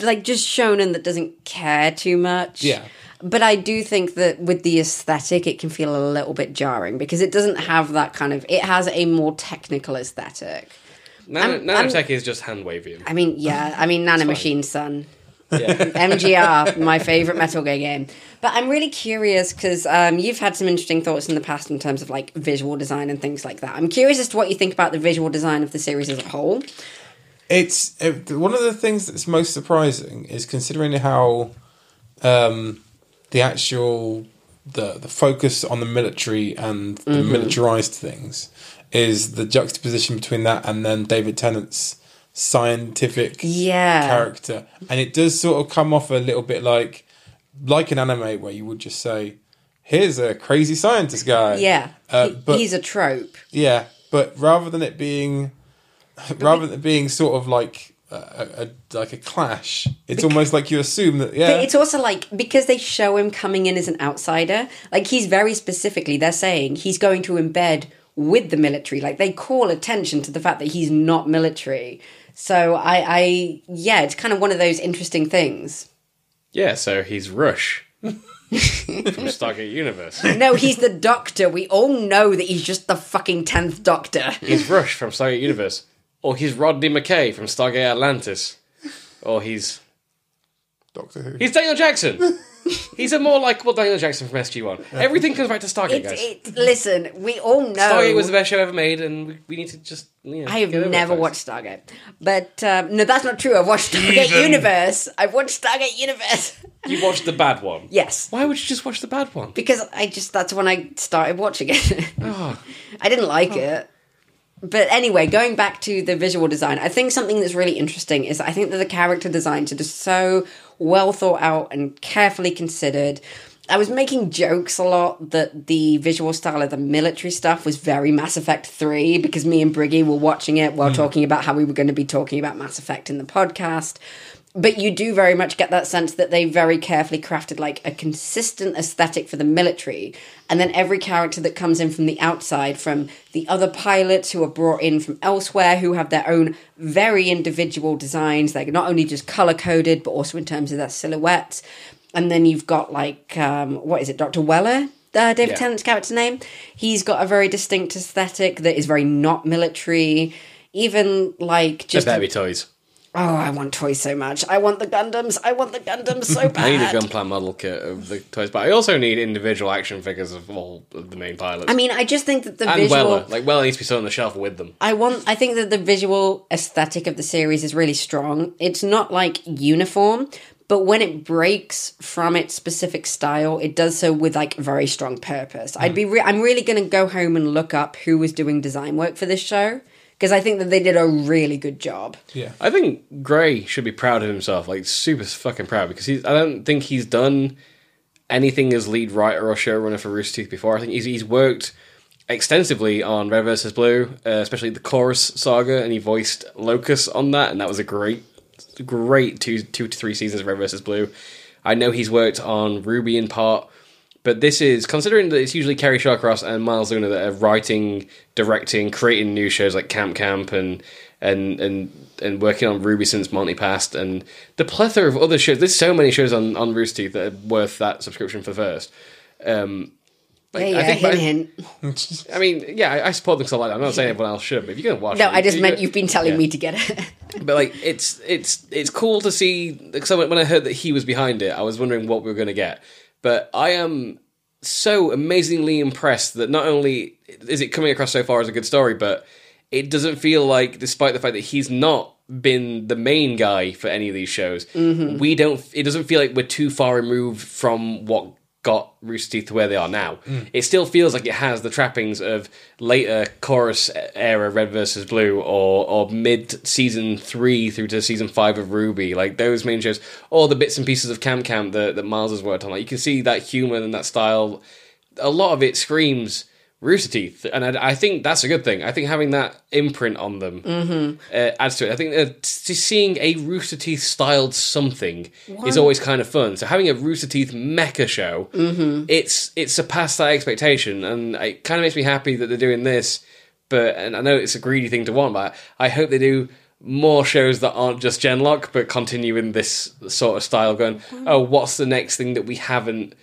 like just shonen that doesn't care too much. Yeah. But I do think that with the aesthetic, it can feel a little bit jarring because it doesn't have that kind of. It has a more technical aesthetic. Nano, I'm- nanotech is just hand waving. I mean, yeah, I mean, Nanomachine Sun. Yeah. MGR, my favorite Metal Gear game. But I'm really curious because um, you've had some interesting thoughts in the past in terms of like visual design and things like that. I'm curious as to what you think about the visual design of the series as a whole. It's it, one of the things that's most surprising is considering how um, the actual the the focus on the military and the Mm-hmm. militarized things is the juxtaposition between that and then David Tennant's scientific Yeah. character, and it does sort of come off a little bit like like an anime where you would just say, "Here's a crazy scientist guy." Yeah. Uh, but- he's a trope. Yeah, but rather than it being, rather than it being sort of like a, a, a like a clash, it's almost like you assume that yeah, But it's also like because they show him coming in as an outsider, like he's very specifically, they're saying he's going to embed with the military. Like they call attention to the fact that he's not military. So I, I yeah, it's kind of one of those interesting things. yeah, so he's Rush from Stargate Universe. No, he's the doctor. We all know that he's just the fucking tenth doctor. He's Rush from Stargate Universe. Or he's Rodney McKay from Stargate Atlantis. Or he's Doctor Who. he's Daniel Jackson. He's a more likable Daniel Jackson from SG1. Everything comes back to Stargate, It's guys. it. Listen, we all know. Stargate was the best show ever made, and we, we need to just. You know, I have get over it, never folks. watched Stargate, but um, no, that's not true. I've watched Stargate Even. Universe. I've watched Stargate Universe. You watched the bad one. yes, Why would you just watch the bad one? because I just that's when I started watching it. Oh, I didn't like it. But anyway, going back to the visual design, I think something that's really interesting is I think that the character designs are just so well thought out and carefully considered. I was making jokes a lot that the visual style of the military stuff was very Mass Effect 3 because me and Briggy were watching it while mm. talking about how we were going to be talking about Mass Effect in the podcast. But you do very much get that sense that they very carefully crafted like a consistent aesthetic for the military. And then every character that comes in from the outside, from the other pilots who are brought in from elsewhere, who have their own very individual designs. They're not only just color coded, but also in terms of their silhouettes. And then you've got like, um, what is it, Dr. Weller? Uh, David Yeah. Tennant's character name. He's got a very distinct aesthetic that is very not military. Even like just better be toys. Oh, I want toys so much. I want the Gundams. I want the Gundams so bad. I need a Gunpla model kit of the toys, but I also need individual action figures of all of the main pilots. I mean, I just think that the and visual. Weller, like Weller needs to be still on the shelf with them. I want. I think that the visual aesthetic of the series is really strong. It's not like uniform, but when it breaks from its specific style, it does so with like very strong purpose. I'd hmm. be, re- I'm really going to go home and look up who was doing design work for this show because I think that they did a really good job. Yeah. I think Gray should be proud of himself, like super fucking proud, because he's. I don't think he's done anything as lead writer or showrunner for Rooster Teeth before. I think he's he's worked extensively on Red vs. Blue, uh, especially the Chorus saga, and he voiced Locus on that, and that was a great, great two two to three seasons of Red vs. Blue. I know he's worked on RWBY in part, but this is considering that it's usually Kerry Shawcross and Miles Luna that are writing, directing, creating new shows like Camp Camp and and and and working on RWBY since Monty passed, and the plethora of other shows. There's so many shows on on Rooster Teeth that are worth that subscription for first. Um, yeah, yeah, I think- hint, I- hint. I mean, yeah, I, I support them because I like them. I'm not saying everyone else should, but if you're gonna watch, No, it, I just you- meant you've been telling yeah. me to get it. But like, it's it's it's cool to see. Because when I heard that he was behind it, I was wondering what we were gonna get. But I am so amazingly impressed that not only is it coming across so far as a good story, but it doesn't feel like, despite the fact that he's not been the main guy for any of these shows, mm-hmm. we don't. It doesn't feel like we're too far removed from what got Rooster Teeth to where they are now. Mm. It still feels like it has the trappings of later chorus era Red versus Blue or or mid season three through to season five of RWBY. Like those main shows, all the bits and pieces of Camp Camp that, that Miles has worked on. Like you can see that humor and that style. A lot of it screams Rooster Teeth, and I, I think that's a good thing. I think having that imprint on them uh, adds to it. I think uh, t- seeing a Rooster Teeth styled something is always kind of fun. So having a Rooster Teeth mecha show, it's it's surpassed that expectation, and it kind of makes me happy that they're doing this. But and I know it's a greedy thing to want, but I hope they do more shows that aren't just Gen:Lock, but continue in this sort of style. Going, oh, what's the next thing that we haven't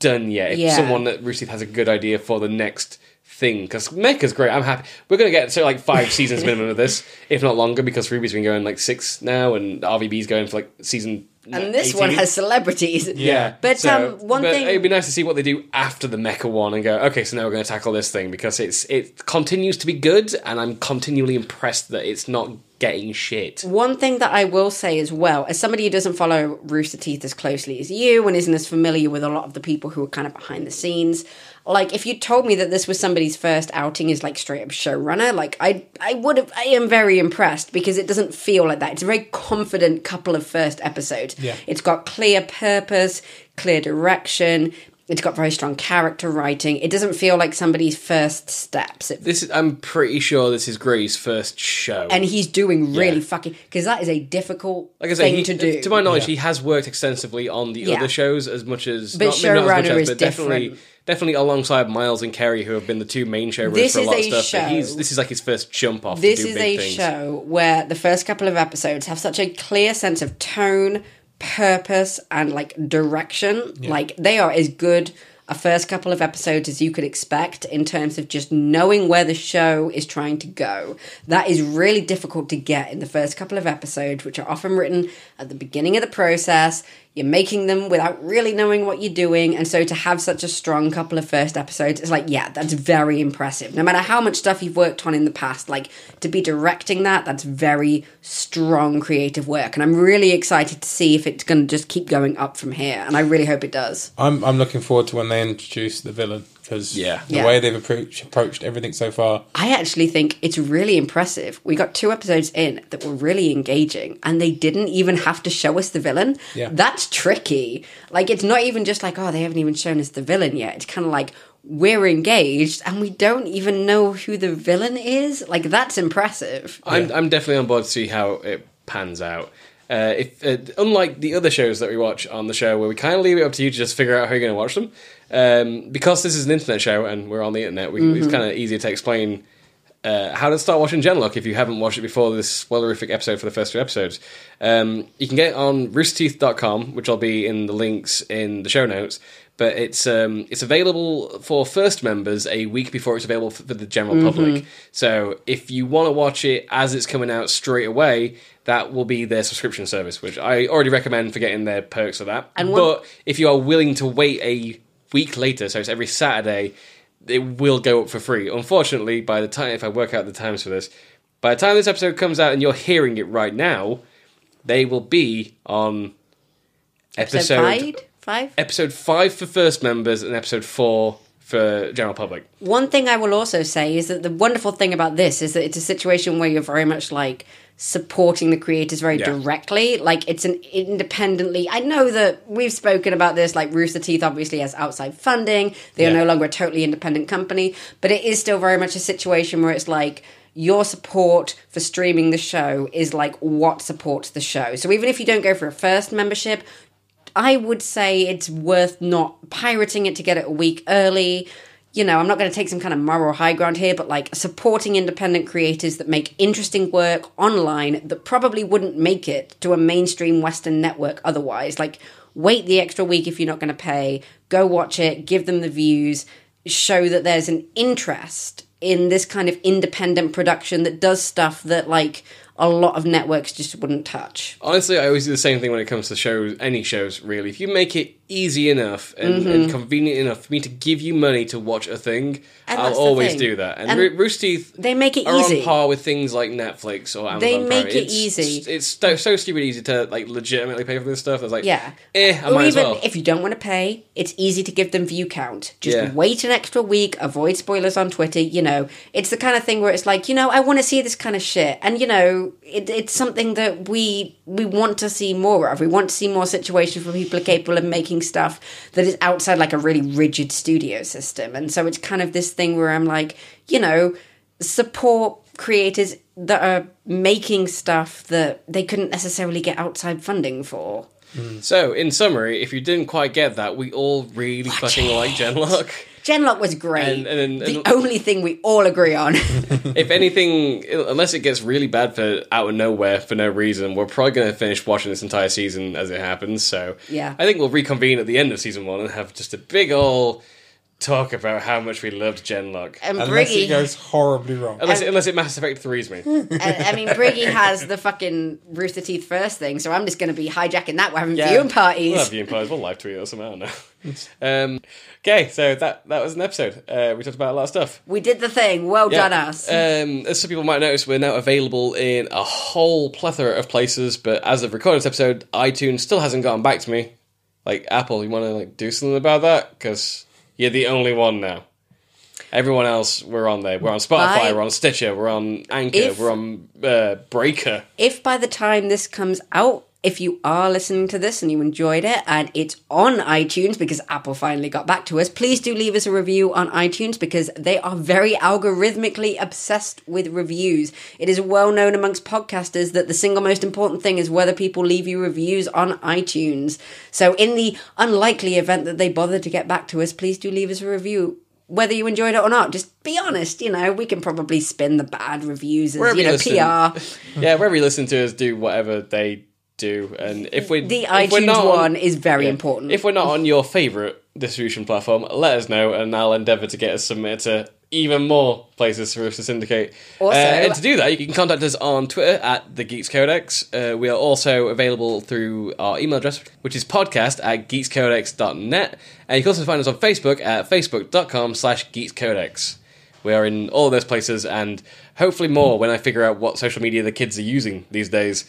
done yet? If Yeah. someone that Rooster Teeth has a good idea for the next thing because Mecha's great. I'm happy. We're gonna get to like five seasons minimum of this, if not longer, because RWBY's been going like six now, and RVB's going for like season. and this one has celebrities. Yeah, But, so- um, one but thing- it'd be nice to see what they do after the mecha one and go, okay, so now we're going to tackle this thing because it's it continues to be good, and I'm continually impressed that it's not getting shit. One thing that I will say as well, as somebody who doesn't follow Rooster Teeth as closely as you and isn't as familiar with a lot of the people who are kind of behind the scenes, like if you told me that this was somebody's first outing as like straight up showrunner, like I I would have I am very impressed because it doesn't feel like that. It's a very confident couple of first episodes. Yeah. It's got clear purpose, clear direction. It's got very strong character writing. It doesn't feel like somebody's first steps. It This is, I'm pretty sure this is Gray's first show. and he's doing really Yeah. fucking because that is a difficult like I say, thing he, to do. to my knowledge, Yeah. he has worked extensively on the Yeah. other shows as much as, But not, maybe not as much showrunner as, is but definitely, different. definitely alongside Miles and Kerry, who have been the two main showrunners This for a is lot of stuff. but he's, show- this is like his first jump off. this to do is big a things. show where the first couple of episodes have such a clear sense of tone, purpose, and like direction. Like they are as good a first couple of episodes as you could expect in terms of just knowing where the show is trying to go. That is really difficult to get in the first couple of episodes, which are often written at the beginning of the process. You're making them without really knowing what you're doing. And so to have such a strong couple of first episodes, it's like, yeah, that's very impressive. No matter how much stuff you've worked on in the past, like to be directing that, that's very strong creative work. And I'm really excited to see if it's going to just keep going up from here. And I really hope it does. I'm I'm looking forward to when they introduce the villain because Yeah. the Yeah. way they've approached approached everything so far. I actually think it's really impressive. We got two episodes in that were really engaging, and they didn't even have to show us the villain. Yeah. That's tricky. Like, it's not even just like, oh, they haven't even shown us the villain yet. It's kind of like, we're engaged and we don't even know who the villain is. Like, that's impressive. I'm, I'm definitely on board to see how it pans out. Uh, if uh, unlike the other shows that we watch on the show, where we kind of leave it up to you to just figure out how you're going to watch them, um, because this is an internet show and we're on the internet, we, it's kind of easier to explain uh, how to start watching Gen:Lock if you haven't watched it before this spoilerific episode for the first two episodes. Um, you can get it on roosterteeth.com, which I'll be in the links in the show notes. But it's um, it's available for first members a week before it's available for, for the general public. So if you want to watch it as it's coming out straight away, that will be their subscription service, which I already recommend for getting their perks of that. And one- but if you are willing to wait a week later, so it's every Saturday, it will go up for free. Unfortunately, by the time if I work out the times for this, by the time this episode comes out and you're hearing it right now, they will be on Episode five? Five? episode five for first members and episode four for general public. One thing I will also say is that the wonderful thing about this is that it's a situation where you're very much like supporting the creators very Yeah. directly. Like it's an independently. I know that we've spoken about this. Like Rooster Teeth obviously has outside funding. They are no longer a totally independent company, but it is still very much a situation where it's like your support for streaming the show is like what supports the show. So even if you don't go for a first membership, I would say it's worth not pirating it to get it a week early. You know, I'm not going to take some kind of moral high ground here, but like supporting independent creators that make interesting work online that probably wouldn't make it to a mainstream Western network otherwise. Like, wait the extra week if you're not going to pay, go watch it, give them the views, show that there's an interest in this kind of independent production that does stuff that like a lot of networks just wouldn't touch. Honestly, I always do the same thing when it comes to shows, any shows, really. If you make it easy enough and, and convenient enough for me to give you money to watch a thing, Mm-hmm. And I'll always thing. do that. And, And Roo- Rooster Teeth They make it are easy. on par with things like Netflix or Amazon They Prime. make it It's- easy. It's so, so stupid easy to like legitimately pay for this stuff. It's like, Yeah. eh, I or might as even well. if you don't want to pay, it's easy to give them view count. Just Yeah. wait an extra week, avoid spoilers on Twitter. You know, it's the kind of thing where it's like, you know, I want to see this kind of shit, and you know, it, it's something that we we want to see more of. We want to see more situations where people are capable of making stuff that is outside like a really rigid studio system, and so it's kind of this thing where I'm like, you know, support creators that are making stuff that they couldn't necessarily get outside funding for. So, in summary, if you didn't quite get that, we all really fucking like Gen:Lock. Gen:Lock was great. And- and- the and- only thing we all agree on. if anything, unless it gets really bad for out of nowhere for no reason, we're probably going to finish watching this entire season as it happens. So Yeah. I think we'll reconvene at the end of season one and have just a big ol' talk about how much we loved Gen:Lock. and Unless it goes horribly wrong. Unless, it, unless it Mass Effect threes me. and, I mean, Briggy has the fucking Rooster Teeth first thing, so I'm just going to be hijacking that. We're having Yeah. viewing parties. We'll have viewing parties. We'll live tweet or something. I don't know. um, okay, so that that was an episode. Uh, we talked about a lot of stuff. We did the thing. Well done, us. Um, as some people might notice, we're now available in a whole plethora of places. But as of recording this episode, iTunes still hasn't gotten back to me. Like Apple, you want to like do something about that? Because you're the only one now. Everyone else, we're on there. We're on Spotify. By- we're on Stitcher. We're on Anchor. If- we're on uh, Breaker. if by the time this comes out, if you are listening to this and you enjoyed it and it's on iTunes because Apple finally got back to us, please do leave us a review on iTunes because they are very algorithmically obsessed with reviews. It is well known amongst podcasters that the single most important thing is whether people leave you reviews on iTunes. So, in the unlikely event that they bother to get back to us, please do leave us a review. Whether you enjoyed it or not, just be honest. You know, we can probably spin the bad reviews as Wherever you you know listen. PR. yeah, wherever you listen to us, do whatever they do. And if we The if we're iTunes not one on, is very yeah, important. If we're not on your favorite distribution platform, let us know, and I'll endeavour to get us submitted to even more places for us to syndicate. Also- Uh, and to do that, you can contact us on Twitter at the Geeks Codex. Uh, we are also available through our email address, which is podcast at geekscodex.net. And you can also find us on Facebook at facebook.com slash geekscodex. We are in all of those places, and hopefully more when I figure out what social media the kids are using these days.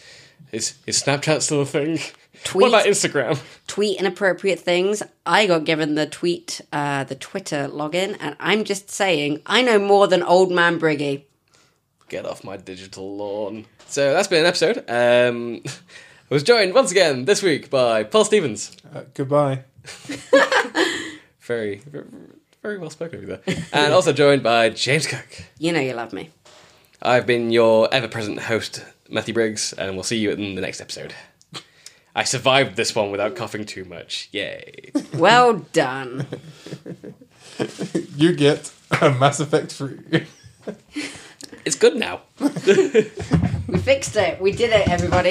Is, is Snapchat still a thing? Tweet. What about Instagram? tweet inappropriate things. I got given the tweet, uh, the Twitter login, and I'm just saying, I know more than old man Briggy. Get off my digital lawn. So that's been an episode. Um, I was joined once again this week by Paul Stevens. Uh, goodbye. Very, very, very well spoken of you there. And also joined by James Cook. You know you love me. I've been your ever present host, Matthew Briggs, and we'll see you in the next episode. I survived this one without coughing too much. Yay. Well done. You get a Mass Effect free. It's good now. we fixed it. We did it, everybody.